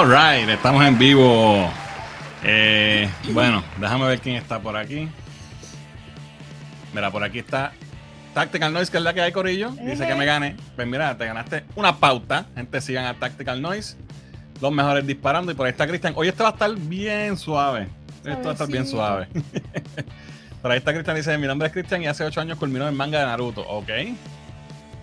Alright, estamos en vivo. Eh, bueno, déjame ver quién está por aquí. Mira, por aquí está Tactical Noise, que es la que hay, Corillo. Dice que me gane. Pues mira, te ganaste una pauta. Gente, sigan a Tactical Noise. Los mejores disparando. Y por ahí está Cristian. Hoy este va a estar bien suave. Esto va a estar bien suave. por ahí está Cristian. Dice: Mi nombre es Cristian y hace 8 años culminó el manga de Naruto. Ok.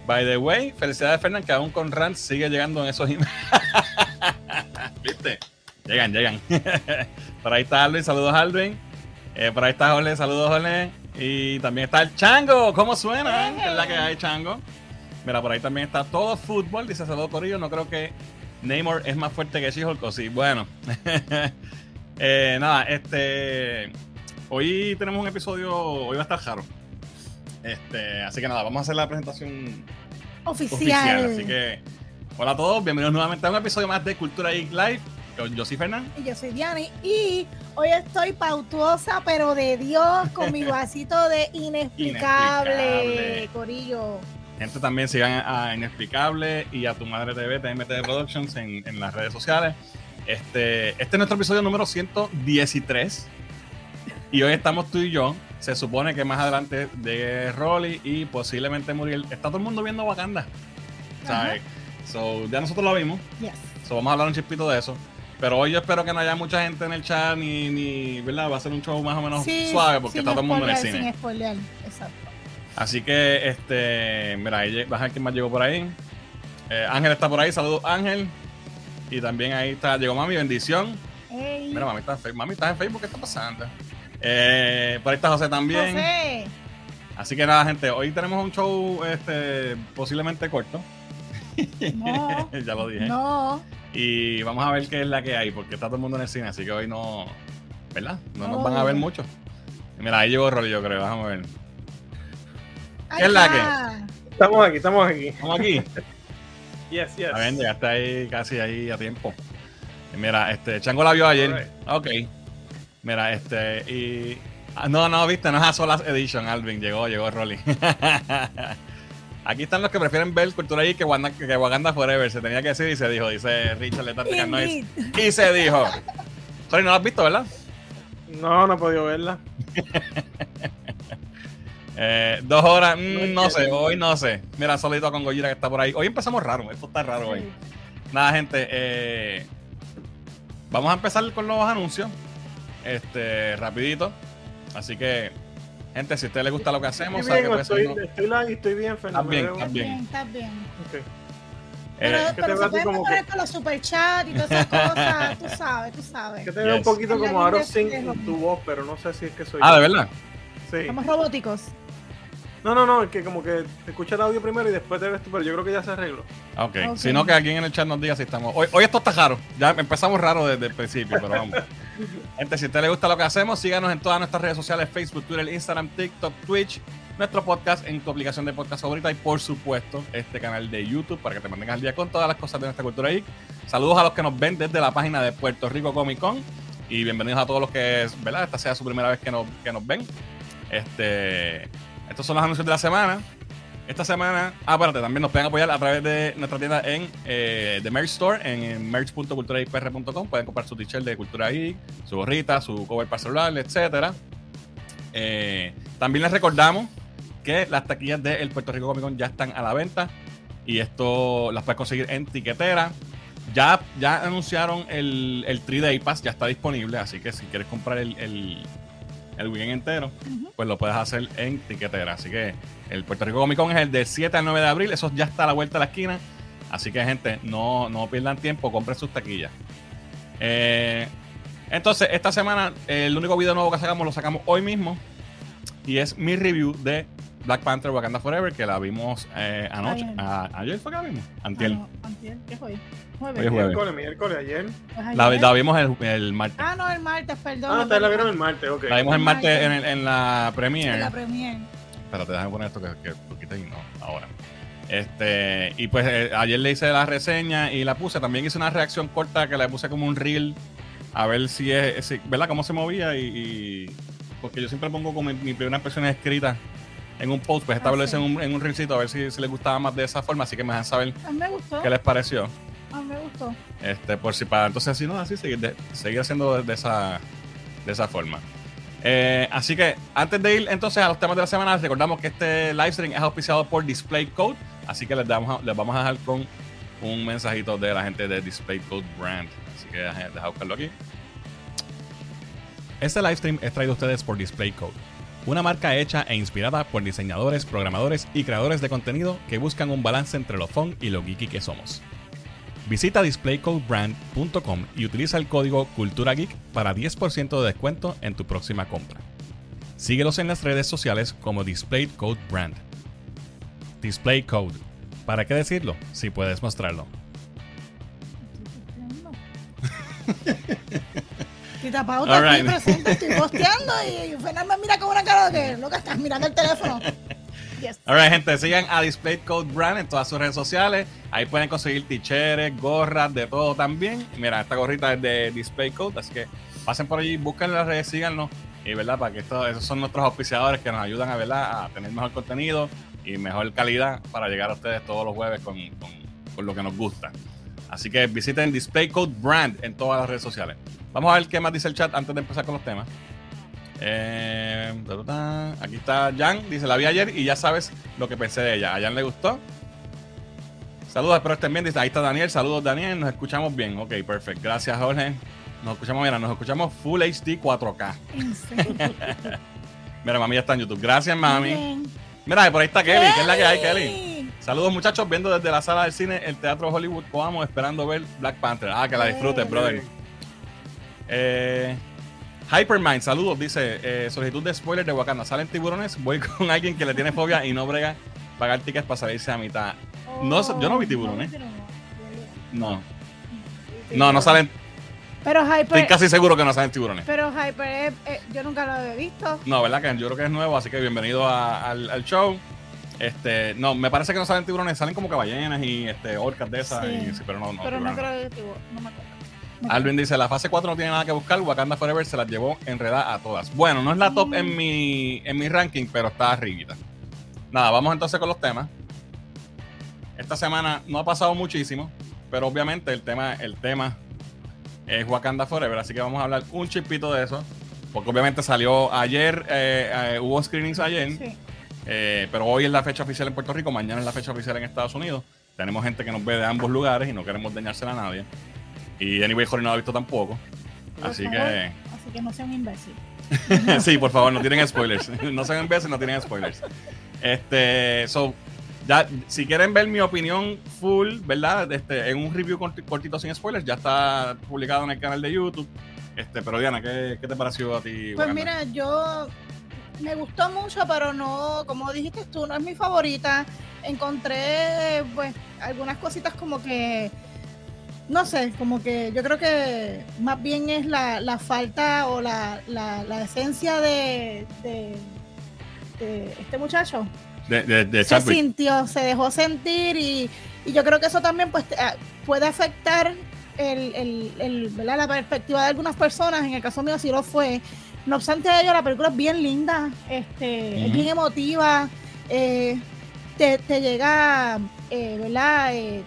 By the way, felicidades, Fernán, que aún con Rand sigue llegando en esos ¿Viste? Llegan, llegan. por ahí está Alvin. Saludos, Alvin. Eh, por ahí está Jorge. Saludos, Jorge. Y también está el Chango. ¿Cómo suena? es la que hay, Chango. Mira, por ahí también está todo fútbol. Dice saludos, Corillo. No creo que Neymar es más fuerte que She-Hulk. Sí, bueno. eh, nada, este. Hoy tenemos un episodio. Hoy va a estar jaro. Este, así que nada, vamos a hacer la presentación oficial. Así que, hola a todos, bienvenidos nuevamente a un episodio más de Cultura Geek Live. Yo soy Fernán. Y yo soy Diani. Y hoy estoy pautuosa, pero de Dios, con mi vasito de inexplicable, Corillo. Gente, también sigan a Inexplicable y a Tu Madre TV, TMT Productions en, en las redes sociales. Este, este es nuestro episodio número 113. Y hoy estamos tú y yo. Se supone que más adelante de Rolly y posiblemente Muriel. Está todo el mundo viendo Wakanda. ¿Sabes? So, ya nosotros lo vimos. Yes. So, vamos a hablar un chispito de eso. Pero hoy yo espero que no haya mucha gente en el chat ni, ni ¿verdad? Va a ser un show más o menos suave porque está todo el mundo en el cine. Sin spoiler, exacto. Así que, este, mira, ahí vas a ver quién más llegó por ahí. Eh, Ángel está por ahí, saludos Ángel. Y también ahí está, llegó Mami, bendición. Hey. Mira, Mami está en Facebook. Mami está en Facebook, ¿qué está pasando? Eh, por ahí está José también. José. Así que nada, gente, hoy tenemos un show este, posiblemente corto. No, ya lo dije. No. Y vamos a ver qué es la que hay, porque está todo el mundo en el cine, así que hoy no. ¿Verdad? No nos van a ver mucho. Mira, ahí llegó Rolly, yo creo, vamos a ver. ¿Qué es la está. Estamos aquí, estamos aquí. Estamos aquí. Yes, yes. A ver, llegaste ahí casi ahí a tiempo. Mira, este, Chango la vio ayer. Ok. Mira, este, y. ah, No, no, viste, no es a Solas Edition, Alvin. Llegó, llegó Rolly. Aquí están los que prefieren ver Cultura ahí que Wakanda, que Wakanda Forever. Se tenía que decir y se dijo, dice Richard de Tactical Noise. Indeed. Y se dijo. Rolly, no lo has visto, ¿verdad? No, no he podido verla. Eh, dos horas, mm, No sé, hoy no sé. Mira, solito con Gojira que está por ahí. Hoy empezamos raro, esto está raro hoy. Nada, gente, eh, vamos a empezar con los anuncios. Este, rapidito. Así que, gente, si a usted le gusta lo que hacemos, Estoy sabe que bien, puede estoy, estoy live y estoy bien, Fernando. estás bien. Estás bien. Ok. Pero, Eh, que pero te se como mejorar que- con los superchats y todas esas cosas. Tú sabes, tú sabes. Que te veo un poquito como línea sync en tu voz, pero no sé si es que soy ah, yo. de verdad. Sí. Somos robóticos. No, no, no, es que como que te escucha el audio primero y después te ves tú, pero yo creo que ya se arregló. Ok. Ok. Si no, que alguien en el chat nos diga si estamos. Hoy, hoy esto está raro. Ya empezamos raro desde el principio, pero vamos. Gente, si a usted le gusta lo que hacemos, síganos en todas nuestras redes sociales: Facebook, Twitter, Instagram, TikTok, Twitch. Nuestro podcast en tu aplicación de podcast favorita y, por supuesto, este canal de YouTube para que te mantengas al día con todas las cosas de nuestra cultura geek. Saludos a los que nos ven desde la página de Puerto Rico Comic Con y bienvenidos a todos los que, ¿verdad? Esta sea su primera vez que nos, que nos ven. Este, estos son los anuncios de la semana. Esta semana, ah, espérate, también nos pueden apoyar a través de nuestra tienda en eh, The Merch Store, en, merch.culturageekpr.com. Pueden comprar su t-shirt de Cultura Geek, su gorrita, su cover para celular, etcétera. Eh, también les recordamos que las taquillas del Puerto Rico Comic Con ya están a la venta y esto las puedes conseguir en tiquetera. Ya, ya anunciaron el, el 3-Day Pass, ya está disponible, así que si quieres comprar el, el weekend entero, pues lo puedes hacer en tiquetera. Así que el Puerto Rico Comic Con es el del 7 al 9 de abril, eso ya está a la vuelta de la esquina. Así que, gente, no, no pierdan tiempo, compren sus taquillas. Eh, entonces, esta semana, el único video nuevo que sacamos lo sacamos hoy mismo. Y es mi review de Black Panther Wakanda Forever, que la vimos eh, anoche. Ayer. A- ayer fue que la vimos. Antier. Ah, no, antier. ¿Qué fue? Jueves. Hoy es jueves. Miércoles, miércoles, ayer. Pues La, ayer. la vimos el, el martes. Ah, no, el martes, perdón. Ah, ustedes la vieron el martes, ok. la vimos el el martes martes. en, el- en la En premiere. la premier. Espérate, déjame poner esto que, que lo quité y no, ahora. Este, y pues eh, ayer le hice la reseña y la puse. También hice una reacción corta que le puse como un reel a ver si es, si- ¿verdad? Cómo se movía y, y- porque yo siempre pongo como mi, mi primera impresión escrita en un post, pues esta Ah, vez sí. en un, en un reelcito a ver si, si les gustaba más de esa forma, así que me dejan saber me gustó. qué les pareció. Ah, me gustó. Este, por si para entonces así no, así seguir, de- seguir haciendo de, esa, de esa forma. Eh, así que antes de ir entonces a los temas de la semana, recordamos que este live stream es auspiciado por Display Code. Así que les, damos les vamos a dejar con un mensajito de la gente de Display Code Brand. Así que deja buscarlo aquí. Este live stream es traído a ustedes por Display Code, una marca hecha e inspirada por diseñadores, programadores y creadores de contenido que buscan un balance entre lo fun y lo geeky que somos. Visita displaycodebrand.com y utiliza el código CulturaGeek para 10% de descuento en tu próxima compra. Síguelos en las redes sociales como Display Code Brand. Display Code. ¿Para qué decirlo si puedes mostrarlo? All aquí right. presente, estoy posteando y Fernando me mira con una cara de que lo que estás mirando el teléfono. Yes. Alright, gente, sigan a Display Code Brand en todas sus redes sociales. Ahí pueden conseguir t-shirts, gorras, de todo también. Mira, esta gorrita es de Display Code, así que pasen por allí, busquen las redes, síganos. Y verdad, para que esto, esos son nuestros auspiciadores que nos ayudan a, ¿verdad? a tener mejor contenido y mejor calidad para llegar a ustedes todos los jueves con, con- con lo que nos gusta. Así que visiten Display Code Brand en todas las redes sociales. Vamos a ver qué más dice el chat antes de empezar con los temas. Eh, ta, ta, ta. aquí está Jan, dice, la vi ayer y ya sabes lo que pensé de ella. ¿A Jan le gustó? Saludos, espero estén bien. Dice, ahí está Daniel. Saludos, Daniel. Nos escuchamos bien. Ok, perfecto. Gracias, Jorge. Nos escuchamos, mira, nos escuchamos Full HD 4K. En serio. Mira, mami ya está en YouTube. Gracias, mami. Bien. Mira, por ahí está Kelly. ¿Qué es la que hay, Kelly? Kelly. Saludos, muchachos, viendo desde la sala del cine el Teatro Hollywood Coamo, esperando ver Black Panther. Ah, que la disfrutes, brother. Eh, Hypermind, saludos, dice eh, solicitud de spoiler de Wakanda. Salen tiburones, voy con alguien que le tiene fobia y no brega pagar tickets para salirse a mitad. No, yo no vi tiburones. No, no, no salen. Pero Estoy Hyper, casi seguro que no salen tiburones. pero Hyper, eh, yo nunca lo había visto. No, ¿verdad? Que yo creo que es nuevo, así que bienvenido a- al, al show. Este, no, me parece que no salen tiburones, salen como caballenas y este, orcas de esas, Sí. y- sí, pero no, no. pero no tiburones creo que tibu- no me acuerdo. Alvin dice, la fase 4 no tiene nada que buscar, Wakanda Forever se las llevó enredada a todas. Bueno, no es la top en mi, en mi ranking, pero está arribita. Nada, vamos entonces con los temas. Esta semana no ha pasado muchísimo, pero obviamente el tema, el tema es Wakanda Forever, así que vamos a hablar un chispito de eso. Porque obviamente salió ayer, eh, eh, hubo screenings ayer, Sí. eh, pero hoy es la fecha oficial en Puerto Rico, mañana es la fecha oficial en Estados Unidos. Tenemos gente que nos ve de ambos lugares y no queremos dañársela a nadie. Y Anyway Jorge no lo ha visto tampoco. Por Así favor, que, Así que no sea un imbécil. sí, por favor, no tienen spoilers. no se ven veces, no tienen spoilers. Este, so, ya, si quieren ver mi opinión full, ¿verdad? Este, en un review corti- cortito sin spoilers, ya está publicado en el canal de YouTube. Este, pero Diana, ¿qué, qué te pareció a ti? Pues Wakanda? mira, yo me gustó mucho, pero no, como dijiste tú, no es mi favorita. Encontré, pues, algunas cositas como que, no sé, como que yo creo que más bien es la, la falta o la, la, la esencia de, de, de este muchacho. de, Se sintió, se dejó sentir y, y yo creo que eso también pues ah, puede afectar el, el- el, ¿verdad? la perspectiva de algunas personas, en el caso mío sí lo fue. No obstante ello, la película es bien linda, este, es bien emotiva, eh, te, te llega, eh, ¿verdad? Eh,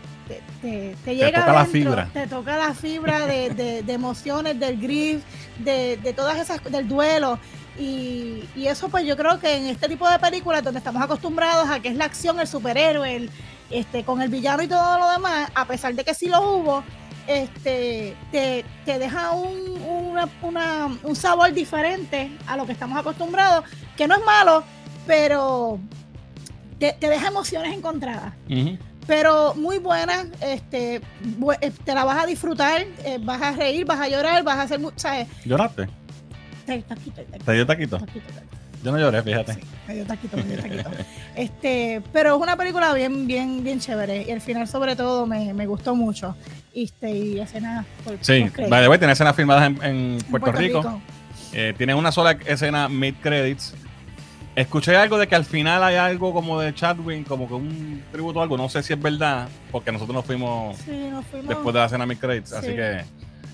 te, te- te llega toca la adentro, fibra. Te toca la fibra de, de- de emociones, del grief, de, de todas esas, del duelo. Y, y eso pues yo creo que en este tipo de películas donde estamos acostumbrados a que es la acción, el superhéroe, el, este, con el villano y todo lo demás, a pesar de que sí lo hubo, este, te, te deja un, una- una- un sabor diferente a lo que estamos acostumbrados, que no es malo, pero te, te deja emociones encontradas. Ujú. Pero muy buena, este, eh, te la vas a disfrutar, eh, vas a reír, vas a llorar, vas a hacer mucho, ¿sabes? ¿Lloraste? Te- taquito, taquito, ¿Te dio taquito? Yo no lloré, fíjate. Sí, medio taquito, taquito. Este, pero es una película bien, bien, bien chévere. Y el final, sobre todo, me, me gustó mucho. Este, y escenas por, Sí, by the way, tiene escenas filmadas en, en En Puerto, Rico. Eh, tiene una sola escena mid credits. Escuché algo de que al final hay algo como de Chadwick, como que un tributo o algo. No sé si es verdad, porque nosotros nos fuimos Sí, nos fuimos. después de la escena mid credits. Así Sí. que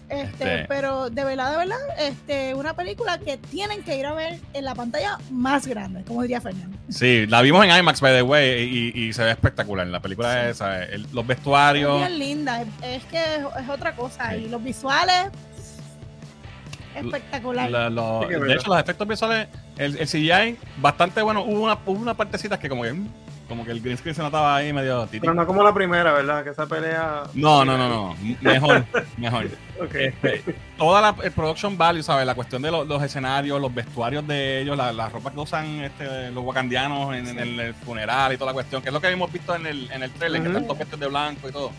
Este, Este- pero de verdad, de verdad, este, una película que tienen que ir a ver en la pantalla más grande, como diría Fernando. Sí, la vimos en IMAX, by the way, y, y se ve espectacular. La película es, ¿sabes? El- los Es vestuarios. bien linda, es, es que es, es otra cosa. Sí. Y los visuales, espectacular. la- lo- Sí, que es de hecho, los efectos visuales, el, el CGI, bastante bueno. Hubo una, hubo una partecita que como que, como que el green screen se notaba ahí medio titi. Pero no como la primera, ¿verdad? Que esa pelea. No, no, no, no. Mejor, mejor. Ok. Este, toda la el production value, ¿sabes? La cuestión de lo- los escenarios, los vestuarios de ellos, la, la ropa que usan este, los wakandianos en, en el, funeral y toda la cuestión, que es lo que hemos visto en el, en el trailer, que están todos vestidos de blanco y todo.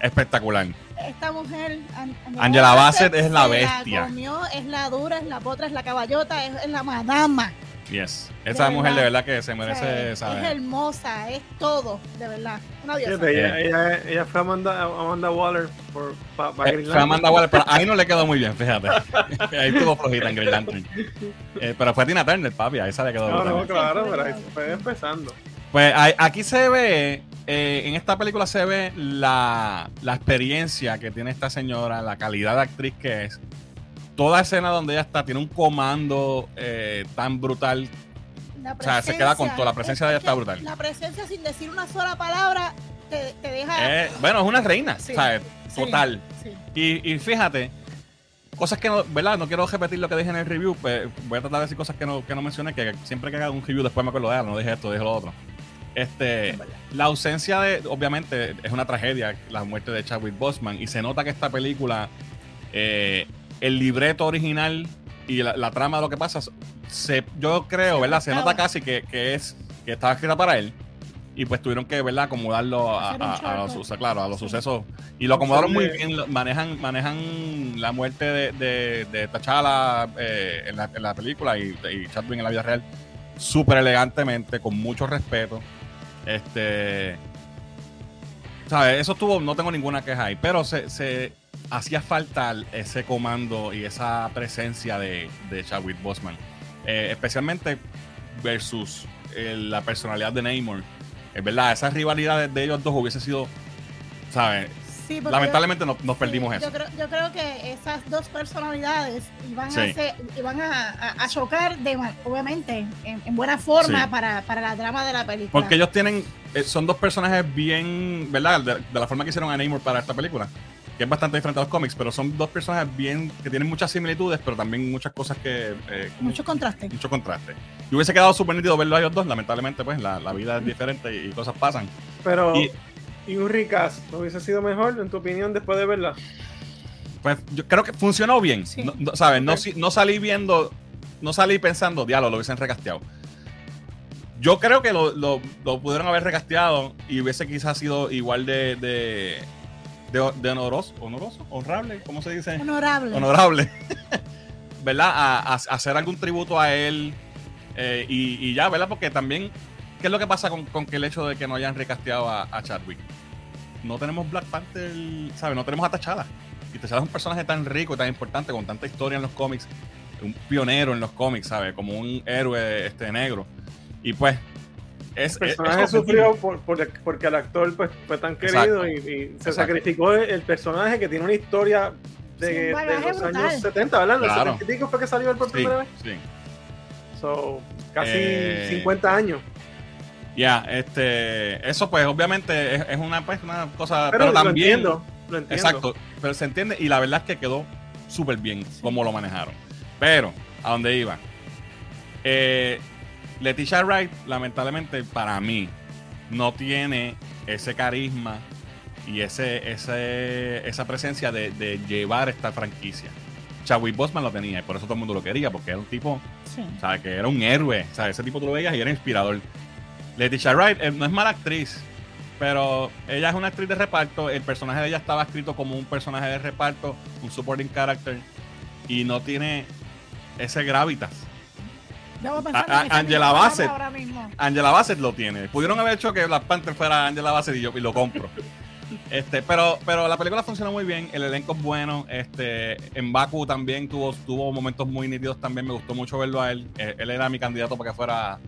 Espectacular. Esta mujer, An- Angela Bassett es la se bestia. comió, es la dura, es la potra, es la caballota, es, es la madama. Yes. Esa mujer de verdad que se O sea, merece, es, ¿sabes? es hermosa, es todo, de verdad. Una diosa. Fíjate, ella, ella, ella fue Amanda, Amanda Waller por pa, pa Eh, fue. Amanda Waller, pero ahí no le quedó muy bien, fíjate. ahí estuvo flojita en Green Lantern. Eh, pero fue Tina Turner, papi, ahí esa le quedó No, brutal. no, claro, pero ahí se fue empezando. Pues ahí- aquí se ve, eh, en esta película se ve la, la experiencia que tiene esta señora, la calidad de actriz que es. Toda escena donde ella está tiene un comando eh, tan brutal. O sea, se queda con todo, la presencia de ella es está brutal. La presencia sin decir una sola palabra te, te deja. Eh, bueno, es una reina, Sí, ¿sabes? sí, Total. sí. Y, y fíjate, cosas que no, ¿verdad? No quiero repetir lo que dije en el review, pues voy a tratar de decir cosas que no, que no mencioné, que siempre que haga un review después me acuerdo de algo, no dije esto, dije lo otro. Este, la ausencia de, obviamente, es una tragedia la muerte de Chadwick Boseman y se nota que esta película, eh, el libreto original y la, la trama de lo que pasa, se, yo creo, Se ¿verdad? Se nota casi que, que es que estaba escrita para él y pues tuvieron que, ¿verdad? Acomodarlo a, los, claro, a los Sí. sucesos y lo acomodaron muy bien, lo- manejan, manejan la muerte de, de, de T'Challa eh, en, la, en la película y, y Chadwick en la vida real súper elegantemente, con mucho respeto. Este. ¿Sabes? Eso estuvo, no tengo ninguna queja ahí, pero se, se hacía falta ese comando y esa presencia de, de Chadwick Boseman. Eh, especialmente versus eh, la personalidad de Namor. Es verdad, esa rivalidad de, de ellos dos hubiese sido, ¿sabes? Sí, porque- Lamentablemente no- nos sí, perdimos yo eso. Creo, yo creo que esas dos personalidades iban Sí. a, ser- iban a, a- a chocar, de, obviamente, en, en buena forma Sí. para, para la trama de la película. Porque ellos tienen, eh, son dos personajes bien, ¿verdad? De, de la forma que hicieron a Namor para esta película, que es bastante diferente a los cómics, pero son dos personajes bien, que tienen muchas similitudes, pero también muchas cosas que... eh, Mucho contraste. mucho contraste. Yo hubiese quedado súper nítido verlo a ellos dos, lamentablemente pues la, la vida es diferente y, y cosas pasan. Pero, Y- y, un recast, ¿no hubiese sido mejor, en tu opinión, después de verla? Pues yo creo que funcionó bien, Sí. no, no, ¿sabes? No, Ok. si- no salí viendo, no salí pensando, diablo, lo hubiesen recasteado. Yo creo que lo, lo- lo pudieron haber recasteado y hubiese quizás sido igual de, de, de, de honoroso, honoroso, honrable, ¿cómo se dice? Honorable. Honorable. ¿Verdad? A, a- a hacer algún tributo a él eh, y, y ya, ¿verdad? Porque también, ¿qué es lo que pasa con, con que el hecho de que no hayan recasteado a, a Chadwick? No tenemos Black Panther, ¿sabes? No tenemos a T'Challa. Y T'Challa es un personaje tan rico y tan importante, con tanta historia en los cómics, un pionero en los cómics, ¿sabes? Como un héroe este negro. Y pues, es. El personaje es sufrió por, por- porque el actor pues, fue tan querido y, y se Exacto. sacrificó el, el personaje que tiene una historia de, Sí, un de los brutal. años 70, ¿verdad? Los Claro. 70 y pico fue que salió él por Sí, primera vez. sí. So, casi Eh, 50 años. Ya, este. Eso, pues, obviamente, es, es una, pues, una cosa. Pero, Pero, lo también. entiendo, lo entiendo. Exacto, pero se entiende y la verdad es que quedó súper bien como lo manejaron. Pero, ¿a dónde iba? Eh, Leticia Wright, lamentablemente, para mí, no tiene ese carisma y ese, ese, esa presencia de, de llevar esta franquicia. Chadwick Boseman lo tenía y por eso todo el mundo lo quería, porque era un tipo Sí. o sea, que era un héroe. O sea, ese tipo tú lo veías y era inspirador. Leticia Wright eh, no es mala actriz, pero ella es una actriz de reparto. El personaje de ella estaba escrito como un personaje de reparto, un supporting character, y no tiene ese gravitas. A A- Angela Bassett. palabra Ahora mismo. Angela Bassett lo tiene. Pudieron haber hecho que Black Panther fuera Angela Bassett y yo y lo compro. Este, pero, pero la película funcionó muy bien, el elenco es bueno. Este, en Baku también tuvo, tuvo momentos muy nítidos también. Me gustó mucho verlo a él. Eh, Él era mi candidato para que fuera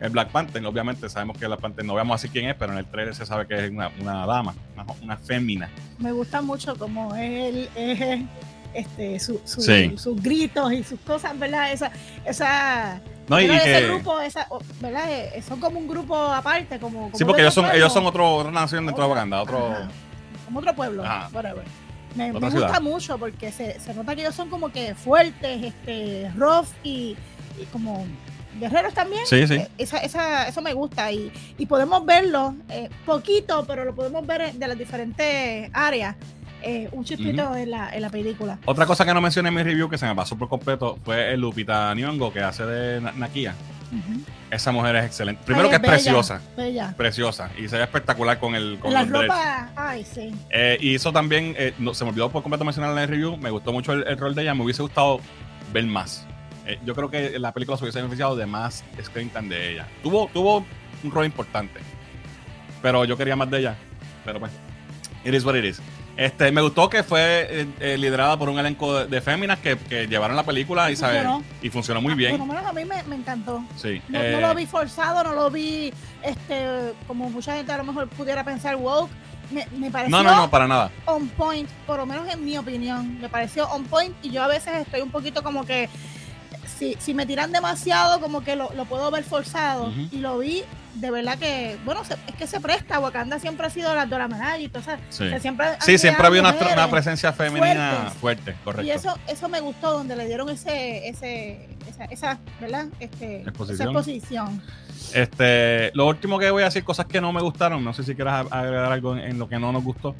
el Black Panther. Obviamente sabemos que Black Panther no veamos así quién es, pero en el trailer se sabe que es una, una dama, una una fémina. Me gusta mucho como él es este, su, su- Sí. sus gritos y sus cosas, ¿verdad? Esa, esa, No, y, ese que, grupo, esa, ¿verdad? Eh, Son como un grupo aparte, como, como sí, porque ellos son, ellos son otro, otra nación dentro de Wakanda, otro... Ajá. Como otro pueblo, whatever. Me, me gusta mucho porque se, se nota que ellos son como que fuertes, este, rough y, y como guerreros también. Sí, sí. Eh, Esa, esa, eso me gusta y, y podemos verlo eh, poquito, pero lo podemos ver de las diferentes áreas. eh, un chispito en, la, en la película. Otra cosa que no mencioné en mi review que se me pasó por completo fue el Lupita Nyong'o que hace de Na- Nakia. Esa mujer es excelente. Primero Ay, que es bella, preciosa, Bella. preciosa y se ve espectacular con el con La los ropa, ay, sí. Eh, y eso también, eh, no, se me olvidó por completo mencionar en el review, me gustó mucho el, el rol de ella, me hubiese gustado ver más. Eh, yo creo que la película se hubiese beneficiado de más screen time de ella. Tuvo, tuvo un rol importante, pero yo quería más de ella. Pero pues, it is what it is. Este, me gustó que fue eh, eh, liderada por un elenco de, de féminas que, que llevaron la película y, ¿sabes? Funcionó. y funcionó muy Ah, bien. Por lo menos a mí me, me encantó. Sí. No, eh, no lo vi forzado, no lo vi este como mucha gente a lo mejor pudiera pensar woke. Me, me pareció no, no, no, para nada. on point, por lo menos en mi opinión. Me pareció on point y yo a veces estoy un poquito como que si, si me tiran demasiado, como que lo, lo puedo ver forzado. Y lo vi de verdad que, bueno, se- es que se presta. Wakanda siempre ha sido la Dora todo eso. Sí, que siempre sí siempre había una, presencia femenina fuertes. fuerte, correcto. Y eso, eso me gustó, donde le dieron ese, ese, esa, esa, ¿verdad? Este, Exposición. Esa exposición. Este, lo último que voy a decir, cosas que no me gustaron, no sé si quieras agregar algo en, en lo que no nos gustó.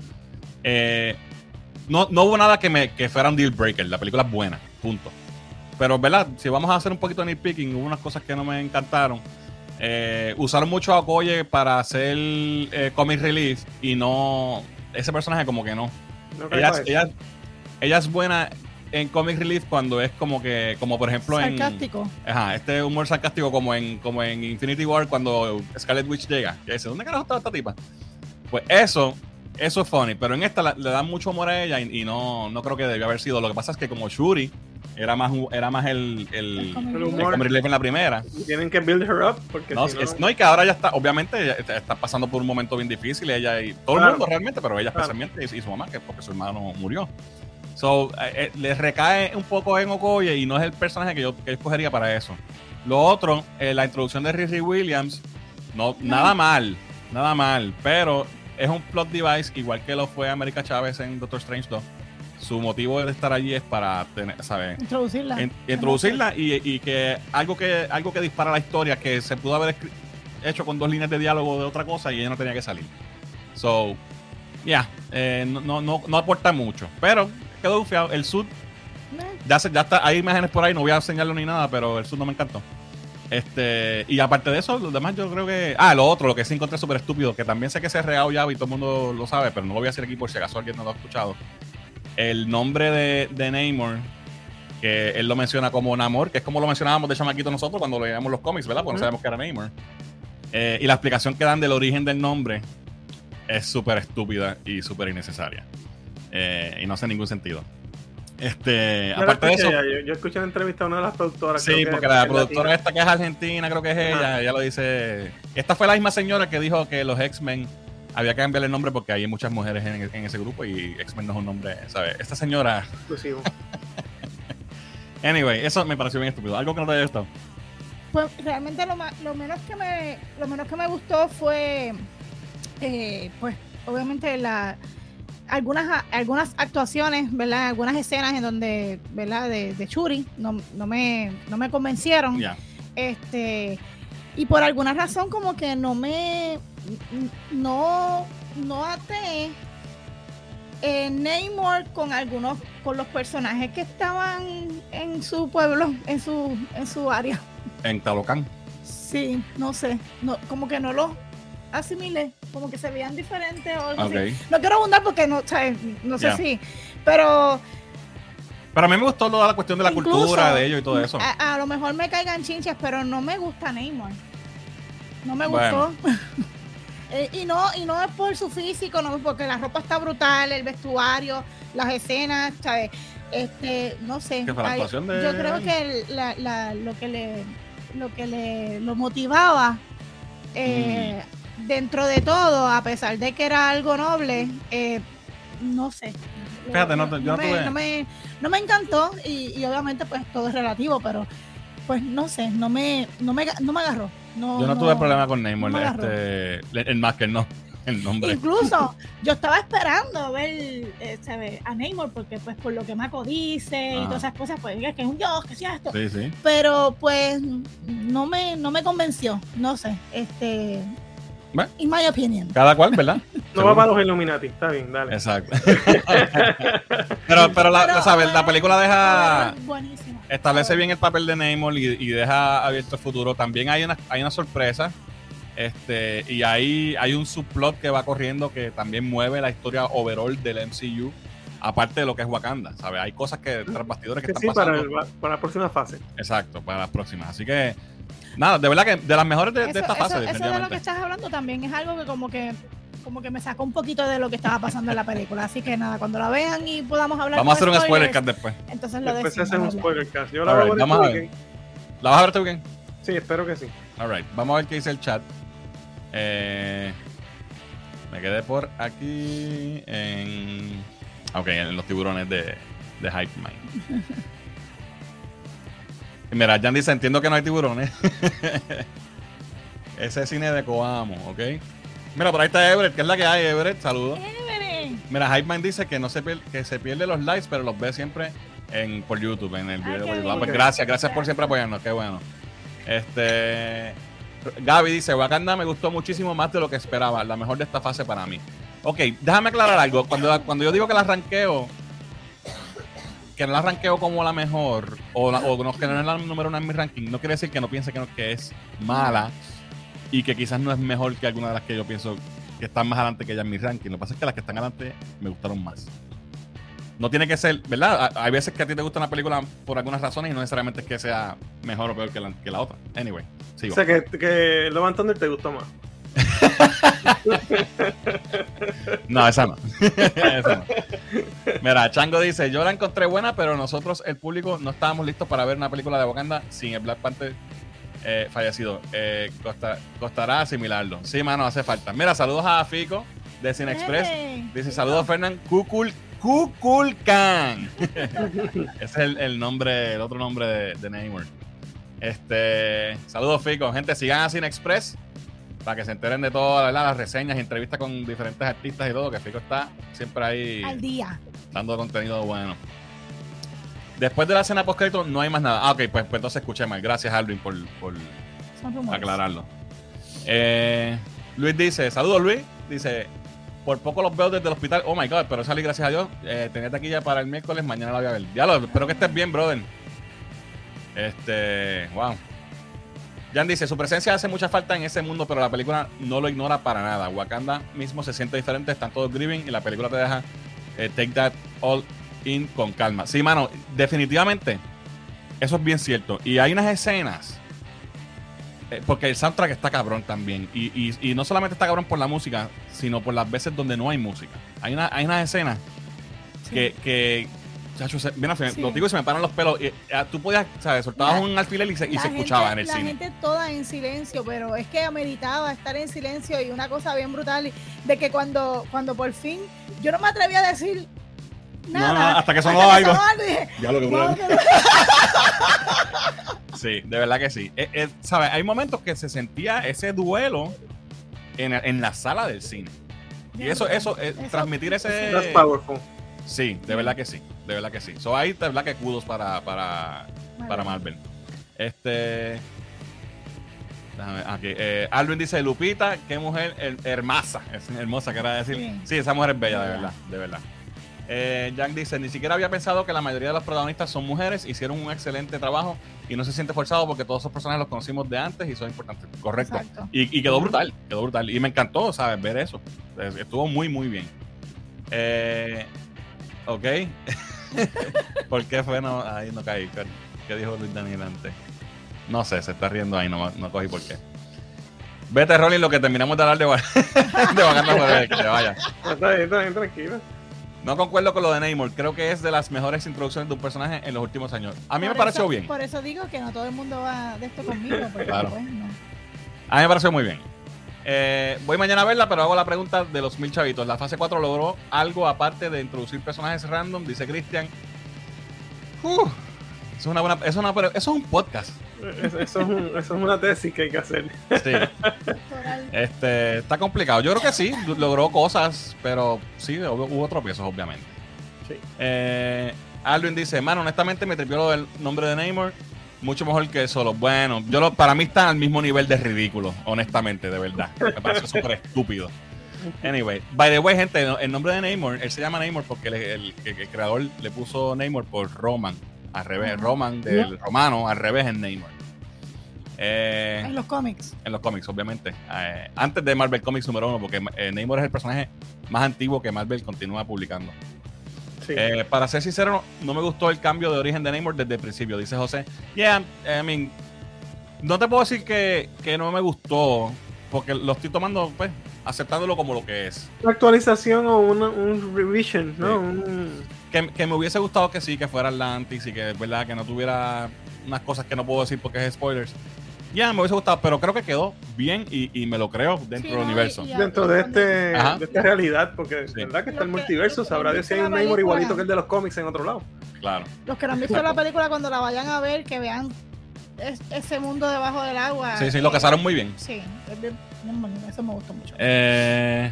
Eh, no, no hubo nada que, me, que fuera un deal breaker, la película es buena, punto. Pero, ¿verdad? Si vamos a hacer un poquito de nitpicking, hubo unas cosas que no me encantaron. Eh, usaron mucho a Okoye para hacer eh, comic relief y no. Ese personaje, como que no. Ella, ella, ella es buena en comic relief cuando es como que, como por ejemplo en. Sarcástico. Ajá, este humor sarcástico como en, como en Infinity War cuando Scarlet Witch llega. Y dice, ¿dónde carajo está esta tipa? Pues eso, eso es funny. Pero en esta la- le dan mucho humor a ella y, y no, no creo que debió haber sido. Lo que pasa es que como Shuri era más, era más el, el, El El el humor. relief en la primera. Tienen que build her up porque No, si no, es- no, y que ahora ya está, obviamente, ella está, está pasando por un momento bien difícil. Ella y todo el mundo realmente, pero ella Claro. especialmente y, y su mamá, que porque su hermano murió. So, eh, eh, le recae un poco en Okoye y no es el personaje que yo, que yo escogería para eso. Lo otro, eh, la introducción de Riri Williams, no, nada mal, nada mal, pero es un plot device igual que lo fue América Chávez en Doctor Strange 2. Su motivo de estar allí es para tener, ¿sabes? Introducirla. En- introducirla y, y que algo que algo que dispara la historia que se pudo haber hecho con dos líneas de diálogo de otra cosa y ella no tenía que salir. So, ya, eh, no, no, no, no aporta mucho. Pero quedó bufiado. El sud, Eh, ya, se- ya está, hay imágenes por ahí, no voy a enseñarlo ni nada, pero el sud no me encantó. Este, y aparte de eso, los demás yo creo que. Ah, lo otro, lo que sí encontré súper estúpido, que también sé que se es real ya y todo el mundo lo sabe, pero no lo voy a decir aquí por si acaso alguien no lo ha escuchado. El nombre de, de Namor, que él lo menciona como Namor, que es como lo mencionábamos de chamaquito nosotros cuando leíamos los cómics, ¿verdad? Porque no sabemos que era Namor. Eh, y la explicación que dan del origen del nombre es súper estúpida y súper innecesaria. Eh, y no hace ningún sentido. Este, Yo, la aparte de eso. yo, yo escuché una entrevista a una de las productoras. Sí, creo porque la que productora latina. esta que es argentina, creo que es ella, Ajá. ella lo dice. Esta fue la misma señora que dijo que los X-Men había que cambiarle el nombre porque hay muchas mujeres en, en ese grupo y X-Men no es un nombre, ¿sabes? Esta señora. Exclusivo. Anyway, eso me pareció bien estúpido. Algo que no te haya gustado. Pues realmente lo, lo menos que me lo menos que me gustó fue eh, pues obviamente la algunas algunas actuaciones, ¿verdad? Algunas escenas en donde, ¿verdad? De, de Churi no, no me no me convencieron. Ya. Este y por alguna razón como que no me no no até eh, Namor con algunos con los personajes que estaban en su pueblo, en su en su área. En Talocán. Sí, no sé, no, como que no los asimilé, como que se veían diferentes o algo Ok. así. No quiero abundar porque no, ¿sabes? no sé si, pero Pero a mí me gustó toda la cuestión de la incluso, cultura de ellos y todo eso. A, a lo mejor me caigan chinches, pero no me gusta Neymar. No me Bueno. gustó. Eh, y no y no es por su físico, no porque la ropa está brutal, el vestuario, las escenas, ¿sabes? Este, no sé. ¿Qué fue la Ay, actuación de- Yo creo que el- la- la- lo que le lo que le lo motivaba eh, dentro de todo, a pesar de que era algo noble, eh, no sé. Fíjate, no yo no me, tuve- no, me, no me encantó y, y obviamente pues todo es relativo, pero pues no sé, no me, no me, no me agarró. No, Yo no, tuve problema con no Namor, me agarró. este, el más que no, el nombre. Incluso yo estaba esperando ver eh, ¿sabe? a Namor porque pues por lo que Mako dice y todas esas cosas, pues que es un dios, que sea esto. Sí, sí. Pero pues no me, no me convenció, no sé, este, Bueno. in my opinion. Cada cual, ¿verdad? No va para los Illuminati, está bien, dale. Exacto. pero, pero, la, Pero, ¿sabes? la película deja. Buenísimo. Establece bien el papel de Namor y, y deja abierto el futuro. También hay una, hay una sorpresa. Este, y hay, hay un subplot que va corriendo que también mueve la historia overall del MCU. Aparte de lo que es Wakanda, ¿sabes? Hay cosas que tras bastidores que Que están sí, para, pasando. el- para la próxima fase. Exacto, para las próximas. Así que, nada, de verdad que de las mejores de, de Eso, esta eso- fase, eso de lo que estás hablando también es algo que como que como que me sacó un poquito de lo que estaba pasando en la película. Así que nada, cuando la vean y podamos hablar Vamos a hacer un spoiler cast después. Entonces lo Después decimos. un spoiler cast. Yo la voy a ver vamos a ver. ¿La vas a ver tú bien? Sí, espero que sí. Alright, vamos a ver qué dice el chat. Eh, me quedé por aquí en. Ok, en los tiburones de, de Hype Mind. Y Mira, Jan dice: Entiendo que no hay tiburones. Ese es cine de Coamo, ¿ok? Mira, por ahí está Everett, que es la que hay, Everett. Saludos. Chévere. Mira, Hype Mind dice que no se pierde, que se pierde los likes, pero los ve siempre en, por YouTube, en el Ah, video. qué por. Ah, pues gracias, gracias por siempre apoyarnos, qué bueno. Este Gaby dice, Wakanda me gustó muchísimo más de lo que esperaba, la mejor de esta fase para mí. Ok, déjame aclarar algo. Cuando, cuando yo digo que la ranqueo, que no la ranqueo como la mejor, o, la- o no, que no es la número uno en mi ranking, no quiere decir que no piense que, no- que es mala y que quizás no es mejor que alguna de las que yo pienso que están más adelante que ella en mi ranking. Lo que pasa es que las que están adelante me gustaron más. No tiene que ser, ¿verdad? Ha- Hay veces que a ti te gusta una película por algunas razones y no necesariamente es que sea mejor o peor que la, que la otra. Anyway, sigo. O sea, que, que Love and Thunder te gustó más. No, esa no. Esa no. Mira, Chango dice, yo la encontré buena, pero nosotros, el público, no estábamos listos para ver una película de Wakanda sin el Black Panther eh, fallecido. Eh, costa- costará asimilarlo. Sí, mano, hace falta. Mira, saludos a Fico de Cine Express. Dice, saludos Fernán Kukul, Kukulkan. Ese es el, el nombre, el otro nombre de, de Namor. Este, saludos Fico. Gente, sigan a Cine Express para que se enteren de todas las reseñas y entrevistas con diferentes artistas y todo, que Fico está siempre ahí Al día. dando contenido bueno. Después de la escena post no hay más nada. Ah, ok, pues, pues entonces escuché mal. Gracias, Alvin, por, por aclararlo. Eh, Luis dice, saludos Luis. Dice, por poco los veo desde el hospital. Oh my god, pero salí gracias a Dios. Eh, tenía taquilla para el miércoles, mañana la voy a ver. Ya lo, espero que estés bien, brother. Este, wow. Jan dice, su presencia hace mucha falta en ese mundo, pero la película no lo ignora para nada. Wakanda mismo se siente diferente, están todos grieving y la película te deja eh, take that all in con calma. Sí, mano, definitivamente, eso es bien cierto. Y hay unas escenas, eh, porque el soundtrack está cabrón también. Y, y- y no solamente está cabrón por la música, sino por las veces donde no hay música. Hay, una, hay unas escenas que, que chacho, se- mira, se- Sí. lo digo y se me paran los pelos. Y, eh, tú podías, ¿sabes? Soltabas La- un alfiler y se, y La se gente- escuchaba en el la cine. gente toda en silencio, pero es que ameritaba estar en silencio y una cosa bien brutal de que cuando, cuando por fin yo no me atreví a decir nada. no, hasta que sonó algo. dije, Ya lo que "No, que no". Sí, de verdad que sí. Eh, eh, ¿sabes? Hay momentos que se sentía ese duelo en, en la sala del cine. Y eso, eso, eh, Eso- transmitir ese. That's powerful. Sí, de verdad que sí. De verdad que sí. So ahí de verdad que kudos para, para, para Marvel. Este. Déjame, aquí. eh, Alvin dice: Lupita, qué mujer her- hermosa. Es hermosa, quería decir. Sí. Sí, esa mujer es bella, de verdad. De verdad. Eh, Jack dice: Ni siquiera había pensado que la mayoría de los protagonistas son mujeres. Hicieron un excelente trabajo y no se siente forzado porque todos esos personajes los conocimos de antes y son importantes. Correcto. Y, y quedó brutal, quedó brutal. Y me encantó, ¿sabes? Ver eso. Es- Estuvo muy, muy bien. Eh, ok. ¿Por qué fue? No, ahí no caí. ¿Qué, dijo Luis Daniel antes? No sé, se está riendo ahí, no, no cogí por qué. Vete, Rolling, lo que terminamos de hablar de, de Wakanda Forever, que te vaya. Está bien, está bien, tranquilo. No concuerdo con lo de Namor. Creo que es de las mejores introducciones de un personaje en los últimos años. A mí me pareció eso- bien. Por eso digo que no todo el mundo va de esto conmigo. Porque Claro. pues, no. A mí me pareció muy bien. Eh, voy mañana a verla, pero hago la pregunta de los mil chavitos. ¿La fase 4 logró algo aparte de introducir personajes random? Dice Cristian. Uh, eso, es una buena, eso, es una- eso es un podcast. Eso, eso es un- eso es una tesis que hay que hacer. Sí. Este, está complicado. Yo creo que sí, logró cosas, pero sí, hubo, tropiezos, obviamente. Sí. Eh, Alvin dice, mano, honestamente me tripió lo del nombre de Neymar. Mucho mejor que solo. Bueno, yo lo, para mí está al mismo nivel de ridículo, honestamente, de verdad. Me parece súper estúpido. Anyway, by the way, gente, el nombre de Neymar, él se llama Neymar porque el, el- el- el creador le puso Neymar por Roman, al revés. Roman del romano, al revés en Neymar. Eh, En los cómics. en los cómics, obviamente. Eh, antes de Marvel Comics número uno, porque eh, Namor es el personaje más antiguo que Marvel continúa publicando. Sí. Eh, para ser sincero, no, no me gustó el cambio de origen de Namor desde el principio, dice José. Yeah, I mean, no te puedo decir que, que no me gustó, porque lo estoy tomando, pues, aceptándolo como lo que es. Una actualización o una- un revision, ¿no? Sí. Un- Que, que me hubiese gustado que sí, que fuera Atlantis y que, verdad, que no tuviera unas cosas que no puedo decir porque es spoilers. Ya, me hubiese gustado, pero creo que quedó bien y, y me lo creo dentro Sí, del universo. y- y- dentro de este de esta realidad, porque Sí. verdad que está el multiverso, sabrá de si hay un película. igualito que el de los cómics en otro lado. Claro. Los que no han visto la película, cuando la vayan a ver, que vean es- ese mundo debajo del agua. Sí, sí, lo Eh, casaron muy bien. Sí, es bien- bien bonito, eso me gustó mucho. Eh,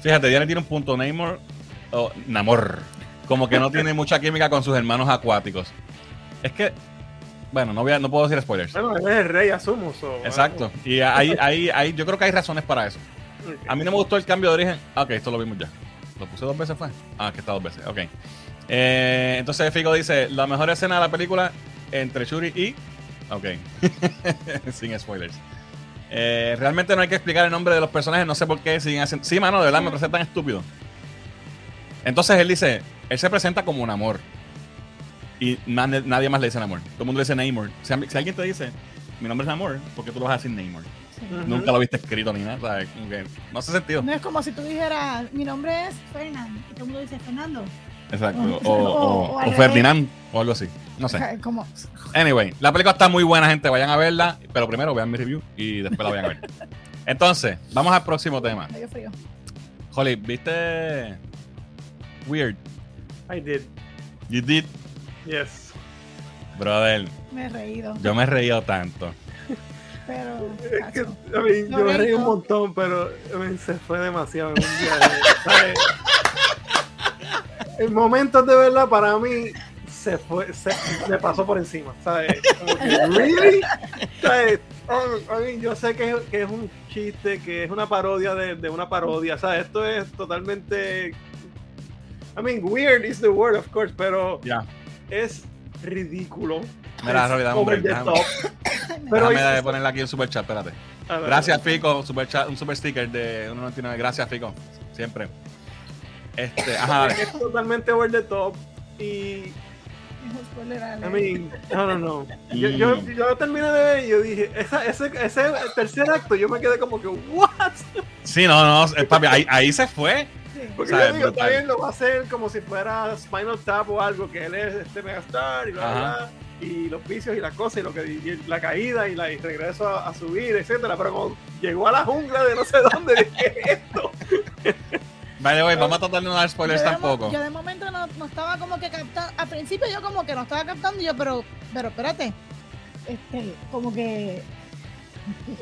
fíjate, Diana tiene un punto. Namor, o Namor, como que no tiene mucha química con sus hermanos acuáticos. Es que, bueno, no, voy a- no puedo decir spoilers. Bueno, él es el rey, asumo. so- Exacto. Y ahí, ahí, ahí, yo creo que hay razones para eso. A mí no me gustó el cambio de origen. Ah, Ok, esto lo vimos ya. ¿Lo puse dos veces fue? Ah, que está dos veces. Ok. Eh, entonces Figo dice, la mejor escena de la película entre Shuri y... Ok. Sin spoilers. Eh, realmente no hay que explicar el nombre de los personajes, no sé por qué siguen haciendo... Sí, mano, de verdad me parece tan estúpido. Entonces él dice, él se presenta como un amor. Y na- nadie más le dice Namor. Todo el mundo le dice Namor. Si, si alguien te dice, mi nombre es Namor, ¿por qué tú lo vas a decir Namor? Sí. Nunca lo viste escrito ni nada. ¿sabes? Como que no hace sentido. No es como si tú dijeras, mi nombre es Fernando, y todo el mundo dice Fernando. Exacto. O- O, o- o- o al o revés. Ferdinand o algo así. No sé. Anyway, la película está muy buena, gente. Vayan a verla. Pero primero vean mi review y después la vayan a ver. Entonces, vamos al próximo tema. medio frío. Holly, ¿viste Weird? I did. You did, Yes. brother. Me he reído. Yo me he reído tanto. Pero. Es que. I mean, yo me reí un montón, pero se fue demasiado en un día. ¿sabes? El momento de verdad para mí se fue, se me pasó por encima, ¿sabes? Como que, ¿Really? ¿Sabes? Oh, I mean, yo sé que es, que es un chiste, que es una parodia de, de una parodia, ¿sabes? Esto es totalmente. I mean, weird is the word, of course, pero Ya. Es ridículo. Mira, Es Robbie, dame un break, déjame. top. Pero Déjame es- ponerle aquí un super chat, espérate. ver, Gracias, Fico. Un super, chat, un super sticker de 1.99. Gracias, Fico. Siempre. Este, ajá. es totalmente over the top y. I mean, no, no, no. Yo, Mm. yo, yo terminé de ver y yo dije, esa, ese, ese tercer acto yo me quedé como que, ¿what? Sí, no, no, eh, papi, ahí, ahí se fue. Porque ¿Sabes? yo digo, Brutal. también lo va a hacer como si fuera Spinal Tap o algo, que él es este megastar y bla, bla, y los vicios y las cosas y, lo que, y la caída y, la, y regreso a, a subir, etcétera. Pero como llegó a la jungla de no sé dónde, dije esto. Vale, güey, vamos a tratar de no dar spoilers yo, tampoco. yo de momento no, no estaba como que captando. Al principio yo como que no estaba captando y yo, pero, pero espérate. Este, como que.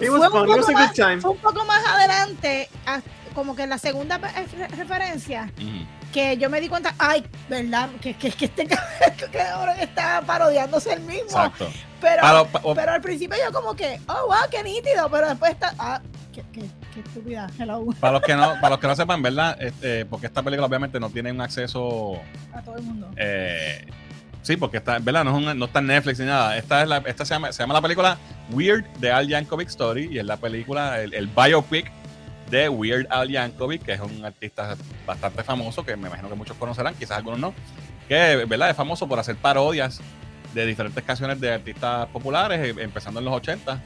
It was fue un fun, it poco was a más- good time. Fue un poco más adelante, a- como que en la segunda referencia, que yo me di cuenta, ay, ¿verdad? Que, que, que este cabrón está parodiándose el mismo. Exacto. Pero, pa- pero al principio yo como que, oh, wow, qué nítido, pero después está, ah, qué, qué, qué estúpida, hello, Para los que no, para los que no sepan, ¿verdad? Este, porque esta película obviamente no tiene un acceso. a todo el mundo. eh, sí, porque está, ¿verdad? No, es un- no está en Netflix ni nada. Esta es la, esta se llama, se llama la película Weird de Al Yankovic Story y es la película, el, el biopic de Weird Al Yankovic, que es un artista bastante famoso, que me imagino que muchos conocerán, quizás algunos no, que ¿verdad? es famoso por hacer parodias de diferentes canciones de artistas populares, eh, empezando en los 80.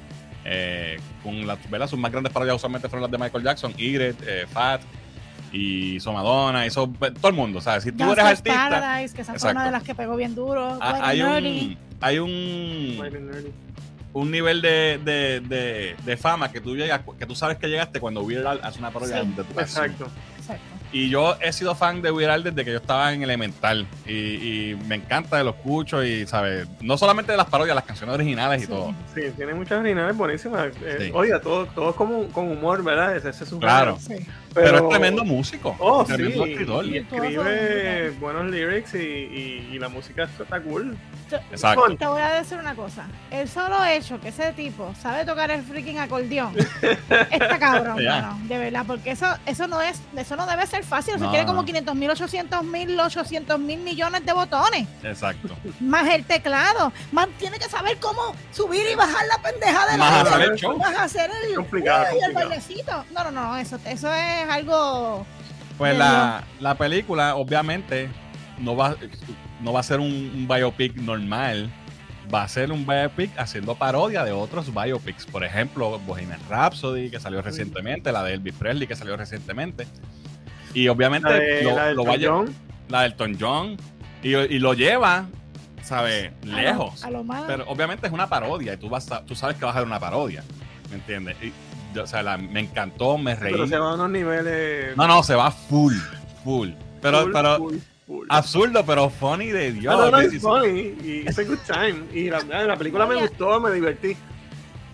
eh, con las, ¿verdad? Sus más grandes parodias usualmente fueron las de Michael Jackson, Igret, eh, Fat y So Madonna, y so- todo el mundo, ¿sabes? Si tú eres artista, Paradise, que esa fue una de las que pegó bien duro. Ah, hay un hay un. Un nivel de, de, de, de fama que tú llegas, que tú sabes que llegaste cuando Weird Al hace una parodia Sí. de tu. Exacto. Exacto. Y yo he sido fan de Weird Al desde que yo estaba en Elemental. Y, y me encanta, lo escucho y, ¿sabes? No solamente de las parodias, las canciones originales y todo. Sí, tiene muchas originales buenísimas. Eh, Sí. Oiga, todo, todo como, con humor, ¿verdad? Ese, ese es su Claro. Sí. Pero, es tremendo músico. Oh, sí. tremendo escritor. Y escribe buenos lyrics y, y, y la música está cool. Yo- Exacto. Te voy a decir una cosa. El solo hecho que ese tipo sabe tocar el freaking acordeón está cabrón, de verdad, porque eso eso no es eso no debe ser fácil. Se No, quiere como no. 500 mil, 800 mil, 800 mil millones de botones, Exacto. más el teclado, más tiene que saber cómo subir y bajar la pendeja de Más la hacer el show. Más hacer el, Complicado, y el complicado. bailecito. No, no, no, eso, eso es algo. Pues la, la película, obviamente, no va, no va a ser un, un biopic normal. Va a ser un biopic haciendo parodia de otros biopics. Por ejemplo, Bohemian Rhapsody, que salió recientemente, la de Elvis Presley, que salió recientemente. Y obviamente La de, lo, la del lo va a lle- John. la de Elton John. Y, y lo lleva, ¿sabes? a lo- Lejos. A lo, más. Pero obviamente es una parodia y tú, vas a- tú sabes que vas a ser una parodia. ¿Me entiendes? Y, o sea, la- me encantó, me reí. Pero se va a unos niveles. No, no, se va full, full. Pero, full, pero full, full. absurdo, pero funny de Dios. No, no, funny. Y it's a good time. Y la, la película me gustó, me divertí.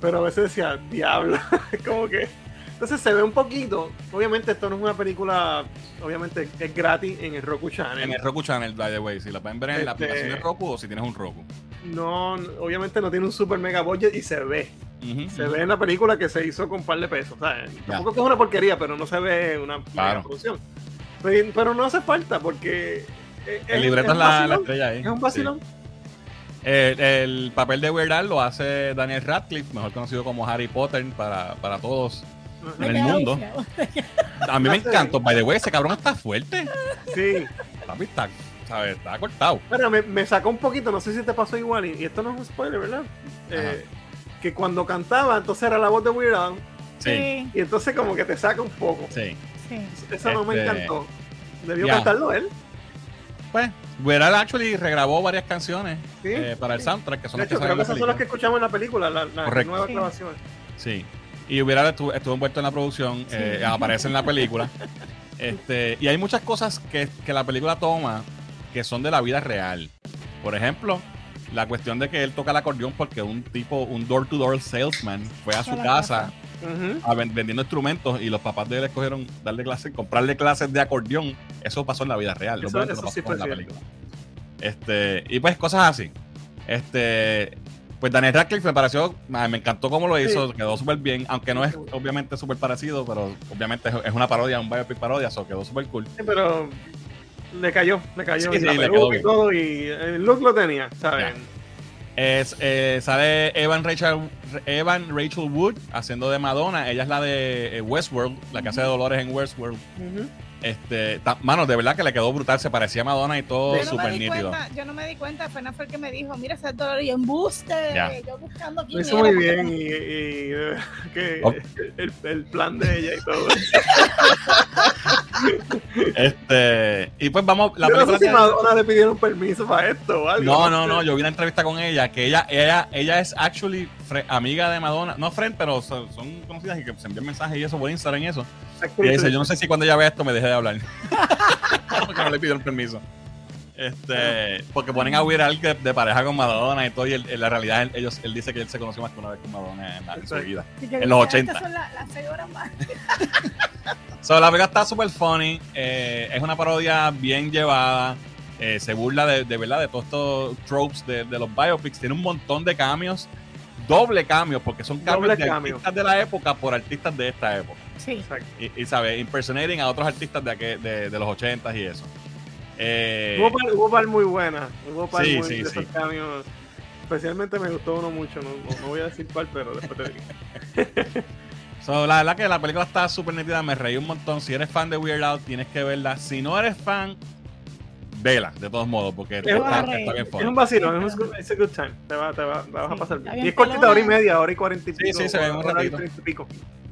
Pero a veces decía, diablo. como que. Entonces se ve un poquito. Obviamente, esto no es una película. Obviamente, es gratis en el Roku Channel. En el Roku Channel, by the way, si la pueden ver en la Este- aplicación de Roku o si tienes un Roku. No, no, obviamente no tiene un super mega budget y se ve. Se ve en la película que se hizo con un par de pesos. ¿sabes? Tampoco que es una porquería, pero no se ve una Claro. producción. Pero, pero no hace falta porque. eh, El libreto es la, la estrella ahí. Es un vacilón. Sí. El, el papel de Weird Al lo hace Daniel Radcliffe, mejor conocido como Harry Potter para, para todos. En el mundo. A mí me encantó, by the way, ese cabrón está fuerte. Sí. Papi, está, ¿sabes? está cortado. Pero me, me sacó un poquito, no sé si te pasó igual, y, y esto no es un spoiler, ¿verdad? Eh, que cuando cantaba, entonces era la voz de Weird Al, Sí, y entonces como que te saca un poco. sí. sí. Eso no me Este, encantó. Debió ya. cantarlo él. Pues, Weird Al actually regrabó varias canciones Sí. eh, para el soundtrack, que son De las que creo que esas son las que escuchamos en la película, la, la Correcto. nueva Sí. grabación. Sí. Y Weird Al estuvo, estuvo envuelto en la producción, Sí. eh, aparece en la película. este, y hay muchas cosas que, que la película toma que son de la vida real. Por ejemplo, la cuestión de que él toca el acordeón porque un tipo, un door-to-door salesman, fue a su Fue a la casa a vendiendo instrumentos y los papás de él escogieron darle clases, comprarle clases de acordeón. Eso pasó en la vida real. Eso- eso no sí pasó en la película. Este, y pues cosas así. Este, pues Daniel Radcliffe me pareció, me encantó cómo lo hizo, Sí. quedó súper bien, aunque no es obviamente súper parecido, pero obviamente es- es una parodia, un biopic parodia, eso quedó súper cool. Sí, pero le cayó, le cayó. Sí, la sí, le quedó y todo, y el look lo tenía, ¿saben? Es, eh, sale Evan Rachel, Evan Rachel Wood haciendo de Madonna, ella es la de eh, Westworld, la que hace de Dolores en Westworld. Ujú. Este, ta- mano, de verdad que le quedó brutal, se parecía a Madonna y todo no, súper nítido. cuenta, yo no me di cuenta, Fernández fue el que me dijo, mira ese dolor y embuste, Ya. yo buscando quién hizo era, muy bien y, que Oh. el, el plan de ella y todo. Este, y pues vamos, la no película sé si Madonna le pidieron permiso para esto o algo. No, no, no, yo vi una entrevista con ella, que ella, ella, ella es actually amiga de Madonna, no friend, pero son, son conocidas y que se envían mensajes y eso por Instagram y eso. Y ella dice, yo no sé si cuando ella vea esto me deje de hablar. porque no le pidieron permiso. Este, porque ponen a Weird Al de, de pareja con Madonna y todo, y en la realidad él, ellos, él dice que él se conoció más que una vez con Madonna en, la- en su vida. En los mira, 80. Estas son la- las seis horas más. So, la película está súper funny. eh, es una parodia bien llevada. eh, se burla de, de verdad de todos estos tropes de, de los biopics. Tiene un montón de cambios. Doble cambios, porque son cambios Doble de cambio. artistas de la época por artistas de esta época. Sí. Exacto. Y, y ¿sabes? Impersonating a otros artistas de, aquel- de, de los 80s y eso. Eh, Hubo par, hubo par muy buenas. Hubo par Sí, muy sí, de sí. esos cambios. Especialmente me gustó uno mucho. No, no- voy a decir cuál, pero después te digo. so, la verdad que la película está súper nítida. Me reí un montón. Si eres fan de Weird Al, tienes que verla. Si no eres fan, vela, de todos modos, porque está, a está reír. bien Es un vacilón, es un good, it's a good time. Te va, te va, la vas a Sí, pasar está bien. Y es cortita, hora y media, hora y cuarenta y Sí, pico. sí, se ve un hora y ratito. treinta y pico.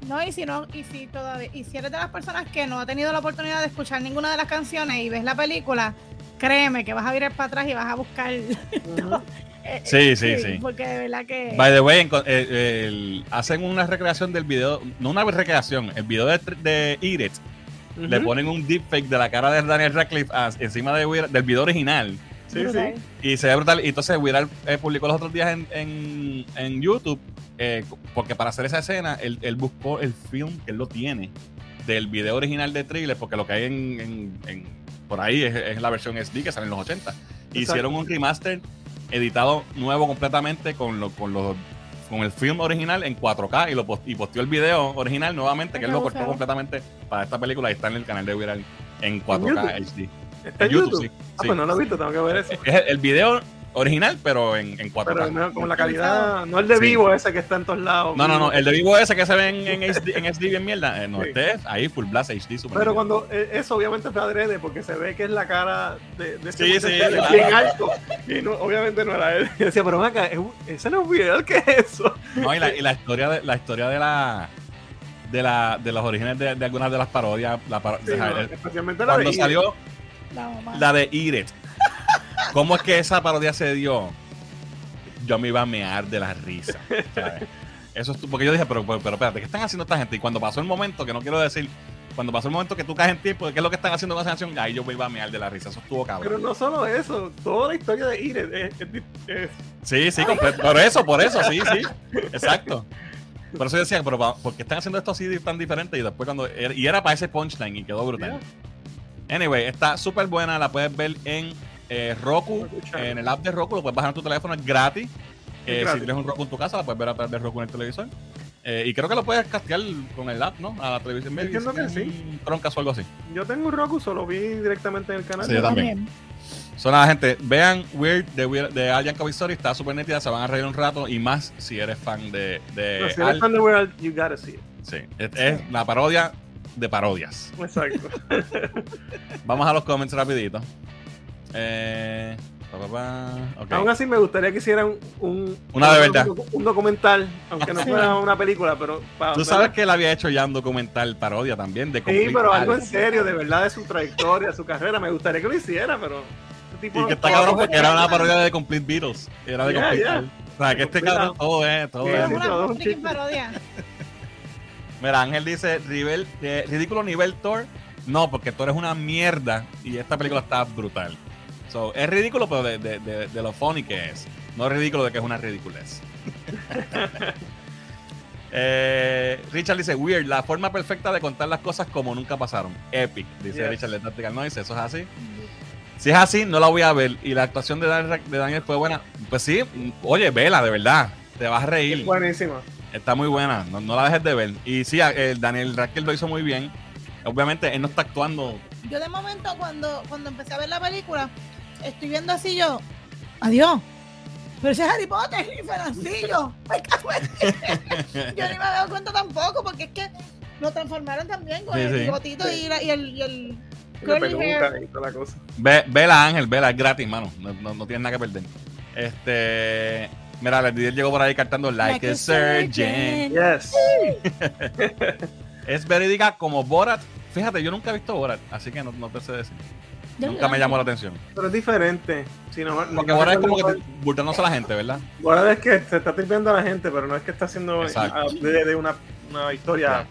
No, y si no, y si todavía, y si eres de las personas que no ha tenido la oportunidad de escuchar ninguna de las canciones y ves la película, créeme que vas a virar para atrás y vas a buscar Ujú. Eh, Sí, sí, sí. Porque de verdad que. By the way, eh, el- hacen una recreación del video, no una recreación, el video de, de Eat It, le ponen un deepfake de la cara de Daniel Radcliffe a- encima de del video original. Sí, brutal. sí. Y se ve brutal. Y entonces Weir Al, eh, publicó los otros días en, en, en YouTube, eh, porque para hacer esa escena, él, él buscó el film que él lo tiene del video original de Thriller, porque lo que hay en, en- en- por ahí es, es la versión SD que sale en los 80. Hicieron un remaster editado nuevo completamente con, lo, con, los, con el film original en 4K y, lo post- y posteó el video original nuevamente, que él lo cortó completamente para esta película y está en el canal de Weir Al en 4K HD. Está En YouTube. sí. Ah, sí. pues no lo he visto, tengo que ver eso. Es el, el video original, pero en, en 4K. Pero no, como la calidad, no el de Sí. vivo ese que está en todos lados. No, no, no. El de vivo ese que se ve en, en HD, en HD bien mierda. eh, no, Sí. este es ahí full blast HD super Pero cuando eh, eso obviamente fue adrede porque se ve que es la cara de, de ese Sí, sí, bien claro. alto y no, obviamente no era él. Yo decía, pero acá, ese no es un video, ¿qué es eso? No, y la, y la historia de la historia de la de la de los orígenes de, de algunas de las parodias, la paro- Sí, no, el- especialmente la cuando de salió La mamá. la de It, ¿cómo es que esa parodia se dio? Yo me iba a mear de la risa. ¿sabes? Eso es porque yo dije, pero, pero, pero espérate, ¿qué están haciendo esta gente? Y cuando pasó el momento, que no quiero decir, cuando pasó el momento que tú caes en tiempo de qué es lo que están haciendo con esa canción, ahí yo me iba a mear de la risa. Eso estuvo cabrón. Pero no solo eso, toda la historia de Iris es, es- es- Sí, sí, completo. Por eso, por eso, sí, sí. Exacto. Por eso yo decía, pero ¿por qué están haciendo esto así tan diferente? Y después cuando. Y era para ese punchline y quedó brutal. Anyway, está súper buena. La puedes ver en eh, Roku, en el app de Roku. Lo puedes bajar en tu teléfono, es gratis. Eh, gratis. Si tienes un Roku en tu casa, la puedes ver a través de Roku en el televisor. Eh, y creo que lo puedes castear con el app, ¿no? A la televisión. Maybe, Entiendo que sí. Chromecast o algo así. Yo tengo un Roku, solo vi directamente en el canal. Sí, yo también. Son nada, gente. Vean Weird de, Weird, de Al Yankovic Story. Está súper nítida. Se van a reír un rato. Y más si eres fan de, de No, si Al. eres fan de World, you gotta see it. Sí, es, es la parodia de parodias. Exacto. Vamos a los comments rapidito. Eh, pa, pa, pa, ok. Aún así me gustaría que hicieran un, Una de verdad. un, un documental, aunque no fuera una película, pero para Tú sabes que él había hecho ya un documental parodia también de Sí, pero algo Al. en serio, de verdad, de su trayectoria, su carrera. Me gustaría que lo hiciera, pero. este tipo Y que está cabrón porque era una parodia de Complete Beatles. Era de Yeah, Complete yeah. O sea, que este cabrón todo es, todo Sí, es. sí, todo es un freaking chiste. parodia. Mira, Ángel dice, "Rivel- eh, ridículo nivel Thor. No, porque Thor es una mierda y esta película está brutal. So, es ridículo, pero de, de- de- de lo funny que es. No es ridículo de que es una ridiculez. Eh, Richard dice, weird, la forma perfecta de contar las cosas como nunca pasaron. Epic, dice Yes. Richard de Tactical Noise, eso es así. Si es así, no la voy a ver. Y la actuación de Daniel, de Daniel fue buena. Pues sí, oye, vela, de verdad. Te vas a reír. Buenísima. Está muy buena, no, no la dejes de ver. Y sí, Daniel Radcliffe lo hizo muy bien. Obviamente, él no está actuando. Yo de momento cuando, cuando empecé a ver la película, estoy viendo así yo, adiós. Pero ese es Harry Potter y en- Yo ni me había dado cuenta tampoco, porque es que lo transformaron también con Sí, el sí. bigotito y, la- y el, y el la y toda cosa. Ve, vela, Ángel, vela, es gratis, mano. No, no, no tienes nada que perder. Este. Mira, el Didier llegó por ahí cantando Like, a Surgeon. Yes. Es verídica como Borat. Fíjate, yo nunca he visto Borat, así que no, no te sé decir. Yo- Nunca me llamó la atención. Pero es diferente. Si no, Porque Borat es como que burlándose a la gente, ¿verdad? Borat es que se está tripeando a la gente, pero no es que está haciendo Exacto. ah, de, de una, una historia.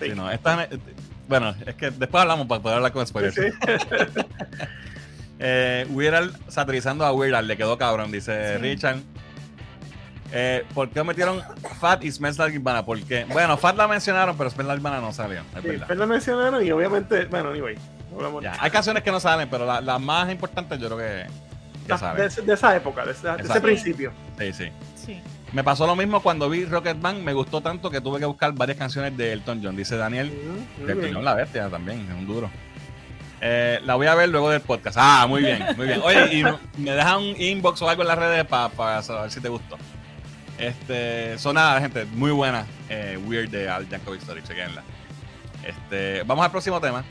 Sí, no, esta- bueno, es que después hablamos para poder hablar con spoilers. Sí, sí. Eh, Weird Al satirizando a Weird Al, le quedó cabrón, dice Sí. Richard. Eh, ¿Por qué metieron Fat y Smells Like Nirvana? ¿Por qué? Bueno, Fat la mencionaron, pero Smells Like Nirvana no salió, es Sí, verdad. pues la mencionaron y obviamente, bueno, anyway. Ya, Hay canciones que no salen, pero la- las más importantes yo creo que, que de, salen. ese- de esa época, de, esa- de ese principio. Sí, sí. Sí. Me pasó lo mismo cuando vi Rocketman, me gustó tanto que tuve que buscar varias canciones de Elton John, dice Daniel. Muy De. Elton John la bestia también, es un duro. Eh, la voy a ver luego del podcast. Ah, muy bien, muy bien. Oye, y me deja un inbox o algo en las redes para saber si te gustó. Este, son nada, gente, muy buena. eh, Weird de Al Yankovic Story, chequenla. Este, vamos al próximo tema.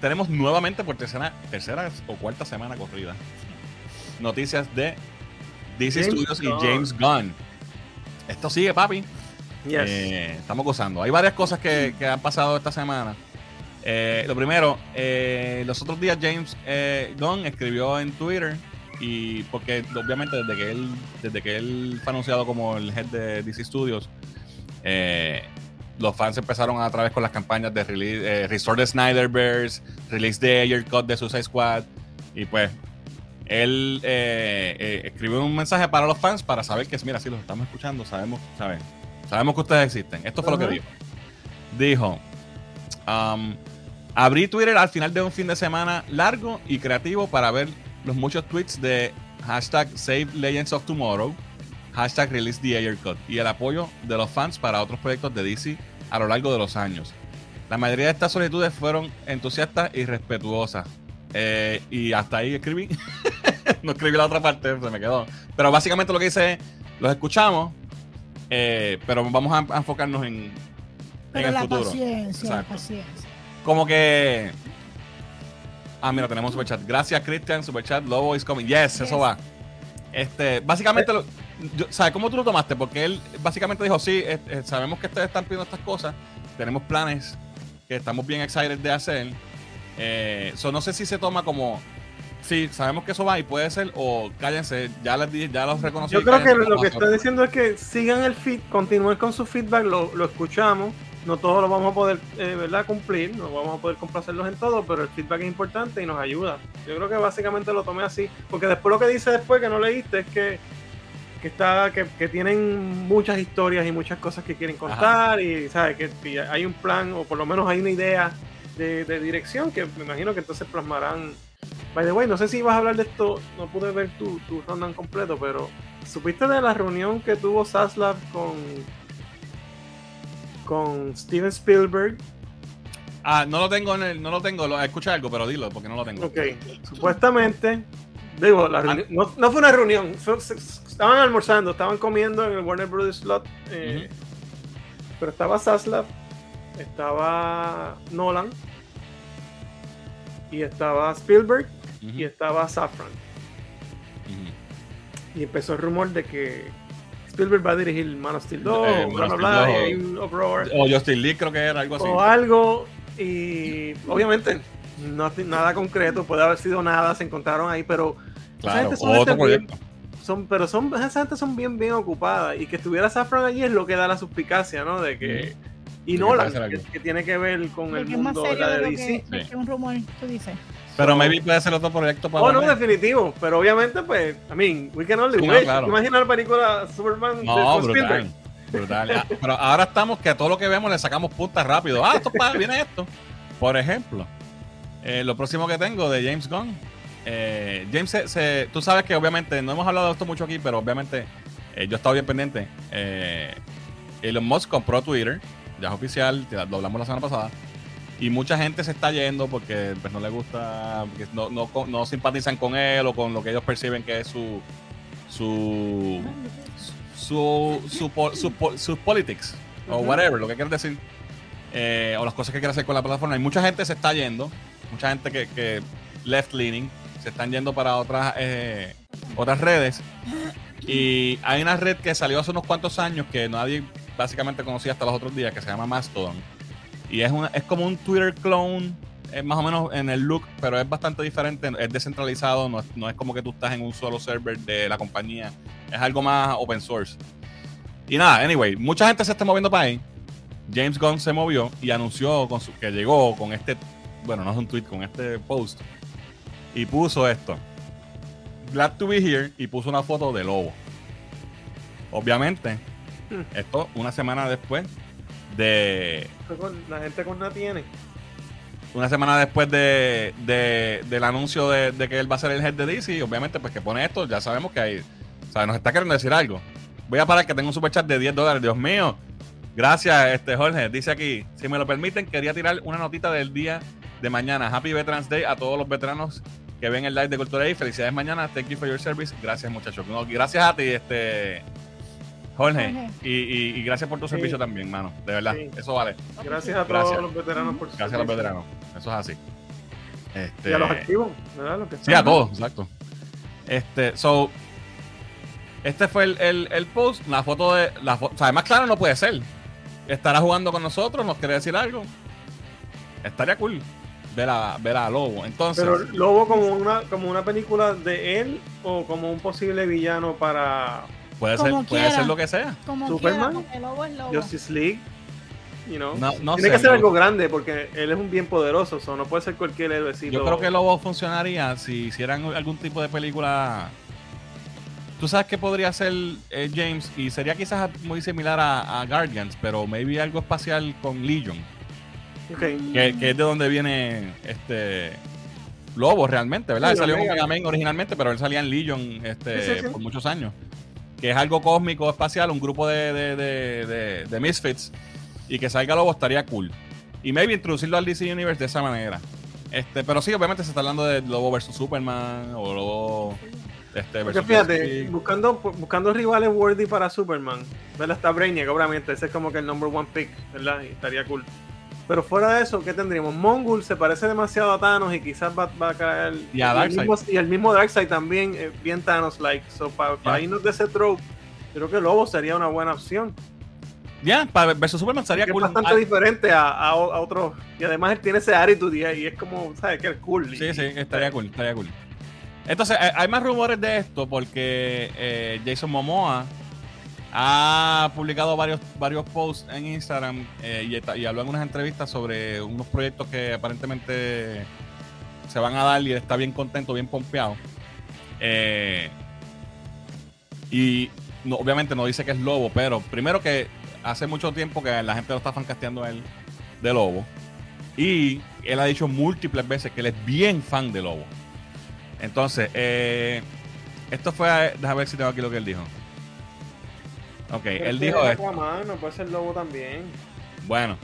Tenemos nuevamente por tercera, tercera o cuarta semana corrida noticias de DC James Studios y. James Gunn. Esto sigue, papi. Yes. Eh, estamos gozando. Hay varias cosas que, que han pasado esta semana. Eh, lo primero, eh, los otros días James Gunn escribió en Twitter y porque obviamente desde que él, desde que él fue anunciado como el head de DC Studios, eh, los fans empezaron a través con las campañas de release, eh, Restore the Snyderverse, Release the Ayer Cut de Suicide Squad, y pues él eh, eh, escribió un mensaje para los fans para saber que, mira, si los estamos escuchando, sabemos, ¿saben? sabemos que ustedes existen. Esto fue lo que dijo. Dijo, um, abrí Twitter al final de un fin de semana largo y creativo para ver los muchos tweets de hashtag Save Legends of Tomorrow, hashtag Release the Ayer Cut y el apoyo de los fans para otros proyectos de DC a lo largo de los años. La mayoría de estas solicitudes fueron entusiastas y respetuosas. Eh, y hasta ahí escribí. no escribí la otra parte, se me quedó. Pero básicamente lo que dice es, los escuchamos, eh, pero vamos a, a enfocarnos en, en Pero el la futuro. paciencia, la paciencia. Como que... Ah, mira, tenemos superchat. Gracias, Christian. Superchat, Lobo is coming. Yes, eso va. Este, básicamente, lo, yo- ¿sabes cómo tú lo tomaste? Porque él básicamente dijo, sí, eh, eh, sabemos que ustedes están pidiendo estas cosas, tenemos planes que estamos bien excited de hacer. Eh, so no sé si se toma como, sí, sabemos que eso va y puede ser, o cállense, ya les di, ya los reconocí. Yo creo que lo que está diciendo es que sigan el feed, continúen con su feedback, lo, lo escuchamos. No todos lo vamos a poder eh, ¿verdad? cumplir, no vamos a poder complacerlos en todo, pero el feedback es importante y nos ayuda. Yo creo que básicamente lo tomé así, porque después lo que dice después que no leíste es que, que está que, que tienen muchas historias y muchas cosas que quieren contar y ¿sabes? que y hay un plan o por lo menos hay una idea de, de dirección que me imagino que entonces plasmarán. By the way, no sé si ibas a hablar de esto, no pude ver tu, tu rundown completo, pero ¿supiste de la reunión que tuvo Saslav con con Steven Spielberg? Ah, no lo tengo, en el, no lo tengo, lo, escucha algo, pero dilo, porque no lo tengo. Ok, supuestamente, digo, la reuni- no, no fue una reunión, fue- estaban almorzando, estaban comiendo en el Warner Brothers Slot, eh, pero estaba Saslav, estaba Nolan, y estaba Spielberg, y estaba Safran. Y empezó el rumor de que Spielberg va a dirigir Man of Steel 2, Eh, bla, bla, bla, y 2. hay un uproar. O Justin Lee creo que era algo así. o algo y obviamente no, nada concreto, puede haber sido nada, se encontraron ahí, pero esa Claro, gente son otro bien- proyecto. son, pero son, esa gente son bien, bien ocupadas y que estuviera Safran allí es lo que da la suspicacia, ¿no? De que y De que Nolan, que, que tiene que ver con De el que es más mundo serio la de de DC. que, de Sí. que un rumor, tú dices. Pero So- maybe puede ser otro proyecto para Oh, no, definitivo, pero obviamente, pues, I mean, we can only Sí, no, claro. Imagina la película Superman de- No, brutal. Brutal. Ah, Pero ahora estamos que a todo lo que vemos le sacamos puntas rápido. Ah, esto pa- viene esto. Por ejemplo, eh, lo próximo que tengo de James Gunn. eh, James, se, se- tú sabes que obviamente no hemos hablado de esto mucho aquí, pero obviamente eh, yo he estado bien pendiente. Eh, Elon Musk compró Twitter, ya es oficial, lo hablamos la semana pasada. Y mucha gente se está yendo porque pues, no le gusta, no, no, no simpatizan con él o con lo que ellos perciben que es su, su, su, su, su, po- sus politics o whatever, lo que quieras decir, eh, o las cosas que quiere hacer con la plataforma. Y mucha gente se está yendo, mucha gente que, que left leaning, se están yendo para otras, eh, otras redes. Y hay una red que salió hace unos cuantos años que nadie básicamente conocía hasta los otros días, que se llama Mastodon. Y es, una, es como un Twitter clone, es más o menos en el look, pero es bastante diferente, es descentralizado, no es, no es como que tú estás en un solo server de la compañía, es algo más open source. Y nada, anyway, mucha gente se está moviendo para ahí. James Gunn se movió y anunció que llegó con este, bueno, no es un tweet, con este post. Y puso esto. Glad to be here y puso una foto de lobo. Obviamente. Esto una semana después de La gente con nada tiene. una semana después de, de- del anuncio de, de que él va a ser el head de DC, y obviamente, pues que pone esto, ya sabemos que hay. O sea, nos está queriendo decir algo. Voy a parar que tengo un superchat de 10 dólares. Dios mío. Gracias, este Jorge. Dice aquí: si me lo permiten, quería tirar una notita del día de mañana. Happy Veterans Day a todos los veteranos que ven el live de Cultura y Felicidades mañana. Thank you for your service. Gracias, muchachos. No, gracias a ti, este Jorge. Jorge. Y, y- y gracias por tu Sí. servicio también, mano. De verdad. Sí. Eso vale. Gracias a todos Gracias. los veteranos por su Gracias a los veteranos. Eso es así. Este, Y a los activos, ¿verdad? Los que Sí, a todos, exacto. Este, so, este fue el, el, el post, la foto de, la fo- o sea, más claro no puede ser. Estará jugando con nosotros, nos quiere decir algo. Estaría cool. ver a, ver a Lobo. Entonces, Pero Lobo como una, como una película de él o como un posible villano para puede, ser, puede quiera. ser lo que sea. Como Superman. quiera, lobo. Justice League. You know? No, no Tiene sé, que ser algo grande porque él es un bien poderoso, so no puede ser cualquier héroecito. Yo creo que Lobo funcionaría si hicieran algún tipo de película. Tú sabes que podría ser eh, James y sería quizás muy similar a, a Guardians, pero maybe algo espacial con Legion, Ok. que, que es de donde viene este Lobo realmente, ¿verdad? Sí, él salió en Omega. Omega Man originalmente, pero él salía en Legion este, Sí, sí, sí. por muchos años. Que es algo cósmico, espacial, un grupo de, de, de, misfits y que salga Lobo estaría cool. Y maybe introducirlo al DC Universe de esa manera. Este, pero sí, obviamente se está hablando de Lobo versus Superman o Lobo este, Porque fíjate, buscando, buscando rivales worthy para Superman, ¿verdad? Está Brainiac, obviamente, ese es como que el number one pick, ¿verdad? Y estaría cool. Pero fuera de eso, ¿qué tendríamos? Mongul se parece demasiado a Thanos y quizás va, va a caer. Y a el mismo, y el mismo Darkseid también, eh, bien Thanos-like. So, para Ya. irnos de ese trope, creo que Lobo sería una buena opción. Ya, para versus Superman sería Que cool. es bastante Ah, diferente a, a, a otros. Y además él tiene ese attitude y, y es como, ¿sabes? Que es cool. Y- Sí, sí, estaría cool, estaría cool. Entonces, eh, hay más rumores de esto porque eh, Jason Momoa ha publicado varios, varios posts en Instagram eh, y, está- y habló en unas entrevistas sobre unos proyectos que aparentemente se van a dar y está bien contento, bien pompeado. Eh, y no, obviamente no dice que es Lobo, pero primero que hace mucho tiempo que la gente lo está fancasteando a él de Lobo. Y él ha dicho múltiples veces que él es bien fan de Lobo. Entonces, eh, esto fue. Déjame ver si tengo aquí lo que él dijo. Ok, Pero él dijo es esto. Aquaman, no puede ser Lobo también. Bueno,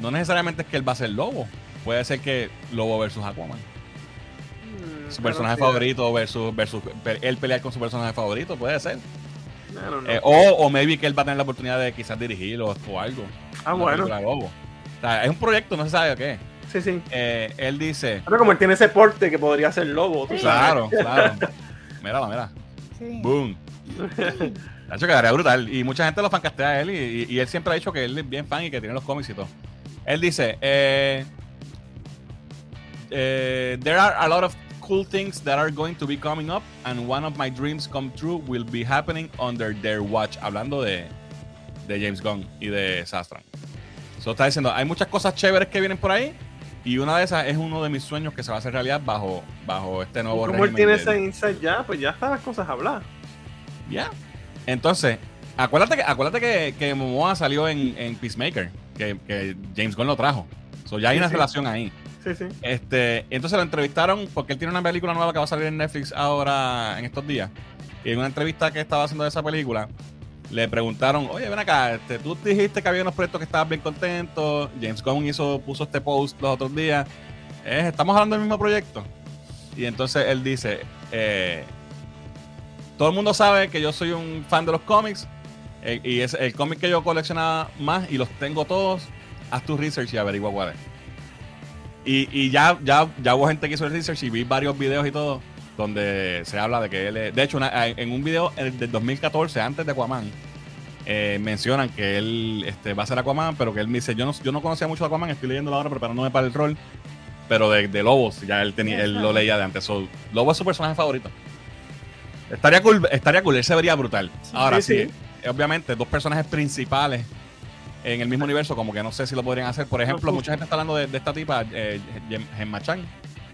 no necesariamente es que él va a ser Lobo. Puede ser que Lobo versus Aquaman. Mm, Su personaje sí, favorito versus, versus él pelear con su personaje favorito, puede ser. Eh, o, o maybe que él va a tener la oportunidad de quizás dirigirlo o algo. ah, bueno. Lobo. O sea, es un proyecto, no se sabe qué. Sí, sí. Eh, él dice. Pero como él tiene ese porte que podría ser Lobo, tú Sí. sabes. Claro, claro. Mírala, mira. Sí. Boom. Nacho quedaría brutal. Y mucha gente lo fancastea a él. Y, y- y él siempre ha dicho que él es bien fan y que tiene los cómics y todo. Él dice: eh, eh, There are a lot of cool things that are going to be coming up. And one of my dreams come true will be happening under their watch. Hablando de, de James Gunn y de Sastran. So está diciendo: Hay muchas cosas chéveres que vienen por ahí. Y una de esas es uno de mis sueños que se va a hacer realidad bajo, bajo este nuevo Como él régimen tiene de- ese insight ya, pues ya están las cosas habladas. Ya. Entonces, acuérdate que, acuérdate que, que Momoa salió en, en Peacemaker, que, que James Gunn lo trajo. So, ya hay Sí, una sí. relación ahí. Sí, sí. Este, entonces lo entrevistaron porque él tiene una película nueva que va a salir en Netflix ahora en estos días. Y en una entrevista que estaba haciendo de esa película, le preguntaron, oye, ven acá, este, tú dijiste que había unos proyectos que estabas bien contentos. James Gunn hizo, puso este post los otros días. Eh, estamos hablando del mismo proyecto. Y entonces él dice, eh, todo el mundo sabe que yo soy un fan de los cómics. eh, y es el cómic que yo coleccionaba más y los tengo todos. Haz tu research y averigua cuál es. Y, y ya, ya, ya hubo gente que hizo el research y vi varios videos y todo donde se habla de que él es... De hecho, una- en un video el del 2014, antes de Aquaman, eh, mencionan que él este, va a ser Aquaman, pero que él me dice, yo no, yo no conocía mucho de Aquaman, estoy leyendo ahora preparándome para el rol, pero de, de Lobos, ya él, tenía, él lo leía de antes. So, Lobo es su personaje favorito. Estaría cool, estaría cool, él se vería brutal. Ahora sí, Sí, sí. obviamente, dos personajes principales en el mismo universo, como que no sé si lo podrían hacer. Por ejemplo, mucha gente está hablando de, de esta tipa, eh, Gem- Gemma Chan.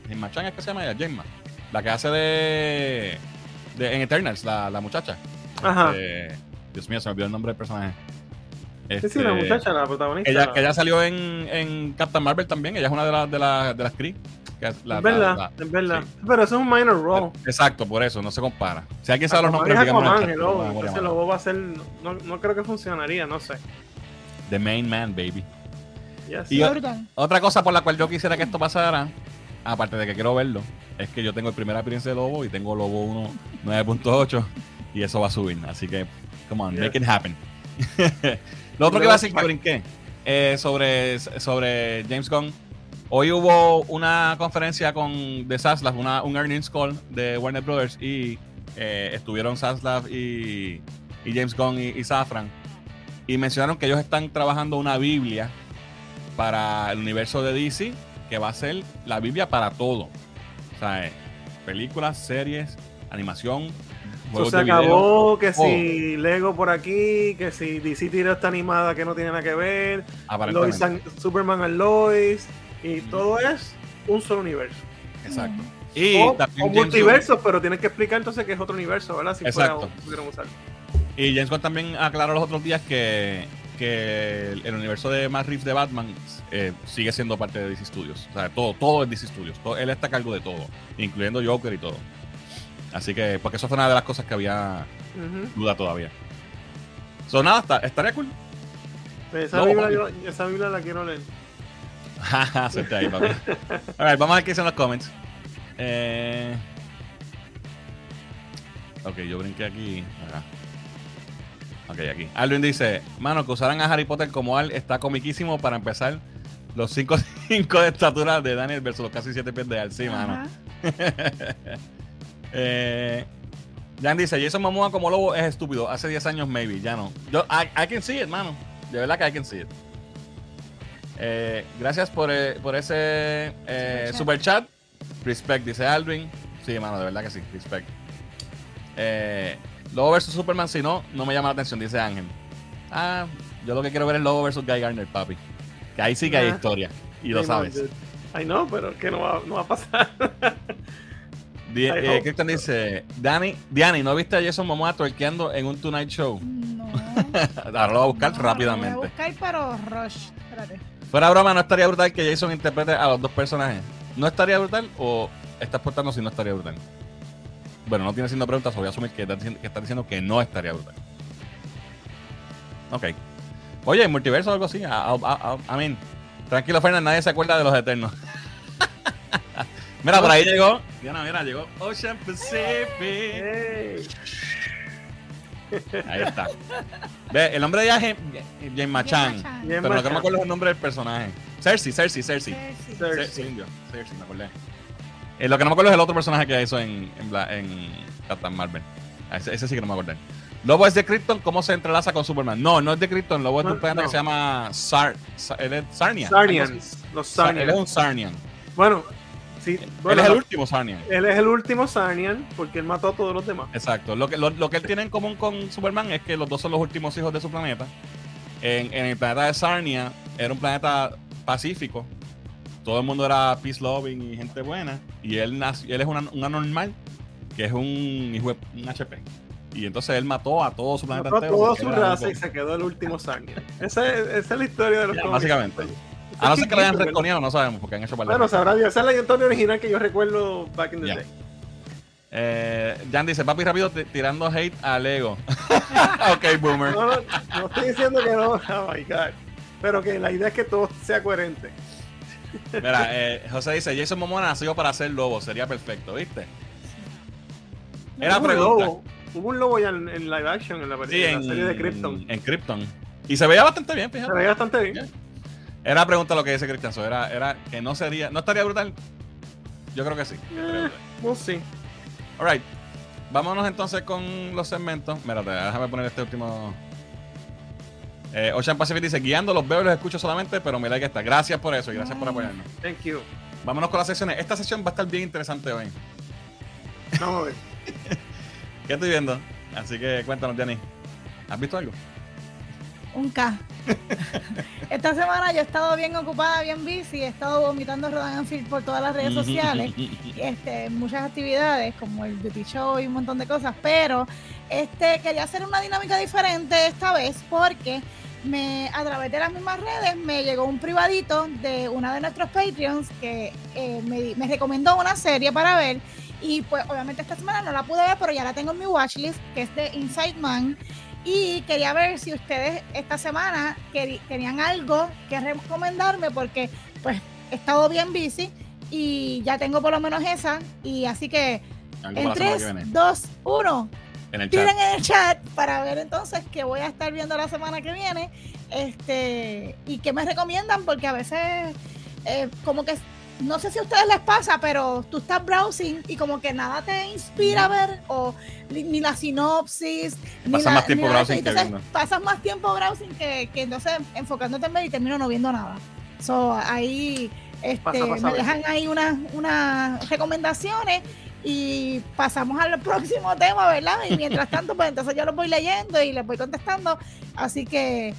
Gemma Chan es que se llama ella, Gemma. La que hace de, de en Eternals, la, la muchacha. Ajá. Eh, Dios mío, se me olvidó el nombre del personaje. Sí, sí, la Este, muchacha, la protagonista. Ella, que ella salió en, en Captain Marvel también. Ella es una de, las de, las de las Kree. Que es la- verdad, la- es verdad. sí. Pero eso es un minor role. Exacto, por eso, no se compara. Si alguien sabe los Aquaman nombres, es díganmelo en Aquaman, el Entonces mala. Lobo va a ser. No, no creo que funcionaría, no sé. The main man, baby. Yes. Y-. Otra cosa por la cual yo quisiera que esto pasara, aparte de que quiero verlo, es que yo tengo el primer experiencia de Lobo y tengo Lobo 1 9.8 y eso va a subir. Así que, come on, Yes. make it happen. Lo otro que iba a decir que brinqué eh, sobre, sobre James Gunn. Hoy hubo una conferencia con de Zaslav, una, un earnings call de Warner Brothers y eh, estuvieron Zaslav y, y James Gunn y, y Safran y mencionaron que ellos están trabajando una Biblia para el universo de DC que va a ser la Biblia para todo. O sea, eh, películas, series, animación, Eso se de video. acabó, que todo. si Lego por aquí, que si DC tiró esta animada que no tiene nada que ver, Lois Superman and Lois, y todo es un solo universo. Exacto. Y o, también o James multiversos, pero tienes que explicar entonces que es otro universo, ¿verdad? Si fuera- Exacto. pudieran usar. Y James Gunn también aclaró los otros días que, que el, el universo de Matt Reeves de Batman eh, sigue siendo parte de DC Studios. O sea, todo, todo es DC Studios. Todo- él está a cargo de todo, incluyendo Joker y todo. Así que, porque eso fue una de las cosas que había Ujú. duda todavía. So, nada, está- estaría cool. Esa, No, Biblia, yo- esa Biblia la quiero leer. Suerte ahí, papi. Alright, vamos a ver qué dicen los comments. Eh... Ok, yo brinqué aquí. Acá. Ok, aquí. Alvin dice: Mano, que usaran a Harry Potter como Al está comiquísimo para empezar. Los 5 de estatura de Daniel versus los casi 7 pies de Al. Sí, mano. Eh, Jan dice: Jason Momoa como lobo es estúpido. Hace 10 años, maybe. Ya no. Yo, I, I can see it, mano. De verdad que I can see it. Eh, gracias por, eh, por ese eh, super chat. Respect, dice Alvin. Sí, mano, de verdad que sí. Respect. Eh, Lobo versus Superman, si no, no me llama la atención, dice Ángel. Ah, yo lo que quiero ver es Lobo versus Guy Garner, papi. Que ahí sí que hay historia. Y lo sabes. Ay, no, pero que no va, no va a pasar. Eh. Cristian dice: Dani, Diani, ¿no viste a Jason Momoa twerkeando en un Tonight Show? No. Ahora lo voy a buscar No, Lo rápidamente. voy a buscar, pero rush. Espérate. Fuera broma, ¿no estaría brutal que Jason interprete a los dos personajes? ¿No estaría brutal o estás portando si no estaría brutal? Bueno, no tiene haciendo preguntas, voy a asumir que estás diciendo que, estás diciendo que no estaría brutal. Ok. Oye, multiverso o algo así. Mean, tranquilo, Fernández, nadie se acuerda de los eternos. mira, por ahí llegó. Mira, mira, llegó Ocean Pacific. Hey. Ahí está. Ve, el nombre de ella es James Machan. Pero no que no me acuerdo el nombre del personaje. Cersei, Cersei, Cersei. Cersei. Cersei. Cersei, indio. Cersei, me acordé. Eh, lo que no me acuerdo es el otro personaje que hizo en, en, Bla- en Captain Marvel. Ah, Ese, ese sí que no me acuerdo. Lobo es de Krypton, ¿cómo se entrelaza con Superman? No, no es de Krypton, Lobo es de un planeta no. que se llama Sar, Sa- él es Sarnia. algo así. Sarnians. Los Sa- Él es un Sarnian. Bueno, sí. bueno, él es el último Sarnian. él es el último Sarnian porque él mató a todos los demás. Exacto. Lo que, lo, lo que él tiene en común con Superman es que los dos son los últimos hijos de su planeta. En, en el planeta de Sarnia era un planeta pacífico. Todo el mundo era peace loving y gente buena. Y él nació, él es una, un anormal, que es un hijo de- un HP. Y entonces él mató a todo su planeta Mató a toda su raza y se quedó el último Sarnian. Esa es, esa es la historia de los Ya, básicamente. A no ser que lo hayan reconeado, no sabemos, porque han hecho par de Bueno, sabrá Dios. Esa es la historia original que yo recuerdo back in the day. Eh, Jan dice, papi rápido tirando hate a Lego. ok, boomer. No, no, no estoy diciendo que no. Oh my God. Pero que la idea es que todo sea coherente. Mira, eh, José dice, Jason Momoa nació para ser lobo, sería perfecto, ¿viste? Era Hubo un pregunta. lobo. Hubo un lobo ya en, en live action en la, Sí, en la serie de Krypton. En Krypton. Y se veía bastante bien, Se fíjate. veía bastante bien. Era pregunta lo que dice Cristian. So, Era, era que no sería, no estaría brutal. Yo creo que sí. que Eh, we'll see. Alright. Vámonos entonces con los segmentos. Mírate, déjame poner este último. Eh, Ocean Pacific dice: Guiando los veo y los escucho solamente, pero me like está. Gracias por eso y gracias por Ay. apoyarnos. Thank you. Vámonos con las sesiones. Esta sesión va a estar bien interesante hoy. Vamos a ver. ¿Qué estoy viendo? Así que cuéntanos, Jenny. ¿Has visto algo? Un K. Esta semana yo he estado bien ocupada, bien busy, he estado vomitando Rodan Anfield por todas las redes sociales, este, muchas actividades como el beauty show y un montón de cosas, pero este quería hacer una dinámica diferente esta vez porque me a través de las mismas redes me llegó un privadito de una de nuestros Patreons que eh, me, me recomendó una serie para ver y pues obviamente esta semana no la pude ver, pero ya la tengo en mi watchlist, que es de Inside Man. Y quería ver si ustedes esta semana tenían algo que recomendarme porque pues he estado bien busy y ya tengo por lo menos esa. Y así que en para la semana que 3, viene. 2, 1, En el chat. tiren en el chat para ver entonces qué voy a estar viendo la semana que viene este y qué me recomiendan porque a veces eh, como que no sé si a ustedes les pasa pero tú estás browsing y como que nada te inspira a ver o ni, la sinopsis ni Pasas la- más tiempo ni la- browsing que viendo. pasas más tiempo browsing que, que entonces enfocándote en ver y termino no viendo nada so ahí este, Pasa, pasa, me dejan ahí unas, unas recomendaciones y pasamos al próximo tema, ¿verdad? Y mientras tanto, pues entonces yo los voy leyendo y les voy contestando. Así que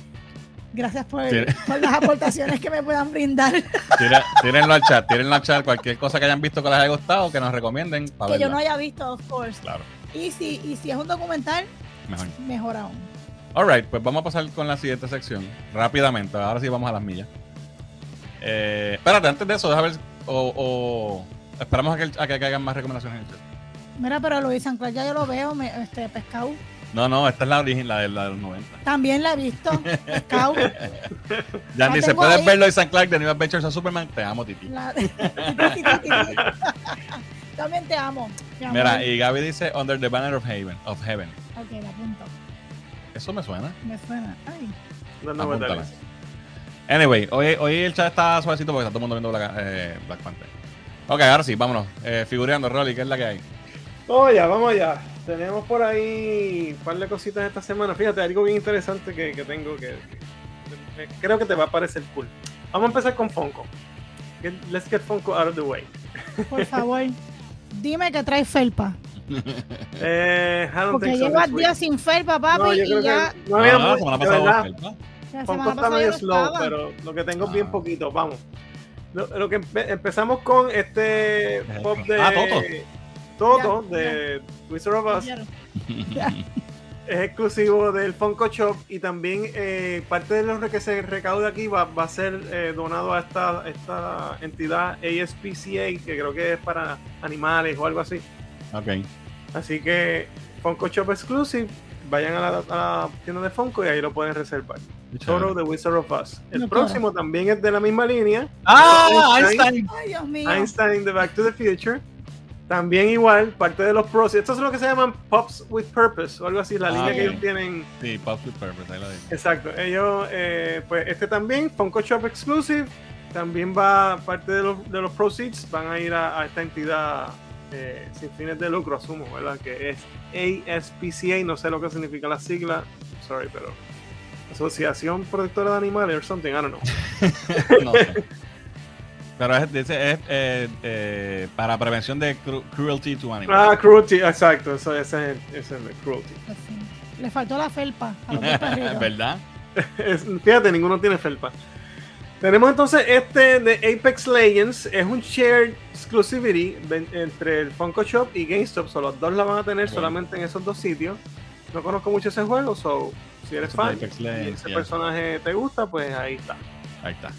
gracias por, las aportaciones que me puedan brindar. Tírenlo al chat, tírenlo al chat. Cualquier cosa que hayan visto que les haya gustado, que nos recomienden. Para que yo no haya visto, of course. Claro, Y si, y si es un documental, mejor. mejor aún. Alright, pues vamos a pasar con la siguiente sección. Rápidamente, ahora sí vamos a las millas. Eh, espérate, antes de eso, déjame ver. O, o esperamos a que, a que caigan más recomendaciones en el chat. Mira, pero Luis San Clair ya yo lo veo, me, este pescado. No, no, esta es la original, la de, la de los 90. También la he visto. Ya tengo puedes ahí. verlo de San Clark de New Adventures of Superman. Te amo, Titi. La- También te amo. Mira, y Gaby dice Under the Banner of Heaven. Of Heaven. Ok, la apunto. Eso me suena. Me suena. Ay. Apúntala. vueltas. Anyway, hoy, hoy el chat está suavecito porque está todo el mundo viendo Black, eh, Black Panther. Ok, ahora sí, vámonos. Eh, figureando, Rolly, ¿qué es la que hay? Vamos allá, vamos allá. Tenemos por ahí un par de cositas esta semana. Fíjate, algo bien interesante que, que tengo que, que- que creo que te va a parecer cool. Vamos a empezar con Funko. Get- let's get Funko out of the way. Por favor, dime que traes felpa. Eh, Porque so llevas días sin felpa, papi, No, yo y ya que no había Ah, mucho, verdad. felpa. Funko está medio slow, estaba. pero lo que tengo es bien Ah. poquito. Vamos. Lo, lo que empe- empezamos con este pop de Ah, Toto. Toto Ya, de Wizard of Oz. Quiero. Es exclusivo del Funko Shop y también eh, parte de lo que se recauda aquí va, va a ser eh, donado a esta, esta entidad ASPCA, que creo que es para animales o algo así. Ok. Así que Funko Shop Exclusive, vayan a la, a la tienda de Funko y ahí lo pueden reservar. Toro de Wizard of Oz. El No, próximo también es de la misma línea. ¡Ah! Einstein. Einstein. Ay, Dios mío. Einstein de Back to the Future. También igual, parte de los pros. Estos son lo que se llaman Pops with Purpose o algo así, la Ah, línea que ellos tienen. Sí, Pop with Purpose, ahí lo digo. Exacto, ellos, eh, pues este también, Funko Shop Exclusive, también va, parte de los, de los proceeds van a ir a, a esta entidad eh, sin fines de lucro, asumo, ¿verdad? Que es ASPCA, no sé lo que significa la sigla, sorry, pero Asociación Protectora de Animales or something, I don't know. No sé. Pero es, dice, es eh, eh, para prevención de cru- cruelty to animals. Ah, cruelty, exacto, eso, ese, es, ese es el cruelty. Pues sí. Le faltó la felpa a los. ¿Verdad? Es- fíjate, ninguno tiene felpa. Tenemos entonces este de Apex Legends, es un shared exclusivity entre el Funko Shop y GameStop, so los dos la van a tener solamente en esos dos sitios. No conozco mucho ese juego, so si eres fan Legends, ese yeah. personaje te gusta, pues ahí está. Ahí está.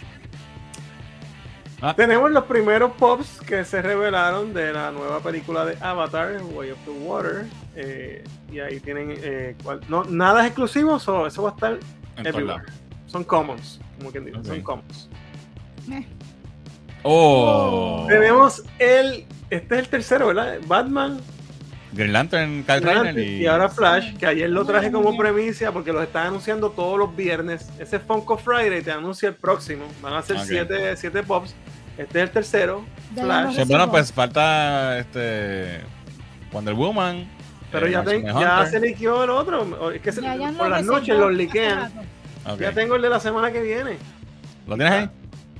Tenemos los primeros pops que se revelaron de la nueva película de Avatar, Way of the Water. eh, y ahí tienen. eh, cual- no, nada es exclusivo, so eso va a estar En everywhere. Son commons, como quien dice, son commons. Eh, Oh. Tenemos el. Este es el tercero, ¿verdad? Batman. Green Lantern, Kyle Rayner y... y ahora Flash, que ayer lo traje como bien. premisa porque los están anunciando todos los viernes. Ese Funko Friday te anuncia el próximo. Van a ser siete, siete pops. Este es el tercero. Flash. no Sí, bueno, pues falta este Wonder Woman. Pero eh, ya, te- ya se liqueó el otro. Es que se- ya- ya por las noches los liquean. Ya tengo el de la semana que viene. ¿Lo tienes ahí?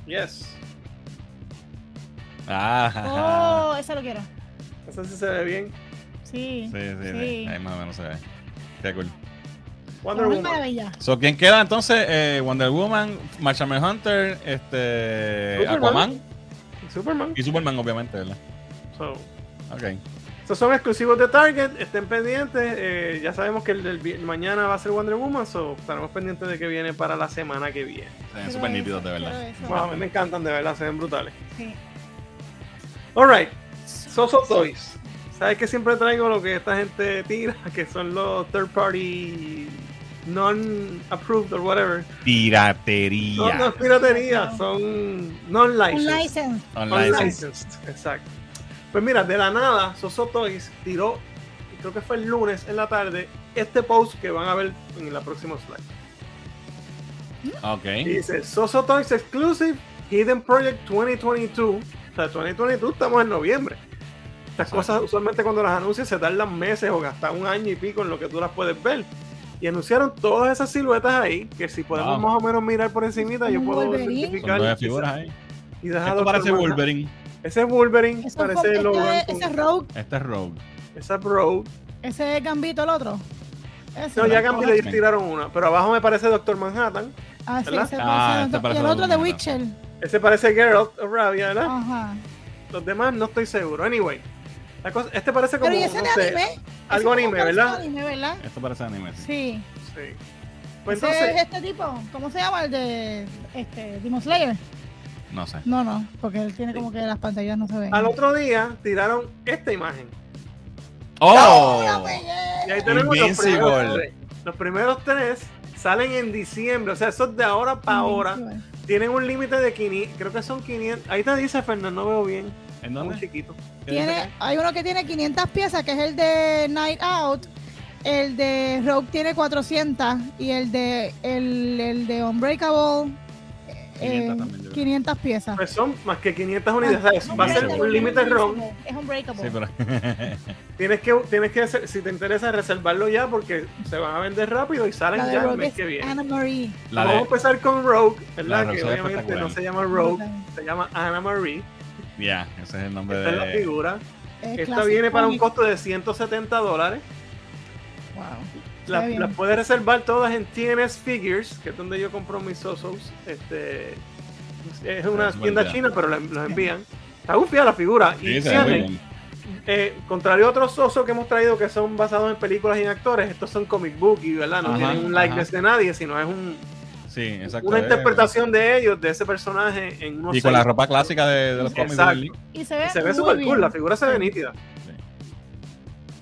Yes. Ah. Oh, ese lo quiero. Eso sí se ve bien. Sí. Sí, sí, sí. Ahí más o menos se ve. Qué cool. Wonder Woman. maravilla. So, ¿Quién queda entonces? Eh, Wonder Woman, Martian Hunter, este, Superman. Aquaman Superman. y Superman, obviamente, ¿verdad? So, Ok. Estos son exclusivos de Target, estén pendientes. eh, ya sabemos que el mañana va a ser Wonder Woman, so estaremos pendientes de que viene para la semana que viene. Se ven súper nítidos, de verdad. Wow, a mí me encantan, de verdad, se ven brutales. Sí. Alright, Soso Toys. ¿Sabes que siempre traigo lo que esta gente tira? Que son los third party non-approved or whatever. Piratería. No, no es piratería, son Un non-licensed. Unlicensed, exacto. Pues mira, de la nada, Soso Toys tiró, creo que fue el lunes en la tarde, este post que van a ver en la próxima slide. Ok. Y dice, Soso Toys Exclusive Hidden Project 2022. O sea, 2022 estamos en noviembre. Estas cosas usualmente cuando las anuncian se tardan meses o hasta un año y pico en lo que tú las puedes ver. Y anunciaron todas esas siluetas ahí, que si podemos Wow. más o menos mirar por encimita, yo puedo Wolverine. Son identificar. nueve figuras ahí. Y Esto parece Manhattan. Wolverine. Ese es Wolverine, Eso parece fue- Logan. este- ese es Rogue, Este es Rogue. Esa es Rogue. ese es Gambito el otro. Ese. No, ya Gambito ellos tiraron una, pero abajo me parece Doctor Manhattan. Ah, sí, ¿verdad? ese Ah, parece- este y parece el otro de Witcher. Ese parece Geralt of Ravia, ¿verdad? Ajá. Los demás no estoy seguro. Anyway, la cosa- este parece como Pero y ese no de sé, anime. algo anime, ¿verdad? anime, ¿verdad? Esto parece anime. sí. Pues Ese es entonces, este tipo. ¿Cómo se llama? El de este, Demon Slayer. No sé. No, no, porque él tiene como que las pantallas no se ven. al otro día tiraron esta imagen. ¡Oh! Y ahí tenemos los primeros tres. Los primeros tres salen en diciembre, o sea, esos de ahora para ahora tienen un límite de 500, creo que son 500. Ahí te dice Fernando, no veo bien, ¿En muy dónde? chiquito. Tiene, hay uno que tiene 500 piezas, que es el de Night Out. El de Rogue tiene 400 y el de el, el de Unbreakable 500 eh, también, yo creo. 500 piezas. Pues son más que 500 unidades, Ah, va a ser un límite. Unbreakable, Es Unbreakable. Sí, pero. Tienes que, tienes que hacer- si te interesa, reservarlo ya porque se van a vender rápido y salen La de ya el mes es que viene. Anna Marie. La Vamos a empezar con Rogue, La ¿verdad? Rogue que obviamente no se llama Rogue, se llama Anna Marie. Ya, ese es el nombre Esta es la de. figura. Es Esta viene para un costo de 170 dólares. Wow. La-. Las puedes reservar todas en TNS Figures, que es donde yo compro mis Sosos. Este, es una Es tienda china, pero los envían. Está gufia la figura. Sí, y bien. eh, contrario a otros Sosos que hemos traído que son basados en películas y en actores, estos son comic book y ¿verdad? no Ajá, tienen un ajá. likeness de nadie, sino es un- Sí, exacto. una eh, interpretación de ellos, de ese personaje en unos Y con la ropa clásica de, de los cómics. de. Y se ve, Y se ve muy súper cool, la figura se ve nítida.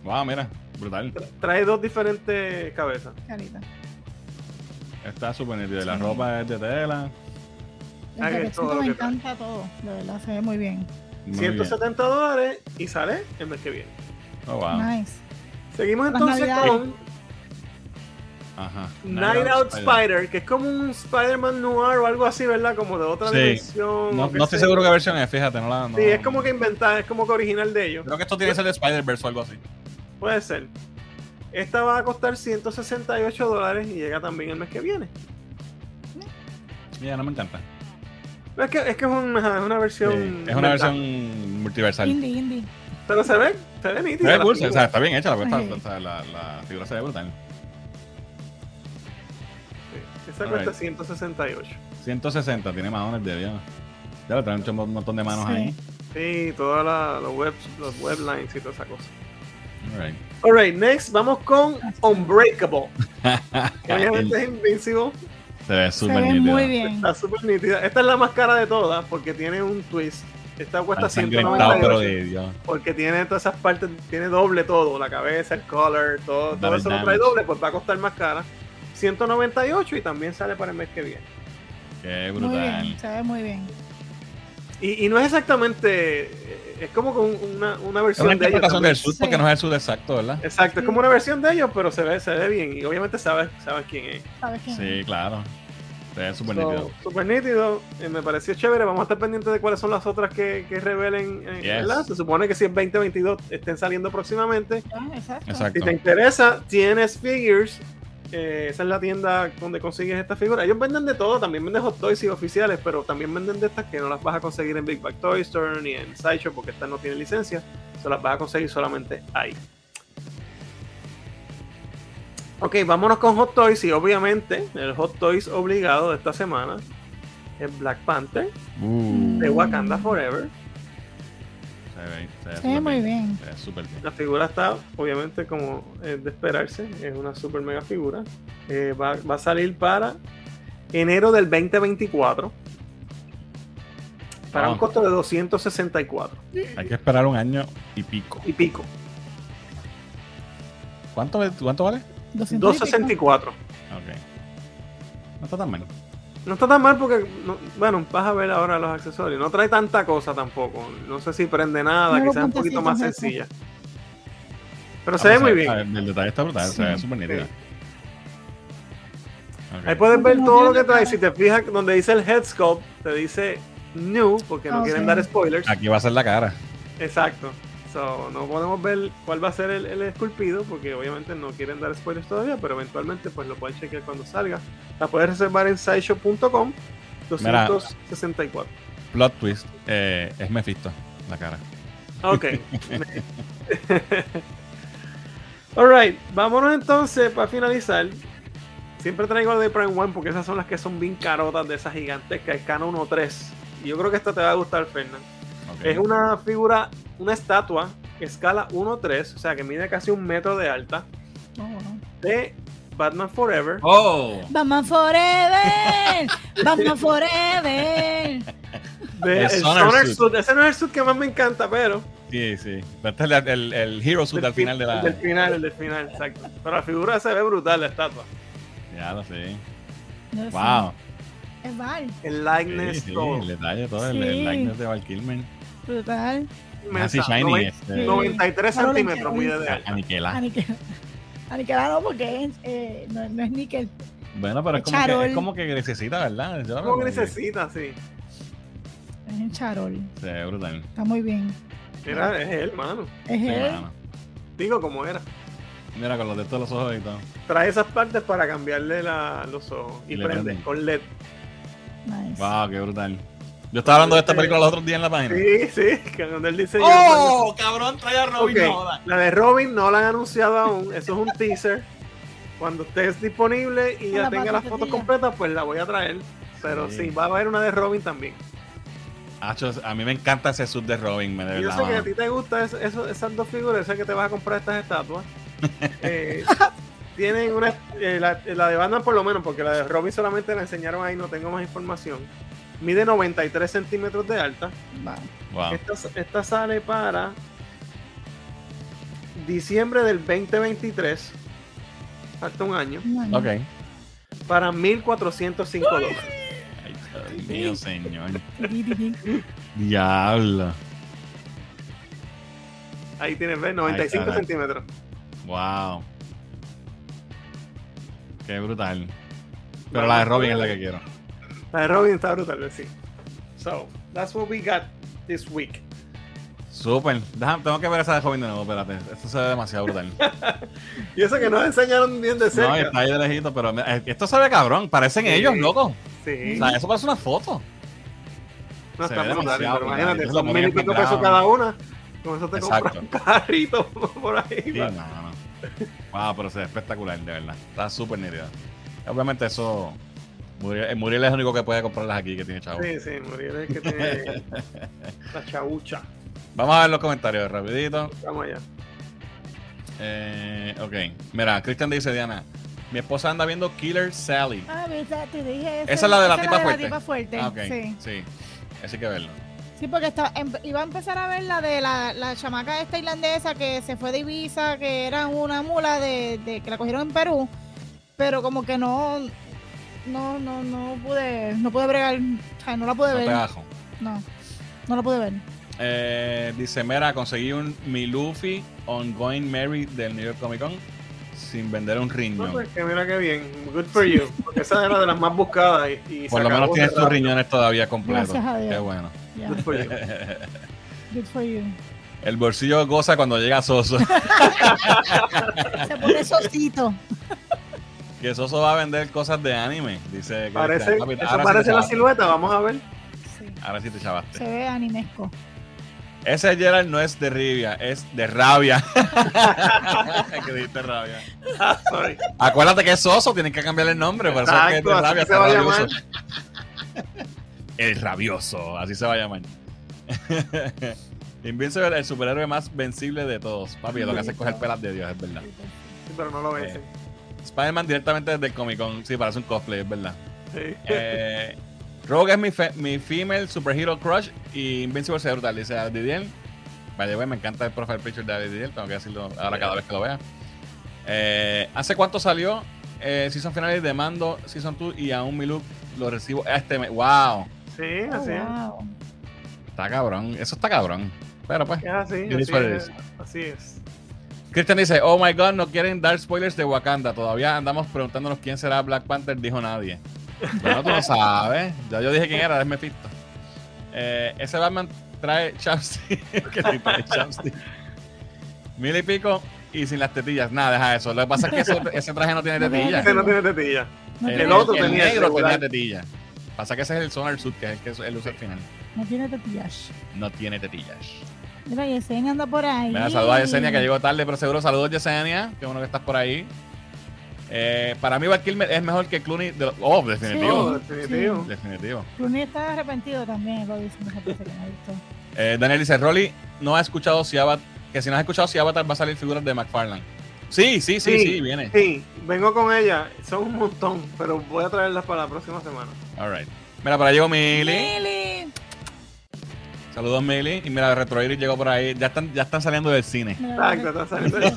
Wow, mira, brutal. Tra- Trae dos diferentes cabezas. Carita. Está súper nítido. Y La Sí. ropa es de tela. El jaquetcito todo me encanta todo. De verdad, se ve muy bien. Muy bien. 170 dólares y sale el mes que viene. Oh, wow. Nice. Seguimos Las entonces navidades. con Ajá. Night Out Spider, que es como un Spider-Man noir o algo así, ¿verdad? Como de otra Sí. dimensión. No, estoy seguro qué versión es, fíjate. No la, no- Sí, es como que inventar, es como que original de ellos. Creo que esto tiene que ser de Spider-Verse o algo así. Puede ser. Esta va a costar 168 dólares y llega también el mes que viene. Ya, no me encanta. Es que es, que es una, es una versión. Sí, es una inventada. versión multiversal. Indie, indie. Pero se ve, se ve Se nítida. ve la cool, figura. o sea, está bien hecha, la, Sí. o sea, la, la figura se ve brutal. Esa cuesta 168. 160, tiene manos de Dios. Ya le traen un montón de manos Sí. ahí. Sí, todos los web, los weblines y toda esa cosa. Alright. Alright, next vamos con Unbreakable. Que obviamente es Invincible. Se ve súper muy bien. Está súper nítida. Esta es la más cara de todas porque tiene un twist. Esta cuesta Está ensangrentado, pero 198 de Dios. porque tiene todas esas partes, tiene doble todo, la cabeza, el collar, todo, todo eso lo trae doble, pues va a costar más cara. 198 y también sale para el mes que viene. Qué Muy brutal. bien, se ve muy bien. Y, y no es exactamente, es como con una, una Es versión una de ellos. del porque Sí. no es el sud exacto, ¿verdad? Exacto, es como una versión de ellos, pero se ve, se ve bien y obviamente sabes, sabes quién es. ¿Sabes quién? Sí, claro. Se ve súper So, nítido. Súper nítido, eh, me pareció chévere. Vamos a estar pendientes de cuáles son las otras que, que revelen. eh, Yes. ¿verdad? Se supone que si es 2022 estén saliendo próximamente. Ah, exacto. Exacto. Si te interesa, tienes Figures. Eh, esa es la tienda donde consigues esta figura. Ellos venden de todo, también venden hot toys y oficiales, pero también venden de estas que no las vas a conseguir en Big Bag Toy Store ni en Sideshow porque estas no tienen licencia. Se las vas a conseguir solamente ahí. Ok, vámonos con Hot Toys y obviamente el Hot Toys obligado de esta semana es Black Panther Uh, de Wakanda Forever. Se ve, se ve Se ve súper muy bien. Se ve súper bien. La figura está, obviamente, como es de esperarse, es una super mega figura. Eh, va, va a salir para enero del 2024 para un Ah. costo de 264 Hay que esperar un año y pico. y pico. ¿Cuánto, cuánto vale? 200 y pico. 264. Ok. No está tan mal. No está tan mal porque, no- bueno, vas a ver ahora los accesorios. No trae tanta cosa tampoco. No sé si prende nada, quizás es un poquito más sencilla. Pero se ve muy bien. Ah, El detalle está brutal, se ve súper nítido. Ahí puedes ver todo lo que trae. Si te fijas donde dice el head sculpt, te dice new, porque no Ok. quieren dar spoilers. Aquí va a ser la cara. Exacto. So, no podemos ver cuál va a ser el, el esculpido, porque obviamente no quieren dar spoilers todavía, pero eventualmente pues lo pueden chequear cuando salga. La puedes reservar en sideshow.com Mira. 264. plot twist, eh, es Mephisto, la cara. Ok. Alright, vámonos entonces para finalizar. Siempre traigo de Prime One porque esas son las que son bien carotas de esas gigantescas, Canon 1.3. Y yo creo que esta te va a gustar, Fernand. Es una figura, una estatua escala 1.3, o sea que mide casi un metro de alta, Oh, wow. de Batman Forever. ¡Oh! Batman Forever. Batman Forever. De El el Sonar Sonar Suit. Suit. Ese no es el suit que más me encanta, pero. Sí, sí. Este es el, el, el Hero Suit al fi- final de la. el Del final, el del final, exacto. Pero la figura se ve brutal, la estatua. Ya lo sé. No sé. Wow. Es Val. El likeness, sí, todo. el detalle, todo. El, likeness de Val Kilmer. Brutal. Así shiny. noven- Este, 93 Claro, centímetros mide de alta. Aniquela. Aniquel- Aniquelado porque es, eh, no, no es níquel. Bueno, pero es El como, que, es como que necesita, ¿verdad? Lo Como necesita, sí. Es en charol. Se ve brutal. Está muy bien. Era, es él, mano. Es Sí, él. mano. Digo como era. Mira, con los de todos los ojos y todo. Trae esas partes para cambiarle la- los ojos. Y Y prende prende. con LED. Nice. Wow, qué brutal. Yo estaba hablando de esta película los otros días en la página. Sí, sí, donde él dice ¡Oh! Cabrón, trae a Robin, no. La de Robin no la han anunciado aún. Eso es un teaser. Cuando esté disponible y ya la tenga las fotos patatilla. completas, pues la voy a traer. Pero Sí. sí, va a haber una de Robin también. Acho, a mí me encanta ese sub de Robin, me de Y yo verdad. sé que a ti te gustan es- eso- esas dos figuras, sé que te vas a comprar estas estatuas. Eh, tienen una. eh, la, la de Batman, por lo menos, porque la de Robin solamente la enseñaron ahí, no tengo más información. Mide 93 centímetros de alta. Wow. Esta, esta sale para diciembre del 2023. Falta un año. Ok. Para 1405 dólares. Ay, Dios mío, señor. Diablo. Ahí tienes, ¿ves? 95 caray. centímetros. Wow. Qué brutal. Pero la de Robin es la que quiero. La de Robin está brutal, sí. So, that's what we got this week. Súper. Tengo que ver esa de Robin de nuevo, espérate. Esto se ve demasiado brutal. Y eso que nos enseñaron bien de No, cerca. está ahí de lejito, pero eh, esto se ve cabrón. Parecen Sí. ellos, loco. Sí, O sea, eso parece una foto. no se está ve brutal, demasiado pero imagínate, son mil y pico pesos cada una. Con eso te compras un carrito por ahí. Sí, va. no, no. Wow, pero se ve espectacular, de verdad. Está súper nítido. Obviamente eso... Muriel, eh, Muriel es el único que puede comprarlas aquí, que tiene chavo. Sí, sí, Muriel es el que tiene la chaucha. Vamos a ver los comentarios rapidito. Vamos allá. Eh, ok. Mira, Christian dice, Diana, mi esposa anda viendo Killer Sally. Ah, ¿viste? te dije. Esa es la de la tipa fuerte. tipa fuerte. Ah, ok. Sí. Sí. Así que verlo. Sí, porque está, em- iba a empezar a ver la de la, la chamaca esta irlandesa que se fue de Ibiza, que era una mula de, de- que la cogieron en Perú, pero como que no, no, no, no pude, no pude bregar, o sea, no la pude No ver. pegajo. No, no la pude ver. Eh, dice, mira, conseguí un Mi Luffy Ongoing Mary del New York Comic Con sin vender un No, riñón. pues, que mira qué bien. Good for you. Porque esa era de las más buscadas. Y, y Por lo menos tienes tus riñones todavía completos. Gracias a Dios. Qué bueno. Good for you. good for you. El bolsillo goza cuando llega Soso. Se pone sosito. que Soso va a vender cosas de anime. Dice que Parece, eso ahora la silueta. Vamos a ver. Sí. Ahora sí te chavaste. Se ve animesco. Ese Gerald no es de Rivia, es de rabia. que dijiste rabia. Ah, sorry. Acuérdate que es Soso, tienen que cambiarle el nombre. Por eso es que es Exacto, de así rabia, se está va a rabioso. llamar. El rabioso, así se va a llamar. Invincible, el superhéroe más vencible de todos. Papi, lo que hace es coger pelas de Dios, es verdad. Sí, pero no lo ves. Spider-Man directamente desde el Comic Con. Sí, parece un cosplay, es verdad. Sí. Eh, Rogue es mi, fe- mi female superhero crush y Invincible se brutal. Dice a Didier. Vale, güey, me encanta el profile picture de Didier. Tengo que decirlo ahora cada vez que lo vea. Eh, ¿Hace cuánto salió eh, Season Finale de Mando, Season 2 y aún mi look lo recibo este mes? ¡Wow! Sí, Oh, así es. wow. Está cabrón. Eso está cabrón. Pero pues. Es así. Es. Así es. Christian dice, oh my god, no quieren dar spoilers de Wakanda. Todavía andamos preguntándonos quién será Black Panther, dijo nadie. Bueno, tú lo sabes. Ya yo dije quién era, es Mephisto. Eh, ese Batman trae chapstick. que sí trae chapstick. Mil y pico y sin las tetillas. Nada, deja eso. Lo que pasa es que eso- ese traje no tiene tetillas. Ese no tiene tetilla. No El, tiene- el otro el tenía negro tenía tetilla. Pasa que ese es el Sonar Suit, que es el que él usa al final. No tiene tetillas. No tiene tetillas. Mira, Yesenia anda por ahí. Mira, saludos a Yesenia que llegó tarde, pero seguro saludos Yesenia. Qué bueno que estás por ahí. Eh, para mí Val Kilmer es mejor que Clooney. de lo- oh, definitivo. Definitivo. Definitivo. Clooney está arrepentido también, lo dice. Eh, Daniel dice, Rolly, no ha escuchado si Avatar, que si no has escuchado si Avatar va a salir figuras de McFarlane. Sí, sí, sí, sí, viene. Sí, vengo con ella. Son un montón, pero voy a traerlas para la próxima semana. All right. Mira, por ahí llegó Mili. Lili. Saludos, Mili. Y mira, Retro Iris llegó por ahí. Ya están, ya están saliendo del cine. Exacto, mira, está saliendo del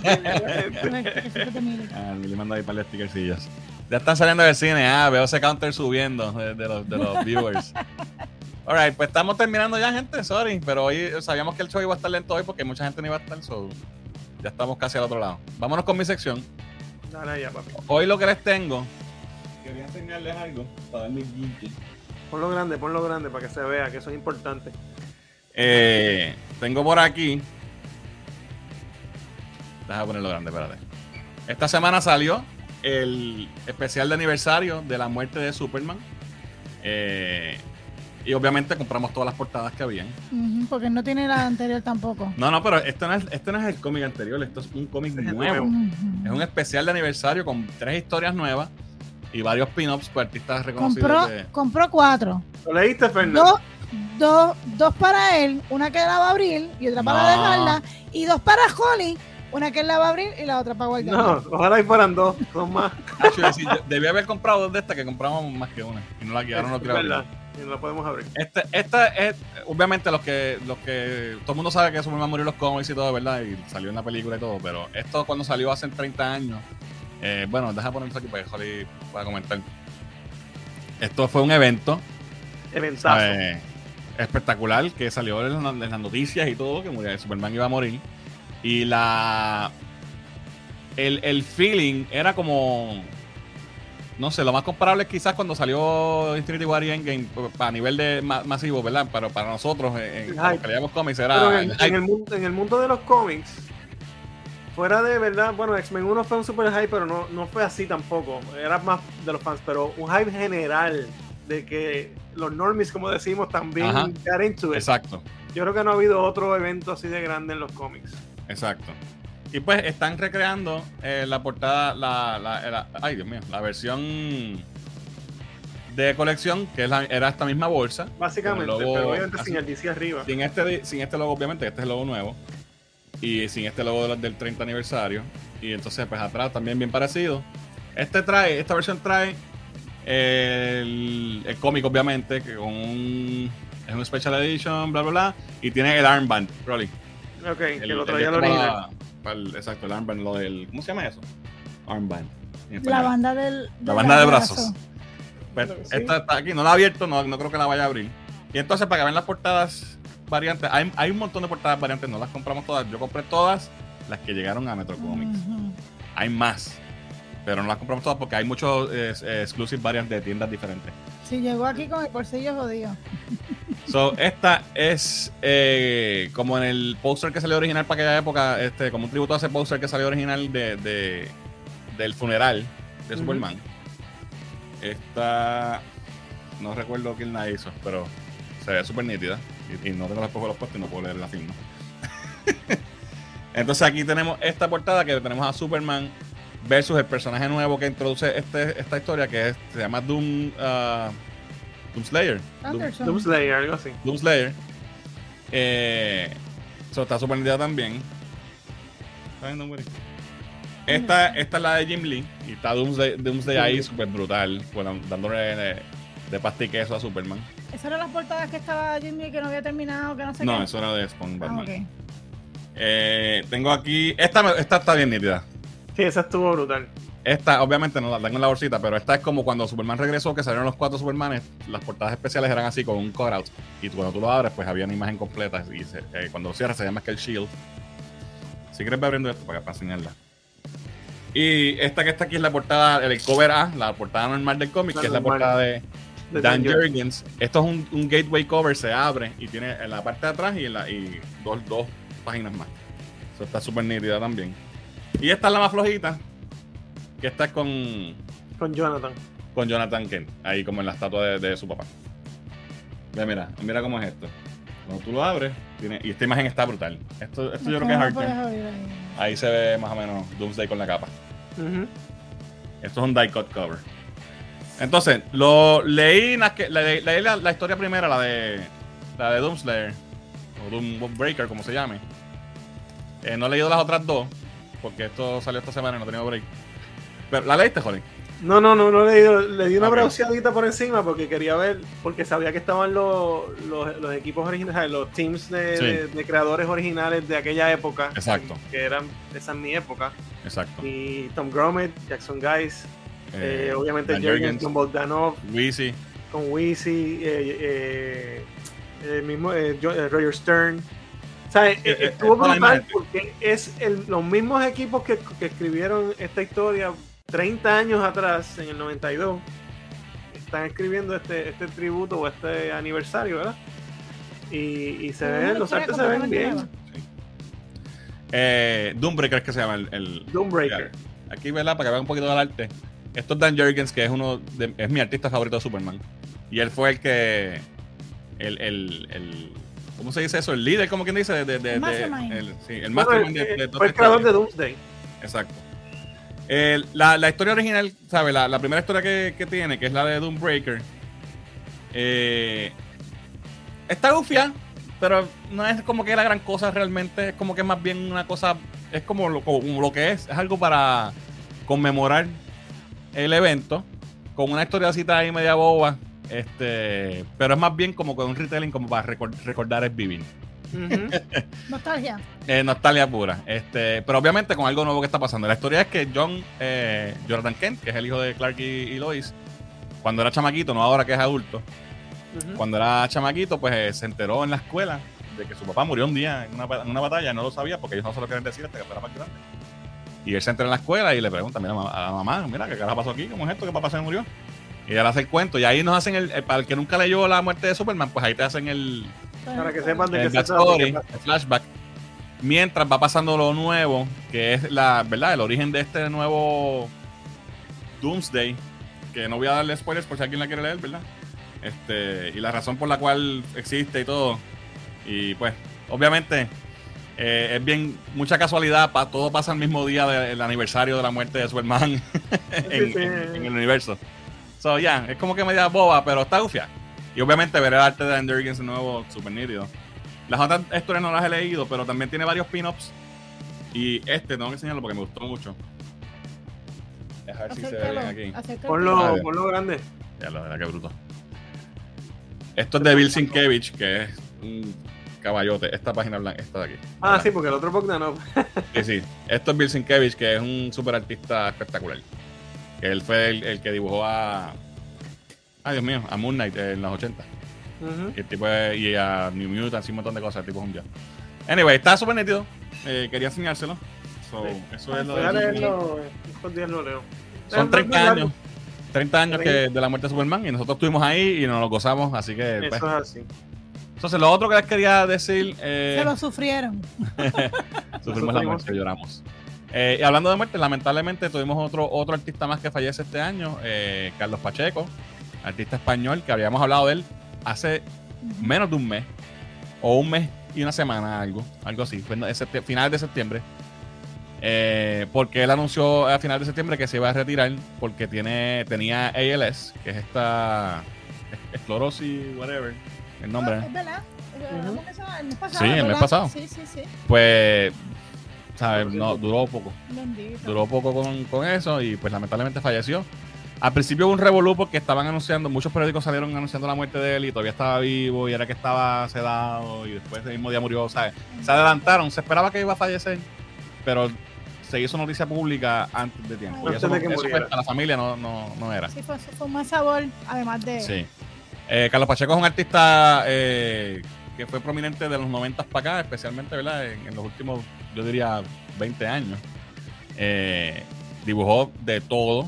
cine. Ah, Mili manda ahí para los stickercillos. Ya están saliendo del cine. Ah, veo ese counter subiendo de, de los, de los viewers. Alright, pues estamos terminando ya, gente. Sorry. Pero hoy sabíamos que el show iba a estar lento hoy porque mucha gente no iba a estar. So, ya estamos casi al otro lado. Vámonos con mi sección. Dale allá, papi. Hoy lo que les tengo. Quería enseñarles algo para darme guinche. Ponlo grande, ponlo grande para que se vea que eso es importante. Eh, tengo por aquí. Déjame ponerlo grande, espérate. Esta semana salió el especial de aniversario de la muerte de Superman. Eh, y obviamente compramos todas las portadas que habían. Porque no tiene la anterior tampoco. No, no, pero esto no es, este no es el cómic anterior, esto es un cómic Este nuevo. Es un especial de aniversario con tres historias nuevas y varios pin-ups por artistas reconocidos. Compró, de- compró cuatro. ¿Lo leíste, Fernando? Dos, dos, dos para él, una que la va a abrir y otra para No. dejarla. Y dos para Holly, una que la va a abrir y la otra para guardar. No, ojalá y fueran dos, son más. Actually, sí, debí haber comprado dos de estas que compramos más que una. Y no la quedaron, no quiero abrir. y no lo podemos abrir. Este, esta es, obviamente, los que, los que. Todo el mundo sabe que Superman murió en los cómics y todo, ¿verdad? Y salió en la película y todo. Pero esto, cuando salió hace 30 años. eh, bueno, deja ponerlo aquí para que Holly pueda comentar. Esto fue un evento Eventazo. eh, espectacular que salió en, la- en las noticias y todo, que murió, Superman iba a morir. Y la. El, el feeling era como. No sé, lo más comparable es quizás cuando salió Infinity War y Endgame a nivel de ma- masivo, ¿verdad? Pero para nosotros, en, que leíamos cómics, era. en, el en hype. el mundo, en el mundo de los cómics, fuera de verdad, bueno, X-Men 1 fue un super hype, pero no, no fue así tampoco. Era más de los fans, pero un hype general de que los normies, como decimos, también Ajá. got into it. Exacto, Yo creo que no ha habido otro evento así de grande en los cómics. exacto. Y pues están recreando eh, la portada, la, la- la- ay Dios mío, la versión de colección, que es la- era esta misma bolsa. Básicamente, logo pero obviamente así. sin el DC arriba. Sin este, sin este logo, obviamente, este es el logo nuevo. Y sin este logo de los del 30 aniversario. Y entonces, pues atrás también bien parecido. Este trae, esta versión trae el, el cómic, obviamente, que con un. Es un special edition, bla, bla, bla. Y tiene el armband, Rolly. Ok, que El- lo el traía que el original. la- para el- exacto, el armband, lo del. ¿Cómo se llama eso? Armband. La banda del. La del banda de brazos. Pues, Sí. Esta está aquí, no la he abierto, no, no creo que la vaya a abrir. Y entonces, para que vean las portadas variantes, hay, hay un montón de portadas variantes, no las compramos todas. Yo compré todas las que llegaron a Metro Comics. Ujú. Hay más, pero no las compramos todas porque hay muchos eh, exclusive variants de tiendas diferentes. Sí, llegó aquí con el bolsillo jodido. So, esta es eh, como en el póster que salió original para aquella época, este, como un tributo a ese póster que salió original de, de- del funeral de. Superman. Esta no recuerdo quién la hizo, pero se ve súper nítida. Y, y no tengo las de los puestos y no puedo leer la firma. Entonces aquí tenemos esta portada que tenemos a Superman versus el personaje nuevo que introduce este, esta historia que es- se llama Doom, ah, Doom Slayer. Doom-. Doomslayer, algo así. Doom Slayer. Eh, eso está súper nítida también. Esta, esta es la de Jim Lee. Y está Doomsday, Doomsday ahí súper brutal. Bueno, dándole de, de pasta y queso a Superman. Esas eran las portadas que estaba Jimmy que no había terminado, que no sé No, qué. eso era de Spawn Ah, Batman. Eh, tengo aquí. Esta, esta está bien nítida. Sí, esa estuvo brutal. Esta, obviamente, no la tengo en la bolsita, pero esta es como cuando Superman regresó, que salieron los cuatro Supermanes. Las portadas especiales eran así con un cutout. Y tú- cuando tú lo abres, pues había una imagen completa. Y se- eh, cuando lo cierras, se llama que el Shield. Si quieres, ve abriendo esto para, para enseñarla. Y esta que está aquí es la portada, el cover A, la portada normal del cómic, La que es la portada de De Dan. Jurgens. Esto es un, un gateway cover, se abre y tiene en la parte de atrás y, en la, y dos, dos páginas más. Eso está súper nítida también. Y esta es la más flojita, que esta es con, Con Jonathan. con Jonathan Kent, ahí como en la estatua de, de su papá. Ve, mira, mira cómo es esto. Cuando tú lo abres, tiene, y esta imagen está brutal. Esto, esto yo creo que es ¿Cómo Hard puedes Kent. abrir ahí? Se ve más o menos Doomsday con la capa. Esto es un die cut cover. Entonces, lo leí, que- leí, leí la, la historia primera, la de la de Doomslayer o Doombreaker, como se llame. Eh, no he leído las otras dos porque esto salió esta semana y no he tenido break. Pero la leíste, Jolín. No, no, no, no le di, le di una Ok. browseadita por encima porque quería ver, porque sabía que estaban los, los, los equipos originales, los teams de, Sí. de- de creadores originales de aquella época. Exacto. Que eran, esa es mi época. Exacto. Y Tom Grummett, Jackson Guys, eh, obviamente Dan Jürgens Jürgens, con Bogdanov, Weezy, con Weezy, eh, eh, el mismo eh, Jo- eh, Roger Stern. O sea, eh, eh, estuvo brutal porque es el- los mismos equipos que, que escribieron esta historia 30 años atrás, en el 92, están escribiendo este, este tributo o este aniversario, ¿verdad? Y, y se ven, los artes se ven bien. eh, Doombreaker es que se llama el, el- Doombreaker. Aquí, ¿verdad? Para que vean un poquito del arte. Esto es Dan Jurgens, que es uno de- es mi artista favorito de Superman. Y él fue el que. El, el, el- ¿Cómo se dice eso? El líder, como quien dice, de. de, de- El de- mastermind. el, sí, el Bueno, mastermind de, de eh, fue el creador de. Doomsday. Exacto. El- la, la historia original, ¿sabes? La, la primera historia que, que tiene, que es la de Doombreaker. Eh, está gufia, pero no es como que la gran cosa realmente. Es como que es más bien una cosa. Es como lo, como lo que es. Es algo para conmemorar el evento. Con una historiacita ahí media boba. Este, pero es más bien como con un retelling como para recor- recordar el vivir. Nostalgia. Eh, nostalgia pura. Este, pero obviamente con algo nuevo que está pasando. La historia es que John, eh, Jonathan Kent, que es el hijo de Clark y, y Lois, cuando era chamaquito, no ahora que es adulto, cuando era chamaquito, pues eh, se enteró en la escuela de que su papá murió un día en una, en una batalla, no lo sabía porque ellos no se lo querían decir hasta que fuera más grande. Y él se entera en la escuela y le pregunta mira, a la mamá, mira, ¿qué carajo pasó aquí? ¿Cómo es esto? que papá se murió? Y le hace el cuento y ahí nos hacen el, el- para el que nunca leyó la muerte de Superman, pues ahí te hacen el, Para que sepan de el qué pasa. el flashback, mientras va pasando lo nuevo, que es la verdad, el origen de este nuevo Doomsday, que no voy a darle spoilers por si alguien la quiere leer, ¿verdad? Este, y la razón por la cual existe y todo. Y pues, obviamente, eh, es bien, mucha casualidad, pa- todo pasa el mismo día del aniversario de la muerte de en, en- en el universo. So, ya, es como que media boba, pero está gufia. Y obviamente ver el arte de Jurgens de nuevo, súper nítido. Las otras historias no las he leído, pero también tiene varios pin-ups. Y este tengo que enseñarlo porque me gustó mucho. A ver si se ve bien aquí. Ponlo, ponlo grande. Ya lo verá, qué bruto. Esto es de Bill Sienkiewicz, que es un caballote. Esta página blanca, esta de aquí. Ah, sí, porque el otro Bogdanov. Sí, sí. Esto es Bill Sienkiewicz, que es un super artista espectacular. Que él fue el, el que dibujó a. Ay, Dios mío, a Moon Knight en los 80. Ujú. Y, el tipo es- y a New Mutants y un montón de cosas. El tipo es un dios. Anyway, está súper nítido. Eh, quería enseñárselo. So, Sí. Eso es lo Voy a de leerlo, estos días lo leo. Son Es 30 muy años. 30 años que, de la muerte de Superman y nosotros estuvimos ahí y nos lo gozamos, así que... pues. Eso es así. Entonces, lo otro que les quería decir... eh, Se lo sufrieron. Sufrimos la muerte, lloramos. Eh, y hablando de muerte, lamentablemente tuvimos otro, otro artista más que fallece este año, eh, Carlos Pacheco, artista español, que habíamos hablado de él hace menos de un mes, o un mes y una semana, algo, algo así, fue en septi- finales de septiembre. Eh, porque él anunció a finales de septiembre que se iba a retirar porque tiene, tenía ALS, que es esta esclerosis, whatever, el nombre. Ah, es verdad. El mes pasado. Sí, el mes pasado. Sí, sí, sí. Pues, ¿sabes? No, duró poco. Bendito. duró poco con, con eso y pues lamentablemente falleció. Al principio hubo un revolú porque estaban anunciando, muchos periódicos salieron anunciando la muerte de él y todavía estaba vivo y era que estaba sedado y después ese mismo día murió, ¿sabes? Se adelantaron, se esperaba que iba a fallecer, pero se hizo noticia pública antes de tiempo. y eso, no- eso, muriera. pues, a la familia no, no, no era. Sí, fue, fue un buen sabor, además de. Sí. Eh, Carlos Pacheco es un artista eh, que fue prominente de los 90 para acá, especialmente ¿verdad? En, los últimos, yo diría, 20 años. Eh, dibujó de todo.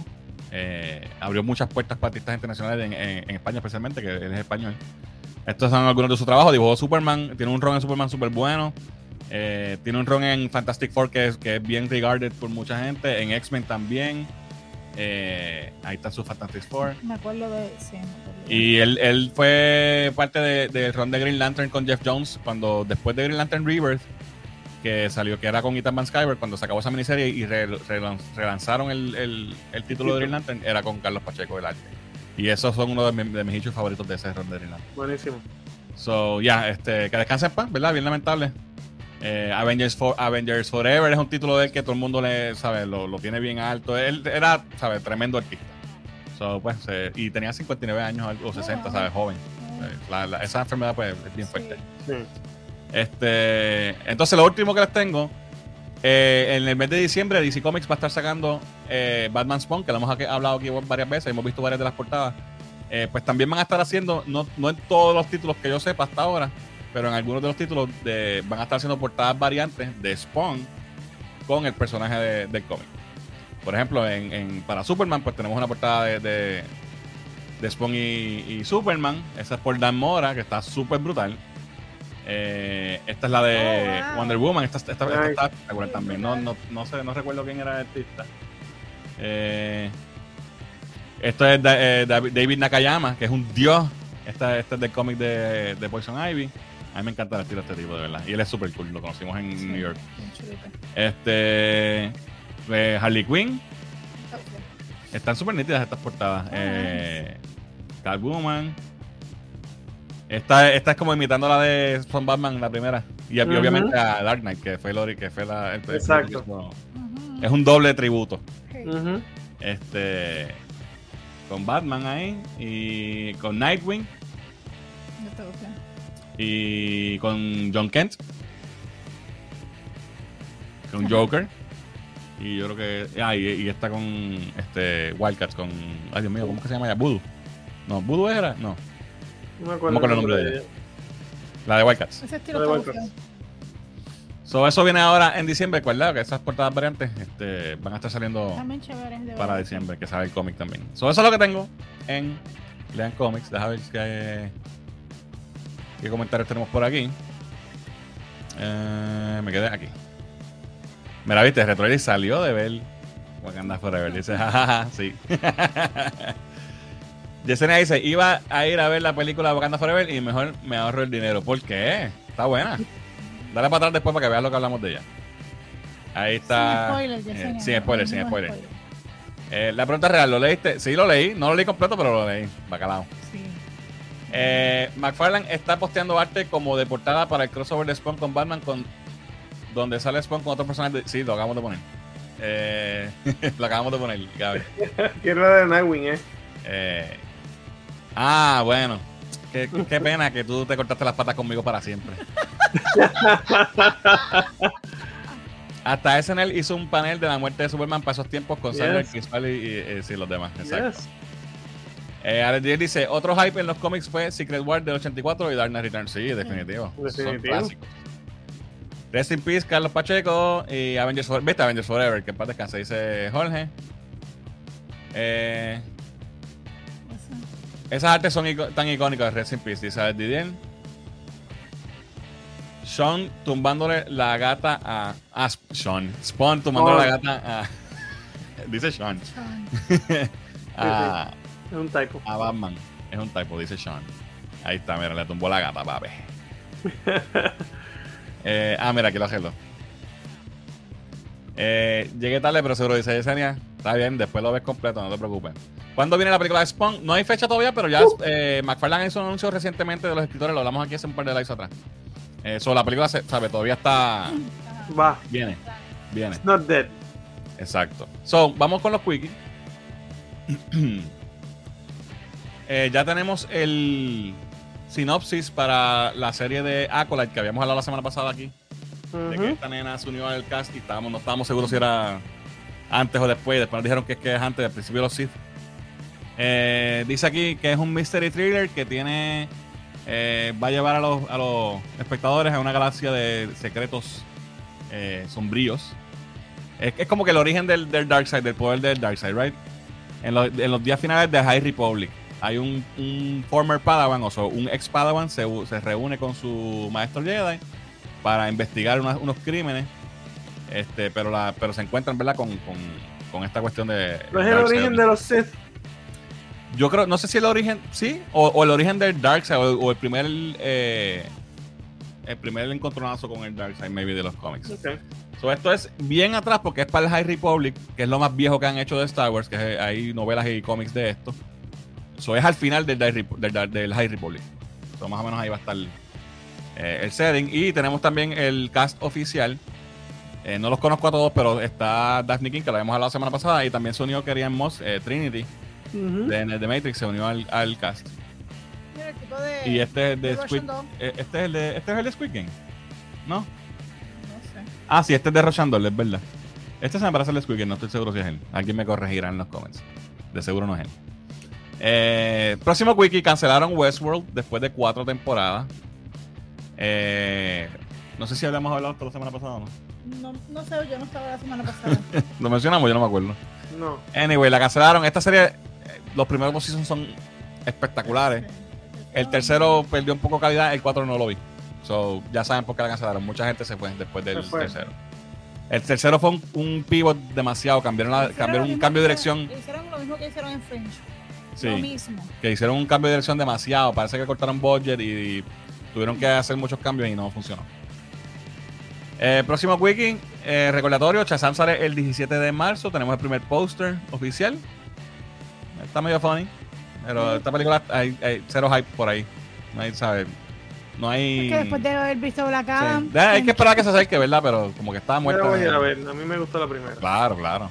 eh, abrió muchas puertas para artistas internacionales en, España, especialmente, que él es español. Estos son algunos de sus trabajos. Dibujó Superman, tiene un ron en Superman súper bueno. Eh, tiene un ron en Fantastic Four que es bien regarded por mucha gente. En X-Men también. Eh, ahí está su Fantastic Four. Me acuerdo de. Sí, me acuerdo. Y él, él fue parte del de, run de Green Lantern con Jeff Jones cuando después de Green Lantern Rebirth, que salió, que era con Ethan Van Skyver, cuando se acabó esa miniserie y re- relan- relanzaron el, el- el título de Green Lantern, era con Carlos Pacheco del arte. Y esos son uno de, mi- de mis hechos favoritos de ese run de Green Lantern. Buenísimo. So, ya, este, que descanse en paz, ¿verdad? Bien lamentable. Eh, Avengers, for, Avengers Forever es un título de él que todo el mundo le, sabe, lo, lo tiene bien alto. Él era, ¿sabes? Tremendo artista. So, pues, eh, y tenía 59 años o 60, ¿sabes? Joven. Eh, la- la- esa enfermedad, pues, es bien fuerte. Sí. Este, entonces, lo último que les tengo, eh, en el mes de diciembre, DC Comics va a estar sacando eh, Batman Spawn, que lo hemos hablado aquí varias veces, hemos visto varias de las portadas. Eh, pues también van a estar haciendo, no, no en todos los títulos que yo sepa hasta ahora, pero en algunos de los títulos de- van a estar haciendo portadas variantes de Spawn con el personaje de- del cómic. Por ejemplo, en, en- para Superman, pues tenemos una portada de, de, de Spawn y, y Superman. Esa es por Dan Mora, que está súper brutal. Eh, esta es la de Oh, wow. Wonder Woman. Esta, esta- esta Nice. está espectacular también. No, no, no sé, no recuerdo quién era el artista. Eh, esto es eh, David Nakayama, que es un dios. Esta, este es del cómic de, de Poison Ivy. A mí me encanta el estilo de este tipo, de verdad. Y él es súper cool, lo conocimos en Sí. New York. Este. eh, Harley Quinn. Están súper nítidas estas portadas. Eh, Catwoman. Esta, esta es como imitando la de Son Batman, la primera. Y, Ujú. obviamente a Dark Knight, que fue Lori, que fue la. el- el- Exacto. Es un doble tributo. Este. Con Batman ahí. Y con Nightwing. Y con John Kent. Con Joker. Y yo creo que. Ah, y, y está con este Wildcats, con. Ay, Dios mío, ¿cómo que se llama ya? Voodoo. No, Voodoo era. No, No me acuerdo, ¿Cómo con el nombre de ella? la de Wildcats. Ese estilo Lo de bufiado. So, eso viene ahora en diciembre, ¿verdad? Que esas portadas variantes este, van a estar saliendo chéveres para diciembre, que sale el cómic también. So, eso es lo que tengo en Lean Comics. Déjame ver qué, qué comentarios tenemos por aquí. Eh, me quedé aquí. Mira, viste, Retroidy salió de ver Wakanda Forever. Dice, jajaja, sí. Yesenia dice, iba a ir a ver la película Wakanda Forever y mejor me ahorro el dinero. ¿Por qué? Está buena. Dale para atrás después para que veas lo que hablamos de ella. Ahí está. Sin spoiler, eh, Yesenia, sin no, spoiler, sin ningún spoiler. Eh, la pregunta real, ¿lo leíste? Sí, lo leí. No lo leí completo, pero lo leí. Bacalao. Sí. Eh, McFarlane está posteando arte como de portada para el crossover de Spawn con Batman, con, donde sale Spawn con otros personajes. de- sí, lo acabamos de poner. Eh, lo acabamos de poner, Gaby. Quiero la de Nightwing, ¿eh? Eh, ah, bueno. Qué, qué pena que tú te cortaste las patas conmigo para siempre. Hasta SNL hizo un panel de la muerte de Superman para esos tiempos con Yes. Cyber, Chris Farley y, eh, los demás. Exacto. Yes. Eh, Alex Díaz dice, otro hype en los cómics fue Secret War del 84 y Dark Knight Returns. Sí, definitivo. Son Definitivo. clásicos. Rest in Peace, Carlos Pacheco y Avengers Forever. ¿Viste? Avengers Forever, que en paz descanse, dice Jorge. Eh, esas artes son tan icónicas de Rest in Peace, dice Alex Didier. Sean tumbándole la gata a... Sean. Spawn tumbándole la gata a... dice Sean. Sean. a, Es un typo. a Batman. Es un typo, dice Sean. Ahí está, mira, le tumbó la gata, papi. Eh, ah, mira, aquí lo arreglo. Eh, llegué tarde, pero seguro dice Yesenia. Está bien, después lo ves completo, no te preocupes. ¿Cuándo viene la película de Spawn? No hay fecha todavía, pero ya eh, McFarlane hizo un anuncio recientemente de los escritores, lo hablamos aquí hace un par de likes atrás. Eh, so, la película, se, sabe, todavía está... Va. Viene, viene. It's not dead. Exacto. So, vamos con los quickies. Eh, ya tenemos el sinopsis para la serie de Acolyte que habíamos hablado la semana pasada aquí. De que esta nena se unió al cast y estábamos, no estábamos seguros si era antes o después. Después nos dijeron que es que es antes, del principio de los Sith. Eh, dice aquí que es un mystery thriller que tiene. eh, va a llevar a los, a los espectadores a una galaxia de secretos eh, sombríos. Es, es como que el origen del, del Darkseid, del poder del Darkseid, ¿right? En en los días finales de High Republic, hay un, un former Padawan, o sea, un ex Padawan se, se reúne con su maestro Jedi para investigar unas- unos crímenes, este, pero, la, pero se encuentran, ¿verdad? Con, con, con esta cuestión de. No es el origen de los Sith. Yo creo, no sé si el origen, sí, o, o el origen del Darkseid, o, o el primer. Eh, el primer encontronazo con el Darkseid, maybe, de los cómics. Ok. So, esto es bien atrás porque es para el High Republic, que es lo más viejo que han hecho de Star Wars, que es- hay novelas y cómics de esto. Eso es al final del, High Rep- del, del- del High Republic. So, más o menos ahí va a estar eh, el setting. Y tenemos también el cast oficial. Eh, no los conozco a todos, pero está Daphne King, que lo habíamos hablado la semana pasada, y también se unió Kerian Moss, eh, Trinity, de, de Matrix, se unió al, al cast. Mira, el tipo de. Y este es de Squid, eh, este es el de, este es el de Squid Game. ¿No? No sé. Ah, sí, este es de Rochandol, es verdad. Este se me parece el de Squid Game, no estoy seguro si es él. Alguien me corregirá en los comments. De seguro no es él. Eh, próximo wiki, cancelaron Westworld después de cuatro temporadas. Eh, no sé si habíamos hablado esto la semana pasada o no. No, no sé, yo no estaba la semana pasada. Lo mencionamos, yo no me acuerdo. No. Anyway, la cancelaron. Esta serie, eh, los primeros dos seasons son espectaculares. El tercero perdió un poco calidad, el cuatro no lo vi. So, ya saben por qué la cancelaron. Mucha gente se fue después del fue. tercero. El tercero fue un, un pivot demasiado, cambiaron, la- cambiaron un cambio de dirección. Hicieron lo mismo que hicieron en Fringe. Lo mismo. que hicieron un cambio de dirección demasiado. Parece que cortaron budget y, y tuvieron que hacer muchos cambios y no funcionó. Eh, próximo wiki, eh, recordatorio, Shazam sale el 17 de marzo, tenemos el primer póster oficial. Está medio funny, pero esta película hay, hay cero hype por ahí. No hay, ¿sabes? No hay... Es que después de haber visto Black. Adam. Hay que esperar a que se acerque, ¿verdad? Pero como que estaba muerta. Pero voy a ir a ver. A mí me gustó la primera. Claro, claro.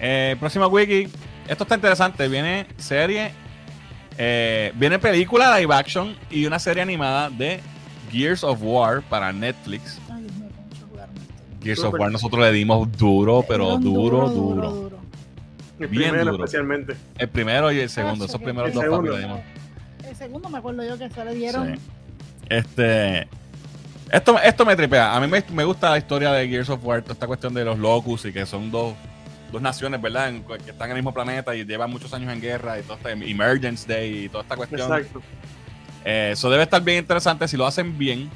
Eh, próxima wiki. Esto está interesante. Viene serie. eh, viene película live action y una serie animada de Gears of War para Netflix. Ay, Dios mío, jugar. Gears of War nosotros le dimos duro, pero duro, duro. duro. El Bien primero duro. especialmente. El primero y el segundo. Esos primeros dos papi le dimos. El segundo me acuerdo yo que se le dieron. Sí. Este. Esto, esto me tripea. A mí me, me gusta la historia de Gears of War, toda esta cuestión de los Locus y que son dos, dos naciones, ¿verdad? En- que están en el mismo planeta y llevan muchos años en guerra y todo este Emergence Day y toda esta cuestión. Exacto. Eh, Eso debe estar bien interesante si lo hacen bien.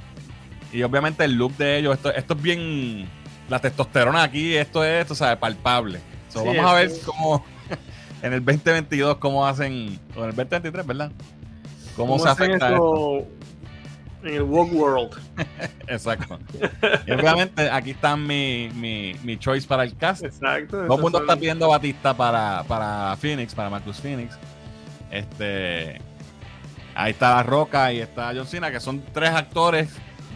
Y obviamente el look de ellos, esto, esto es bien. La testosterona aquí, esto es, esto, ¿sabes? Palpable. So, Sí, vamos a ver cómo en el 2022, cómo hacen. O en el 2023, ¿verdad? Cómo, se hacen afecta esto. esto en el Woke World. Exacto. y obviamente aquí está mi, mi, mi choice para el cast. Exacto. Todo el mundo está pidiendo Batista para, para Phoenix, para Marcus Phoenix. Este. Ahí está La Roca y está John Cena, que son tres actores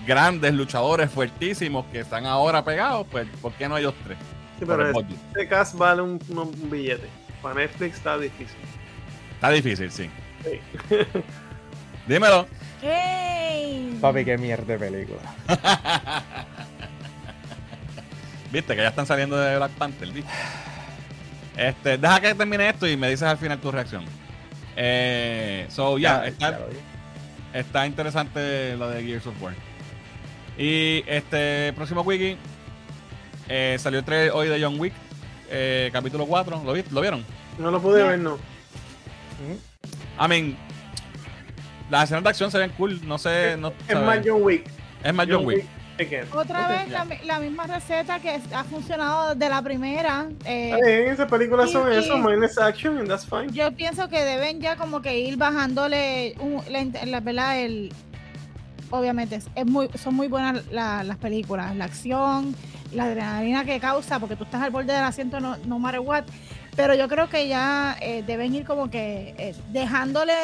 grandes, luchadores, fuertísimos, que están ahora pegados. Pues, ¿por qué no ellos tres? Sí, pero el este cast vale un, billete. Para Netflix está difícil. Está difícil, sí. Sí. Dímelo. ¡Ey! Papi, qué mierda de película. Viste que ya están saliendo de Black Panther, ¿viste? Este, deja que termine esto y me dices al final tu reacción. Eh, so, ya, está, ya lo vi. está interesante lo de Gears of War. Y este próximo wiki eh, salió el trailer hoy de John Wick, eh, capítulo 4. ¿Lo, vi- ¿Lo vieron? No lo pude ver, no. I mean, las escenas de acción se ven cool. No sé. No, Es más John Wick. es más John Wick. again. Otra vez la, la misma receta que ha funcionado desde la primera. eh, esas películas y- son y- eso, minus action, and that's fine. Yo pienso que deben ya como que ir bajándole un- la, la verdad el obviamente es, es muy son muy buenas la- las películas, la acción, la adrenalina que causa porque tú estás al borde del asiento no, no matter what, pero yo creo que ya eh, deben ir como que eh, dejándole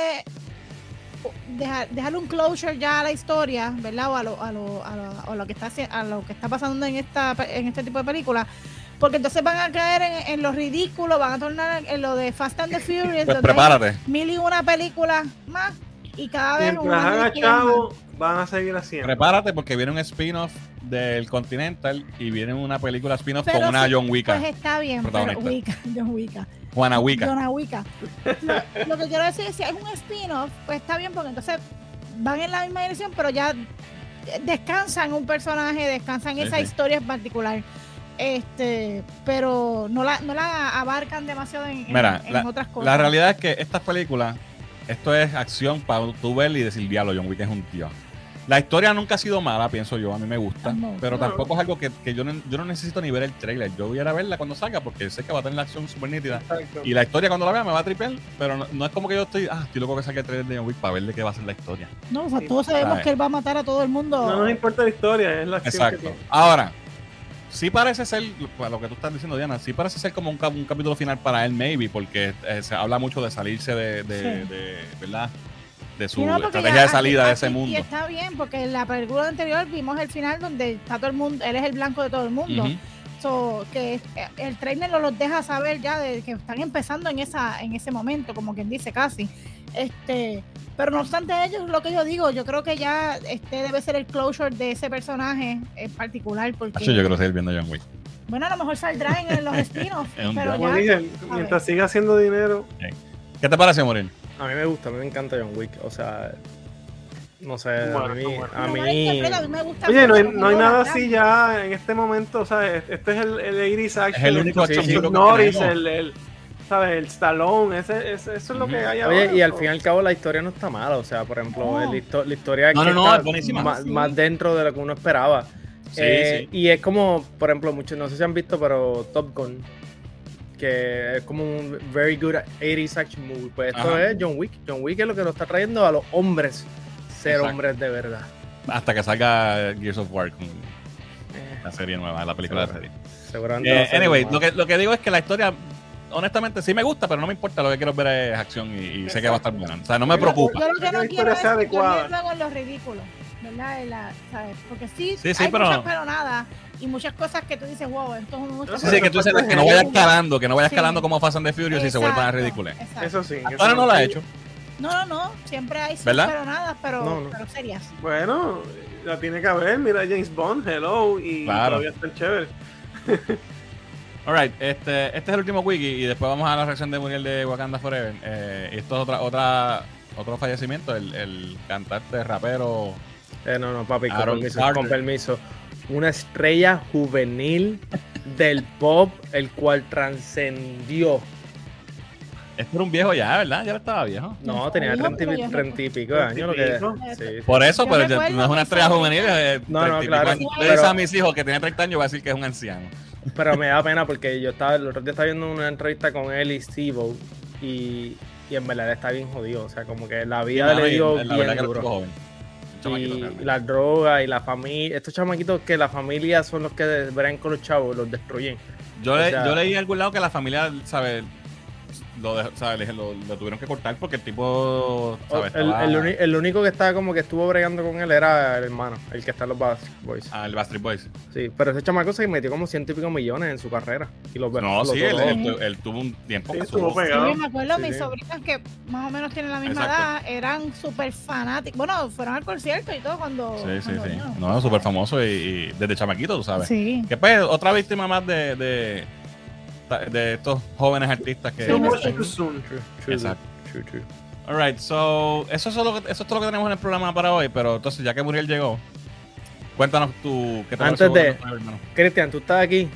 dejar, dejarle un closure ya a la historia, ¿verdad? O a lo, a lo, a lo, a lo que está a lo que está pasando en esta en este tipo de películas. Porque entonces van a caer en, en lo ridículo, van a tornar en lo de Fast and the Furious, Pues prepárate. mil y una películas más y cada vez Mientras haga chavo, van a seguir haciendo. Prepárate porque viene un spin-off del Continental y viene una película spin-off con una sí, John Wicca. Pues está bien, pero. Wicca, John Wicca. Juana Wicca. John Wicca. Lo, lo que quiero decir es que si es un spin-off, pues está bien porque entonces van en la misma dirección, pero ya descansan un personaje, descansan Sí, esa sí. historia en particular. Este, pero no la, no la abarcan demasiado en, en- Mira, en la, otras cosas. la realidad es que estas películas, esto es acción para tú ver y decir, diablo, John Wick es un tío. La historia nunca ha sido mala, pienso yo, a mí me gusta, No, pero no. tampoco es algo que, que yo, no, yo no necesito ni ver el trailer. Yo voy a ir a verla cuando salga porque sé que va a tener la acción súper nítida. Exacto. Y la historia cuando la vea me va a tripear, pero no, no es como que yo estoy, ah, estoy loco que saque el trailer de John Wick para ver de qué va a ser la historia. No, o sea, Sí, todos sabemos ¿sabes? que él va a matar a todo el mundo. No nos importa la historia, es la acción que Exacto. tiene. Ahora, sí parece ser, lo que tú estás diciendo, Diana, sí parece ser como un, cap- un capítulo final para él, maybe, porque eh, se habla mucho de salirse de, de, Sí. de- ¿verdad? De su Sí, no, porque estrategia ya de salida aquí- de ese aquí- mundo. Y está bien, porque en la película anterior vimos el final donde está todo el mundo, él es el blanco de todo el mundo. So, que eh, el trailer no los deja saber ya de que están empezando en esa en ese momento, como quien dice casi. Este, pero no obstante ellos, lo que yo digo, yo creo que ya este debe ser el closure de ese personaje en particular, porque yo quiero seguir viendo John Wick. bueno, a lo mejor saldrá en los un pero ya dije, mientras siga haciendo dinero, ¿Qué te parece, Morir? A mí me gusta, a mí me encanta John Wick. O sea, no sé, Bueno, a mí, bueno. a no mí, me gusta Oye, no hay, no hay nada así ya en este momento, o sea, este es el, el 80s action. Es el único Sí, action sí. Norris, el, el, ¿sabes? El Stallone, ese, ese- eso es lo que hay ahora. Oye, y al fin y al cabo la historia no está mala. O sea, por ejemplo, No. la, histo- la historia No, que no, no, está es. Más, Sí. más dentro de lo que uno esperaba. Sí, Eh, sí. Y es como, por ejemplo, muchos, no sé si han visto, pero Top Gun, que es como un very good 80s action movie. Pues esto Ajá. es John Wick. John Wick es lo que lo está trayendo a los hombres ser Exacto. hombres de verdad. Hasta que salga Gears of War con Eh, la serie nueva, la película de serie. seguramente. Eh, anyway, lo que, lo que digo es que la historia, honestamente, sí me gusta, pero no me importa. Lo que quiero ver es acción y, y sé que va a estar buena. O sea, no me Yo- preocupa. Yo lo que Que no la quiero historia es adecuada. luego en los ridículos, ¿verdad? La- ¿sabes? Porque sí, Sí, sí, hay pero- muchas peronadas y muchas cosas que tú dices, wow, esto es mucho. Sí, sí, que tú dices que no vaya escalando, que no vaya Sí. escalando como Fast and the Furious y se vuelvan exacto. Eso sí. eso Ahora no lo ha sí. hecho. No, no, no, siempre hay ¿Verdad? pero, No, no. pero serias. Bueno, la tiene que haber. Mira James Bond, hello, y Claro. todavía está chévere. Alright, este, este es el último wiki y después vamos a la reacción de Muriel de Wakanda Forever. Eh, esto es otra, otra, otro fallecimiento, el, el cantante rapero. Eh, no, no, papi, permiso, con permiso. Una estrella juvenil del pop, el cual trascendió. Este era un viejo ya, ¿verdad? Ya estaba viejo. No, tenía treinta y, pico de años. Lo que, sí, sí. Por eso, pero no es una estrella juvenil. eh, No, no, 30 y pico claro, le pero- digo a mis hijos que tiene 30 años, va a decir que es un anciano. Pero me da pena porque yo estaba, el otro día estaba viendo una entrevista con él y Steve y, y en verdad está bien jodido. O sea, como que la vida Mano, le dio la verdad bien un duro. Y las drogas y la familia, estos chamaquitos que la familia son los que verán con los chavos, los destruyen. Yo, o le- sea- yo leí en algún lado que la familia, ¿sabes? Lo, dejó- ¿sabes? Lo, lo tuvieron que cortar porque el tipo, ¿sabes? El, Estaba- el uni- el único que estaba como que estuvo bregando con él era el hermano, el que está en los Backstreet Boys. Ah, el Backstreet Boys. Sí, pero ese chamaco se metió como ciento y pico millones en su carrera. Y los No, los sí, él, él- él tuvo un tiempo Sí, que estuvo pegado. Sí, me acuerdo, Sí, mis sí. sobrinas que más o menos tienen la misma Exacto. edad, eran súper fanáticos. Bueno, fueron al concierto y todo cuando. Sí, sí, cuando sí. vino. No, súper famoso y, y desde chamaquito, tú sabes. Sí. Que pues, otra víctima más de, de, de estos jóvenes artistas que... Exacto. true, true. Alright, so, eso es, lo que- eso es todo lo que tenemos en el programa para hoy, pero entonces, ya que Muriel llegó, cuéntanos tú, ¿qué te Antes de-? Cristian, tú estás aquí.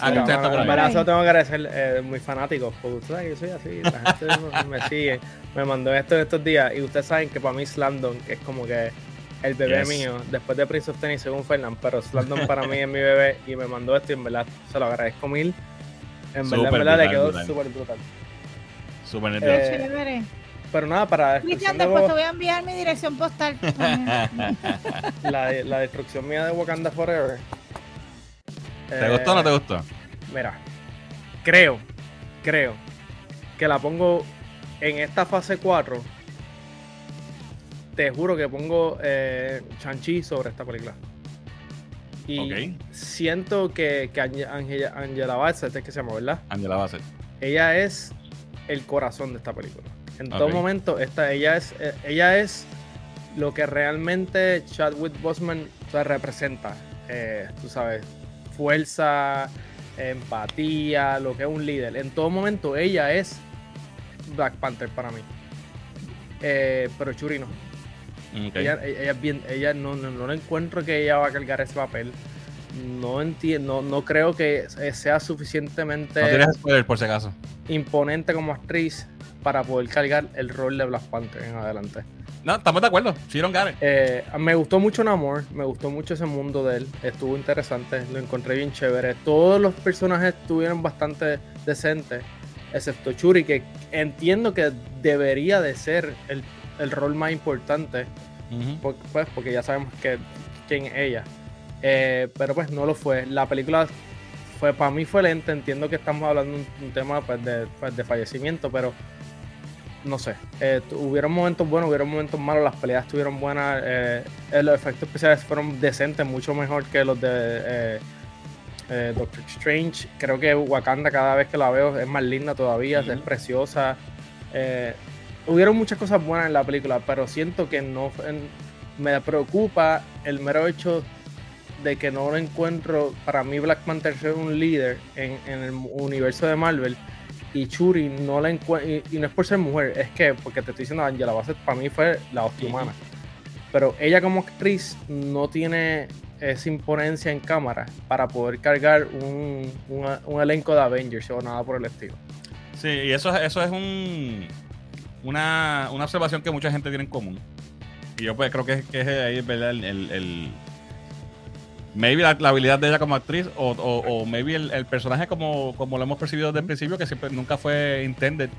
Ah, Sí. Cristian está se lo tengo que agradecer, eh, muy fanático, porque tú sabes que yo soy así, la gente me sigue, me mandó esto en estos días, y ustedes saben que para mí Slandon es como que el bebé Yes. mío, después de Prince of Tennis según Fernand, pero Slandon para mí es mi bebé, y me mandó esto, y en verdad se lo agradezco mil, en verdad, en Súper verdad le quedó súper brutal. Súper nítido. Eh. Pero nada, para Cristian, después te voy a enviar mi dirección postal. la, la destrucción mía de Wakanda Forever. ¿Te eh, gustó o no te gustó? Mira, creo, creo que la pongo en esta fase 4. Te juro que pongo eh, Chanchi sobre esta película. Y siento que, que Ange- Angela, Angela Bassett es que se llama, ¿verdad? Angela Bassett. Ella es el corazón de esta película. En todo momento, esta, ella, es, eh, ella es lo que realmente Chadwick Boseman o sea, representa. Eh, tú sabes, fuerza, empatía, lo que es un líder. En todo momento, ella es Black Panther para mí. Eh, pero Churi no. Ok. Ella, ella es bien, ella no, no, no encuentro que ella va a cargar ese papel. No entiendo, no, no creo que sea suficientemente No spoiler por si acaso. imponente como actriz para poder cargar el rol de Black Panther en adelante. No, estamos de acuerdo. She don't got it. Eh, me gustó mucho Namor, me gustó mucho ese mundo de él, estuvo interesante, lo encontré bien chévere. Todos los personajes estuvieron bastante decentes, excepto Churi, que entiendo que debería de ser el, el rol más importante, por- pues, porque ya sabemos que, quién es ella. Eh, pero pues no lo fue. La película fue para mí fue lenta, entiendo que estamos hablando de un, un tema pues, de, pues, de fallecimiento, pero no sé, eh, hubieron momentos buenos, hubieron momentos malos, las peleas estuvieron buenas, eh, los efectos especiales fueron decentes, mucho mejor que los de eh, Doctor Strange. Creo que Wakanda cada vez que la veo es más linda todavía, es preciosa. Eh, hubieron muchas cosas buenas en la película, pero siento que no en- me preocupa el mero hecho de que no lo encuentro. Para mí, Black Panther es un líder en, en el universo de Marvel y Churi no la encuentro. Y, y no es por ser mujer, es que, porque te estoy diciendo, Angela Bassett para mí fue la hostia humana. Pero ella como actriz no tiene esa imponencia en cámara para poder cargar un, un- un elenco de Avengers o nada por el estilo. Sí, y eso, eso es un, una, una observación que mucha gente tiene en común. Y yo pues creo que, que es ahí, ¿verdad? El, el- el- maybe la, la habilidad de ella como actriz o, o- o maybe el, el personaje como, como lo hemos percibido desde el principio, que siempre nunca fue intended.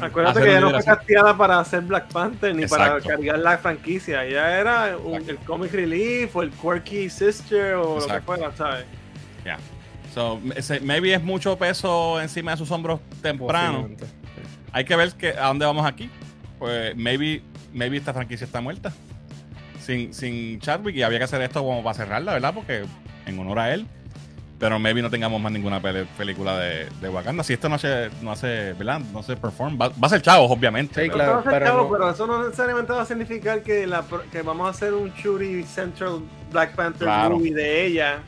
Acuérdate que ella no fue así. casteada para hacer Black Panther ni para cargar la franquicia. Ella era un- el comic relief o el quirky sister o lo que fuera, ¿sabes? Ya. So, ese- maybe es mucho peso encima de sus hombros temprano. Hay que ver que, a dónde vamos aquí. Pues maybe, maybe esta franquicia está muerta. Sin, sin Chadwick y había que hacer esto como para cerrarla, ¿verdad? Porque en honor a él. Pero maybe no tengamos más ninguna pele- película de, de Wakanda. Si esto no hace, no hace, ¿verdad? No se perform. Va, va a ser chavos, obviamente. Sí, pero- claro. Eso va a ser pero chavo, no- pero eso no necesariamente va a significar que, la, pro- que vamos a hacer un Shuri Central Black Panther Claro. movie de ella.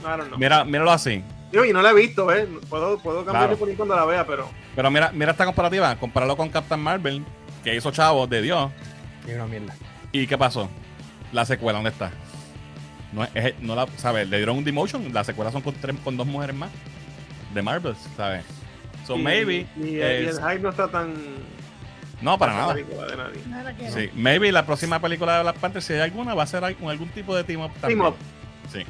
I don't know. Mira, míralo así. Digo, y no la he visto, ¿eh? Puedo, puedo cambiar Claro. de opinión cuando la vea, pero. Pero mira, mira esta comparativa. Compararlo con Captain Marvel, que hizo chavos de Dios. Y una mierda. ¿Y qué pasó? La secuela, ¿dónde está? No, es- no la, ¿sabes? Le dieron un demotion. La secuela son con, tres, con dos mujeres más. De Marvel, ¿sabes? So y- maybe. Y, y es- el hype no está tan. no, para nada. Sí, maybe la próxima película de Black Panther, si hay alguna, va a ser algún, algún tipo de team up también. Team up. Sí.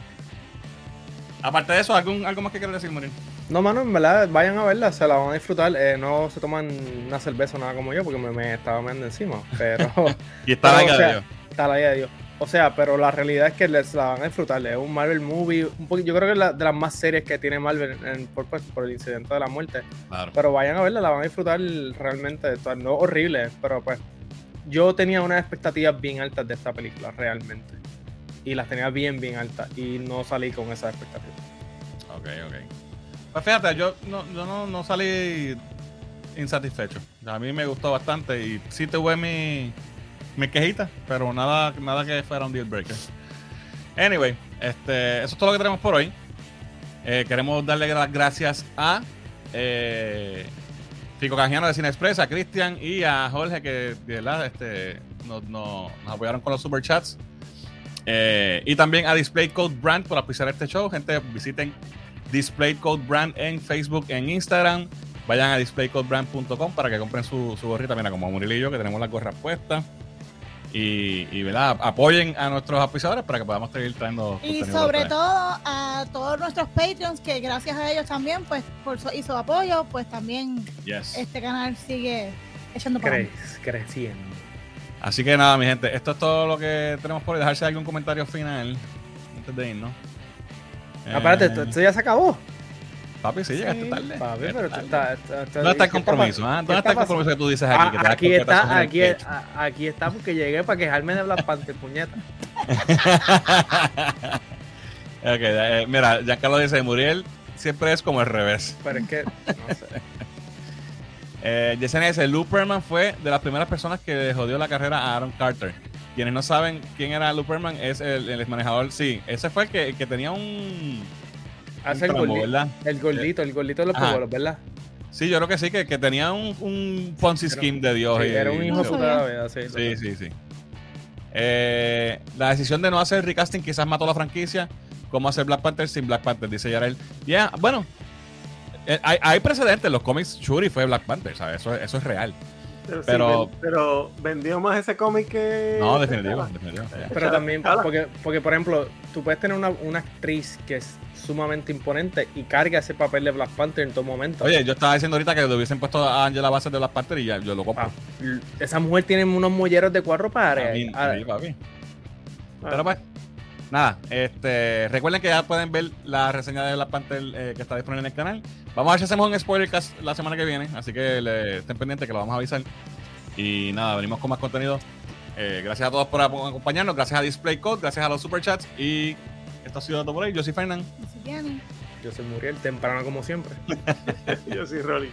Aparte de eso, ¿algún, ¿algo más que quieras decir, Morín? No, mano, en verdad, vayan a verla, se la van a disfrutar. Eh, no se toman una cerveza o nada como yo, porque me, me estaba meando encima. Pero Y está Pero, la o de Dios. está la idea de Dios. O sea, pero la realidad es que les la van a disfrutar. Es un Marvel movie. Un poquito, yo creo que es la- de las más serias que tiene Marvel en- por, pues, por el incidente de la muerte. Claro. Pero vayan a verla, la van a disfrutar realmente. No horrible, pero pues yo tenía unas expectativas bien altas de esta película, realmente. Y las tenía bien, bien altas. Y no salí con esas expectativas. Ok, ok. Pues fíjate, yo no, yo no, no salí insatisfecho. A mí me gustó bastante y sí tuve mi, mi quejita, pero nada, nada que fuera un deal breaker. Anyway, este, eso es todo lo que tenemos por hoy. Eh, queremos darle las gracias a eh, Fico Canjiano de Cine Express, a Cristian y a Jorge que verdad este, nos, nos- nos apoyaron con los superchats. Eh, y también a Display Code Brand por auspiciar este show. Gente, visiten Display Code Brand en Facebook, en Instagram. Vayan a displaycodebrand.com para que compren su, su gorrita. Mira, como Murilo y yo, que tenemos las gorras puestas. Y, y ¿verdad? apoyen a nuestros auspiciadores para que podamos seguir trayendo. Y sobre todo a todos nuestros Patreons, que gracias a ellos también, pues por su, y su apoyo, pues también Yes. este canal sigue echando para Cre- creciendo. Así que nada, mi gente, esto es todo lo que tenemos por hoy. Dejarse algún comentario final antes de irnos. Aparte, Eh, esto, ya se acabó. Papi, sí, llegaste Sí. tarde. Papi, pero tú tarde. estás. estás- estás- ¿Dónde está el ¿qué compromiso? ah? ¿Dónde está el compromiso que tú dices aquí? Ah, que te aquí está, en el aquí, aquí está porque llegué para quejarme de Black Panther, puñeta. Ok, eh, mira, Giancarlo dice, Muriel siempre es como el revés. Pero es que, no sé. Eh, Yesenia dice, Lou Perman fue de las primeras personas que jodió la carrera a Aaron Carter. Quienes no saben quién era Lou Perman, es el, el manejador, sí, ese fue el que, el que tenía un... Hace el un tramo, gordito, ¿verdad? el gordito, el gordito de los pueblos, ¿verdad? Sí, yo creo que sí, que, que tenía un, un Ponzi scheme de Dios. Sí, y- era un hijo No de vida, sí. Sí, sí, sí. Eh, la decisión de no hacer recasting quizás mató la franquicia. ¿Cómo hacer Black Panther sin Black Panther? Dice Yarel. Ya, bueno. Eh, hay, hay precedentes. Los cómics Shuri fue Black Panther, ¿sabes? Eso, eso es real. Pero, sí, Pero- ven- pero vendió más ese cómic que. No, definitivo. definitivo. Pero también, porque, porque por ejemplo, tú puedes tener una, una actriz que es sumamente imponente y carga ese papel de Black Panther en todo momento. Oye, yo estaba diciendo ahorita que le hubiesen puesto a Angela Bassett de Black Panther y ya yo lo compro. L- esa mujer tiene unos molleros de cuatro pares. Papi, Ah, sí, papi. Ah. Pero pues, nada, este, recuerden que ya pueden ver la reseña de Black Panther eh, que está disponible en el canal. Vamos a ver si hacemos un spoiler cast la semana que viene, así que le- estén pendientes que lo vamos a avisar. Y nada, venimos con más contenido. Eh, gracias a todos por acompañarnos, gracias a Display Code, gracias a los superchats y esto ha sido todo por ahí. Yo soy que, Yo soy Muriel, temprano como siempre. Yo soy Rolly.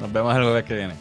Nos vemos el jueves que viene.